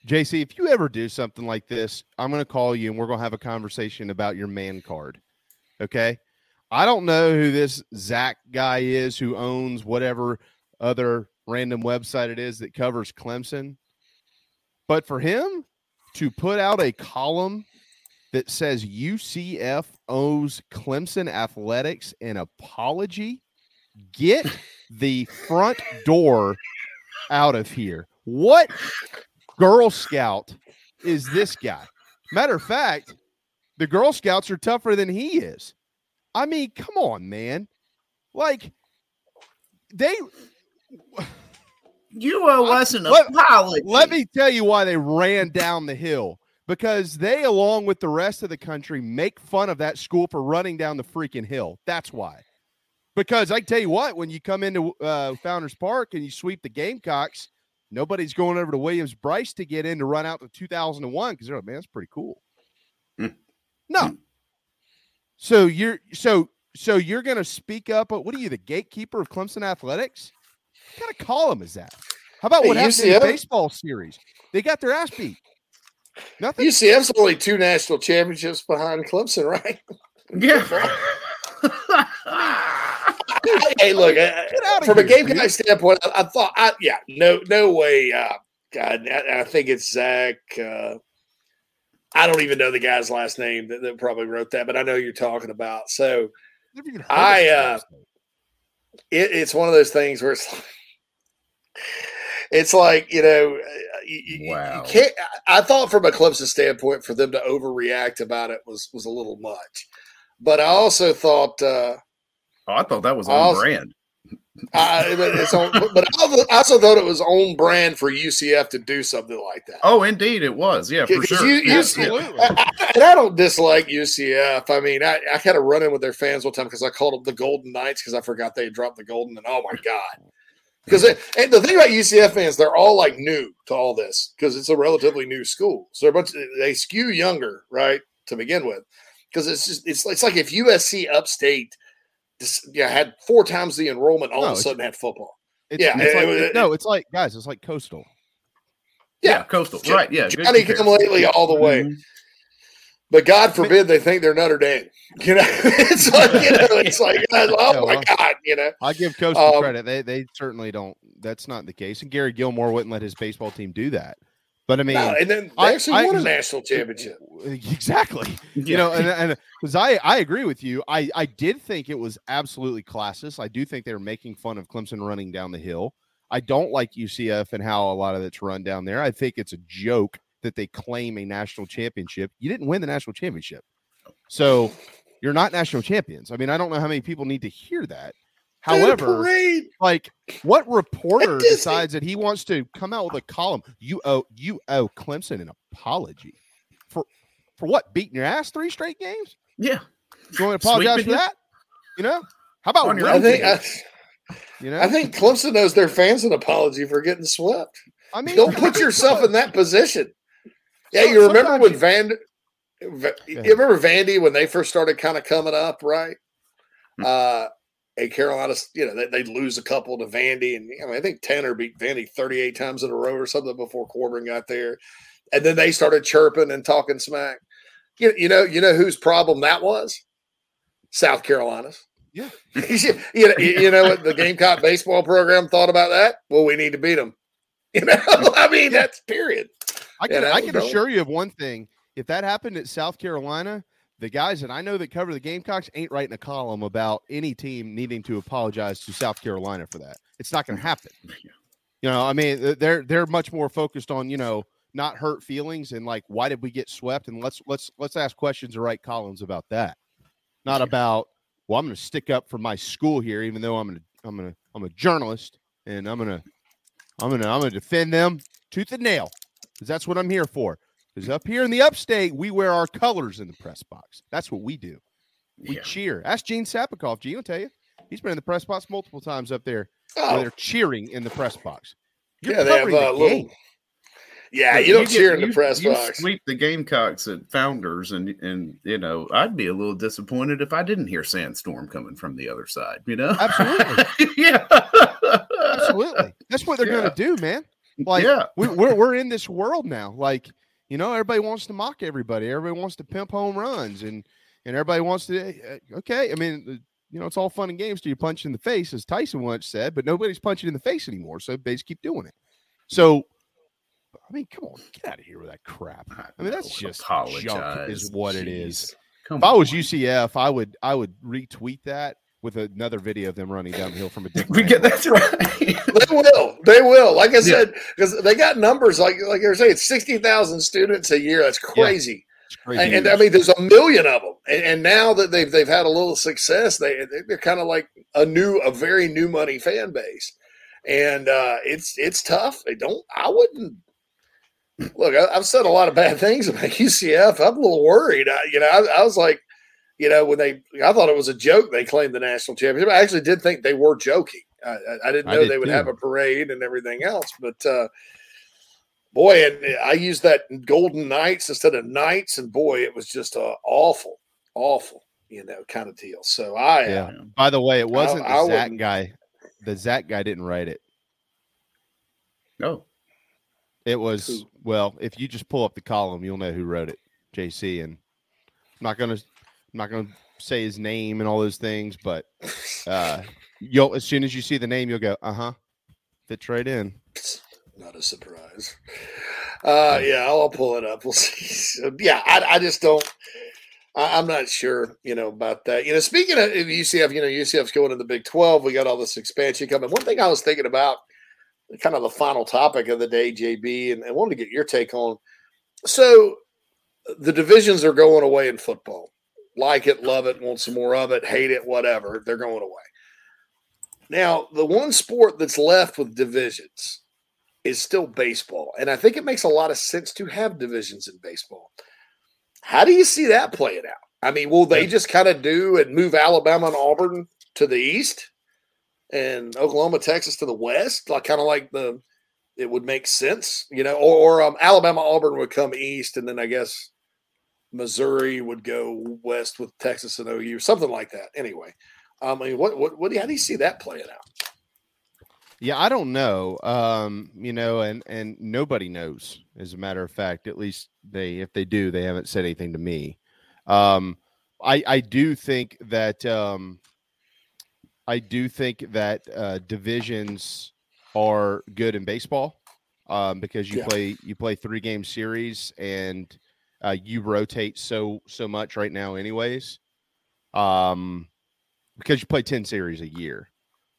JC, if you ever do something like this, I'm going to call you and we're going to have a conversation about your man card. Okay. I don't know who this Zach guy is who owns whatever other random website it is that covers Clemson. But for him to put out a column that says UCF owes Clemson athletics an apology, get the front door out of here. What Girl Scout is this guy? Matter of fact, the Girl Scouts are tougher than he is. I mean, come on, man. Like, they. You owe us an let, apology. Let me tell you why they ran down the hill. Because they, along with the rest of the country, make fun of that school for running down the freaking hill. That's why. Because I tell you what, when you come into uh, Founders Park and you sweep the Gamecocks, nobody's going over to Williams Brice to get in to run out to 2001 because they're like, man, that's pretty cool. Mm. No. Mm. So you're so so you're gonna speak up. Uh, what are you, the gatekeeper of Clemson athletics? What kind of column is that? How about Hey, what happened in the UCF? baseball series? They got their ass beat. Nothing. UCF's only two national championships behind Clemson, right? Yeah. hey, look, uh, outta from a here, Gamecock standpoint, I, I thought, I, yeah, no, no way. Uh, God, I, I think it's Zach. Uh, I don't even know the guy's last name that, that probably wrote that, but I know you're talking about. So Never even heard of I, uh, stuff. It, it's one of those things where it's like, it's like you know, you, you- you Wow. can't. I I thought from a Clemson standpoint, for them to overreact about it was was a little much, but I also thought. uh Oh, I thought that was on also- brand. Uh, but it's on, but I also thought it was on brand for UCF to do something like that. Oh, indeed, it was. Yeah, for sure. you- Yeah, UCF yeah. I- I- and I don't dislike UCF. I mean, I, I had a run in with their fans one time because I called them the Golden Knights because I forgot they dropped the Golden. And oh my God. Because and the thing about UCF fans, they're all like new to all this because it's a relatively new school. So they're a bunch, they skew younger, right, to begin with. Because it's just it's it's like if USC upstate just, yeah, had four times the enrollment, all No, of a sudden had football. It's, yeah, it's it- like, it- no, it's like guys, it's like coastal. Yeah, coastal. Jo- Right. Yeah. good Johnny come lately all the way. Mhm. But God forbid they think they're Notre Dame. You know, it's like you know, it's like oh Yeah, my well, God, you know. I give Coastal Um, credit. They they certainly don't. That's not the case. And Gary Gilmore wouldn't let his baseball team do that. But I mean, No, and then they I- actually I- won a national championship. exactly. You know, and and because I I agree with you. I I did think it was absolutely classless. I do think they were making fun of Clemson running down the hill. I don't like UCF and how a lot of it's run down there. I think it's a joke that they claim a national championship. You didn't win the national championship, so you're not national champions. I mean, I don't know how many people need to hear that. They had a However, parade. like what reporter Disney. decides that he wants to come out with a column? You owe you owe Clemson an apology for for what? Beating your ass three straight games? Yeah. You want to apologize Sweeping for you? that? You know? How about On your I winning think I, you know? I think Clemson owes their fans an apology for getting swept. I mean, Don't put yourself in that position. Yeah, So- you remember when you- Van, Va- you remember Vandy when they first started kind of coming up, right? Hmm. Uh, and Carolina, you know, they, they'd lose a couple to Vandy, and I, mean, I think Tanner beat Vandy 38 times in a row or something before Corbin got there, and then they started chirping and talking smack. You, you know, you know whose problem that was? South Carolina's. Yeah. you know, you know what the Gamecock baseball program thought about that? Well, we need to beat them. You know, I mean, that's period. I can know, I can assure you of one thing. If that happened at South Carolina, the guys that I know that cover the Gamecocks ain't writing a column about any team needing to apologize to South Carolina for that. It's not going to happen. You know, I mean, they're they're much more focused on you know not hurt feelings and like why did we get swept and let's let's let's ask questions and write columns about that, not about well I'm going to stick up for my school here even though I'm gonna I'm gonna I'm a journalist and I'm gonna I'm gonna I'm gonna defend them tooth and nail because that's what I'm here for. Because up here in the upstate, we wear our colors in the press box. That's what we do. We cheer. Ask Gene Sapakoff. Gene will tell you. He's been in the press box multiple times up there Oh. they're cheering in the press box. You're Yeah, they have covering the uh, little. game. Yeah, you don't get- cheer in the you- press you box. Sweep the Gamecocks at Founders, and and you know I'd be a little disappointed if I didn't hear Sandstorm coming from the other side. You know, Absolutely. yeah, Absolutely. That's what they're Yeah. going to do, man. Like, Yeah. we, we're, we're in this world now. Like, you know, everybody wants to mock everybody. Everybody wants to pimp home runs and, and everybody wants to, uh, okay. I mean, you know, it's all fun and games till you punch in the face, as Tyson once said, but nobody's punching in the face anymore. So they just keep doing it. So, I mean, come on, get out of here with that crap. I mean, that's just junk is what it Jeez. is. Come if I was UCF, I would I would retweet that with another video of them running downhill from a different. we get that's right. They will. They will. Like I said, because they got numbers like like you're saying, sixty thousand students a year. That's crazy. crazy And, and I mean, there's a million of them. And, and now that they've they've had a little success, they they're kind of like a new, a very new money fan base. And uh, it's it's tough. They don't. I wouldn't. Look, I, I've said a lot of bad things about UCF. I'm a little worried. I, you know, I, I was like, you know, when they, I thought it was a joke. They claimed the national championship. I actually did think they were joking. I, I, I didn't I know did they would too. have a parade and everything else. But uh, boy, and I used that Golden Knights instead of Knights, and boy, it was just uh, awful, awful, you know, kind of deal. So I, Yeah. By the way, it wasn't I the Zach wouldn't- guy. The Zach guy didn't write it. No. It was well. If you just pull up the column, you'll know who wrote it. JC, and I'm not gonna, I'm not gonna say his name and all those things, but uh, you'll as soon as you see the name, you'll go, uh huh, fits right in. not a surprise. Uh, yeah, I'll, pull it up. We'll see. Yeah, I, I just don't. I, I'm not sure, you know, about that. You know, speaking of UCF, you know, UCF's going to the Big 12. We got all this expansion coming. One thing I was thinking about, kind of the final topic of the day, JB, and I wanted to get your take on. So, the divisions are going away in football. Like it, love it, want some more of it, hate it, whatever. They're going away. Now, the one sport that's left with divisions is still baseball. And I think it makes a lot of sense to have divisions in baseball. How do you see that playing out? I mean, will they just kind of do and move Alabama and Auburn to the east and Oklahoma, Texas to the west? Like kind of like the it would make sense, you know, or, or um, Alabama, Auburn would come east, and then I guess Missouri would go west with Texas and OU, something like that. Anyway, I mean, what what what do you, how do you see that playing out? Yeah, I don't know. Um, you know, and and nobody knows. As a matter of fact, at least they, if they do, they haven't said anything to me. Um, I I do think that um, I do think that uh, divisions are good in baseball um, because you Yeah. play you play three game series and uh, you rotate so so much right now, anyways. Um, because you play ten series a year.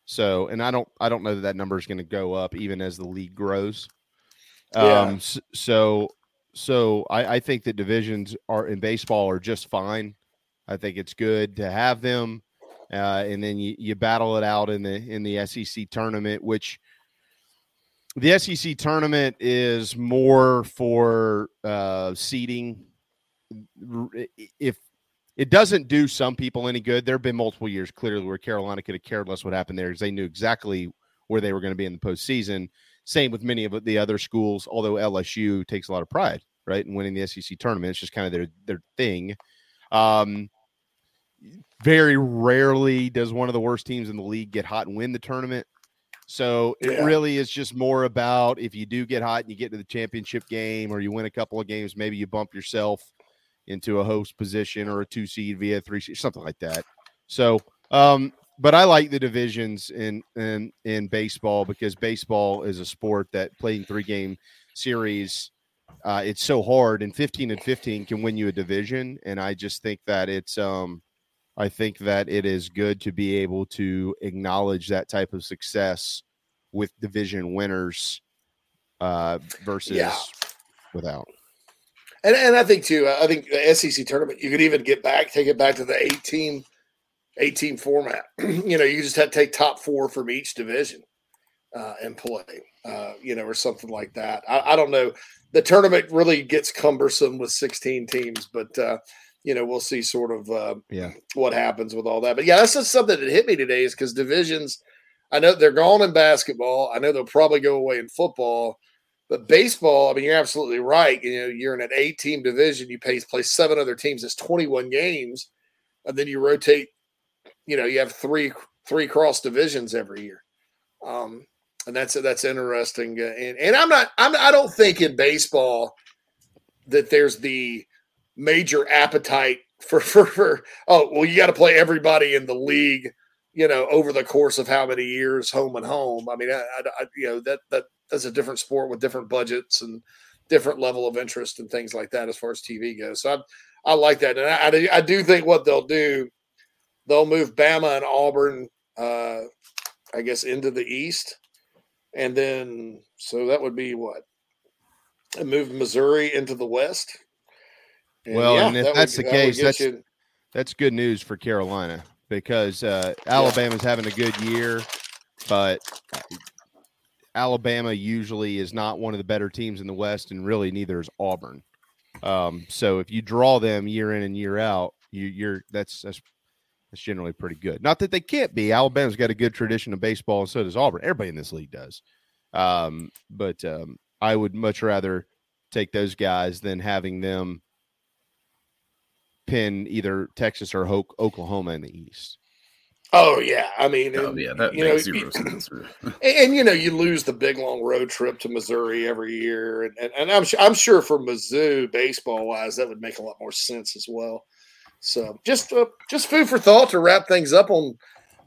So, and I don't, I don't know that that number is going to go up even as the league grows. Um, s- so, so I, I think that divisions are in baseball are just fine. I think it's good to have them, uh, and then you, you battle it out in the in the SEC tournament, which the SEC tournament is more for uh, seeding. If it doesn't do some people any good, there have been multiple years clearly where Carolina could have cared less what happened there because they knew exactly where they were going to be in the postseason. Same with many of the other schools, although LSU takes a lot of pride, right, in winning the SEC tournament. It's just kind of their their thing. Um, very rarely does one of the worst teams in the league get hot and win the tournament. So it Yeah. really is just more about if you do get hot and you get to the championship game or you win a couple of games, maybe you bump yourself into a host position or a two seed via three seed, something like that. So, um, but I like the divisions in in in baseball because baseball is a sport that playing three game series, uh, it's so hard, and fifteen and fifteen can win you a division, and I just think that it's um, I think that it is good to be able to acknowledge that type of success with division winners uh, versus Yeah. without. And and I think too, I think the SEC tournament, you could even get back, take it back to the 18, 18 format. you know, you just have to take top four from each division uh, and play, uh, you know, or something like that. I, I don't know. The tournament really gets cumbersome with 16 teams, but, uh, you know, we'll see sort of uh, Yeah. what happens with all that. But yeah, that's just something that hit me today is because divisions, I know they're gone in basketball. I know they'll probably go away in football. But baseball, I mean, you're absolutely right. You know, you're in an eight team division, you play, play seven other teams, it's 21 games, and then you rotate, you know, you have three three cross divisions every year. Um, and that's that's interesting. Uh, And and I'm not I'm I don't think in baseball that there's the major appetite for for, for oh well you got to play everybody in the league you know over the course of how many years home and home. I mean I, I- you know that that that's a different sport with different budgets and different level of interest and things like that as far as tv goes. So i, I like that. And I, I do think what they'll do they'll move bama and auburn uh i guess into the east. And then so that would be what? And move missouri into the west And well, yeah, and if that would- that's the that case, that's you- that's good news for Carolina because uh, Alabama's having a good year, but Alabama usually is not one of the better teams in the West, and really neither is Auburn. Um, so if you draw them year in and year out, you, you're that's that's that's generally pretty good. Not that they can't be. Alabama's got a good tradition of baseball, and so does Auburn. Everybody in this league does. Um, but um, I would much rather take those guys than having them pin either Texas or Ho- Oklahoma in the East. Oh yeah, I mean, Oh and, yeah, that you makes know, zero sense. and, and, you know, you lose the big long road trip to Missouri every year, and, and, and I'm su- I'm sure for Mizzou baseball wise that would make a lot more sense as well. So just uh, just food for thought to wrap things up on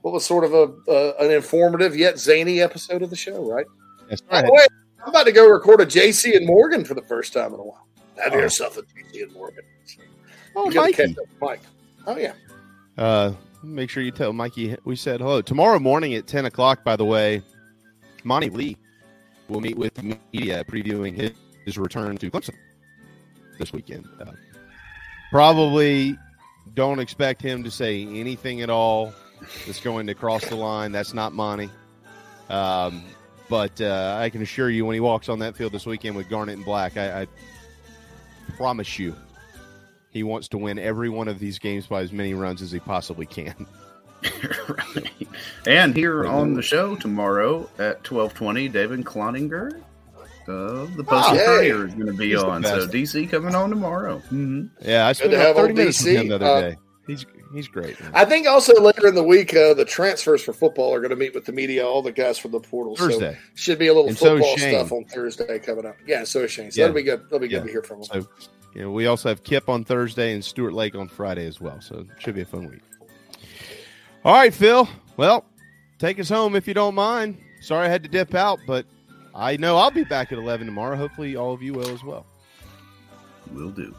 what was sort of a uh, an informative yet zany episode of the show, right? Yes, By the way, I'm about to go record a JC and Morgan for the first time in a while. Have Oh. yourself a JC and Morgan. Oh, Mikey. catch up with Mike. Oh yeah. Uh, make sure you tell Mikey we said hello. Tomorrow morning at 10 o'clock, by the way, Monte Lee will meet with the media previewing his, his return to Clemson this weekend. Uh, probably don't expect him to say anything at all that's going to cross the line. That's not Monte. Um, but uh, I can assure you, when he walks on that field this weekend with Garnet and Black, I, I promise you, he wants to win every one of these games by as many runs as he possibly can. right. And here on the show tomorrow at twelve twenty, David Cloninger of the Post Oh, Courier yay. is going to be He's on. So. DC coming on tomorrow. hmm Yeah, I Good spent to about have thirty old minutes with DC. him the other Uh, day. He's he's great. man. I think also later in the week, uh, the transfers for football are going to meet with the media, all the guys from the portal. Thursday. So should be a little And football Shane. stuff on Thursday coming up. Yeah, so is Shane. So Yeah. that'll be good. That'll be good Yeah. to hear from him. So, you know, we also have Kip on Thursday and Stuart Lake on Friday as well. So it should be a fun week. All right, Phil. Well, take us home if you don't mind. Sorry I had to dip out, but I know I'll be back at 11 tomorrow. Hopefully, all of you will as well. Will do.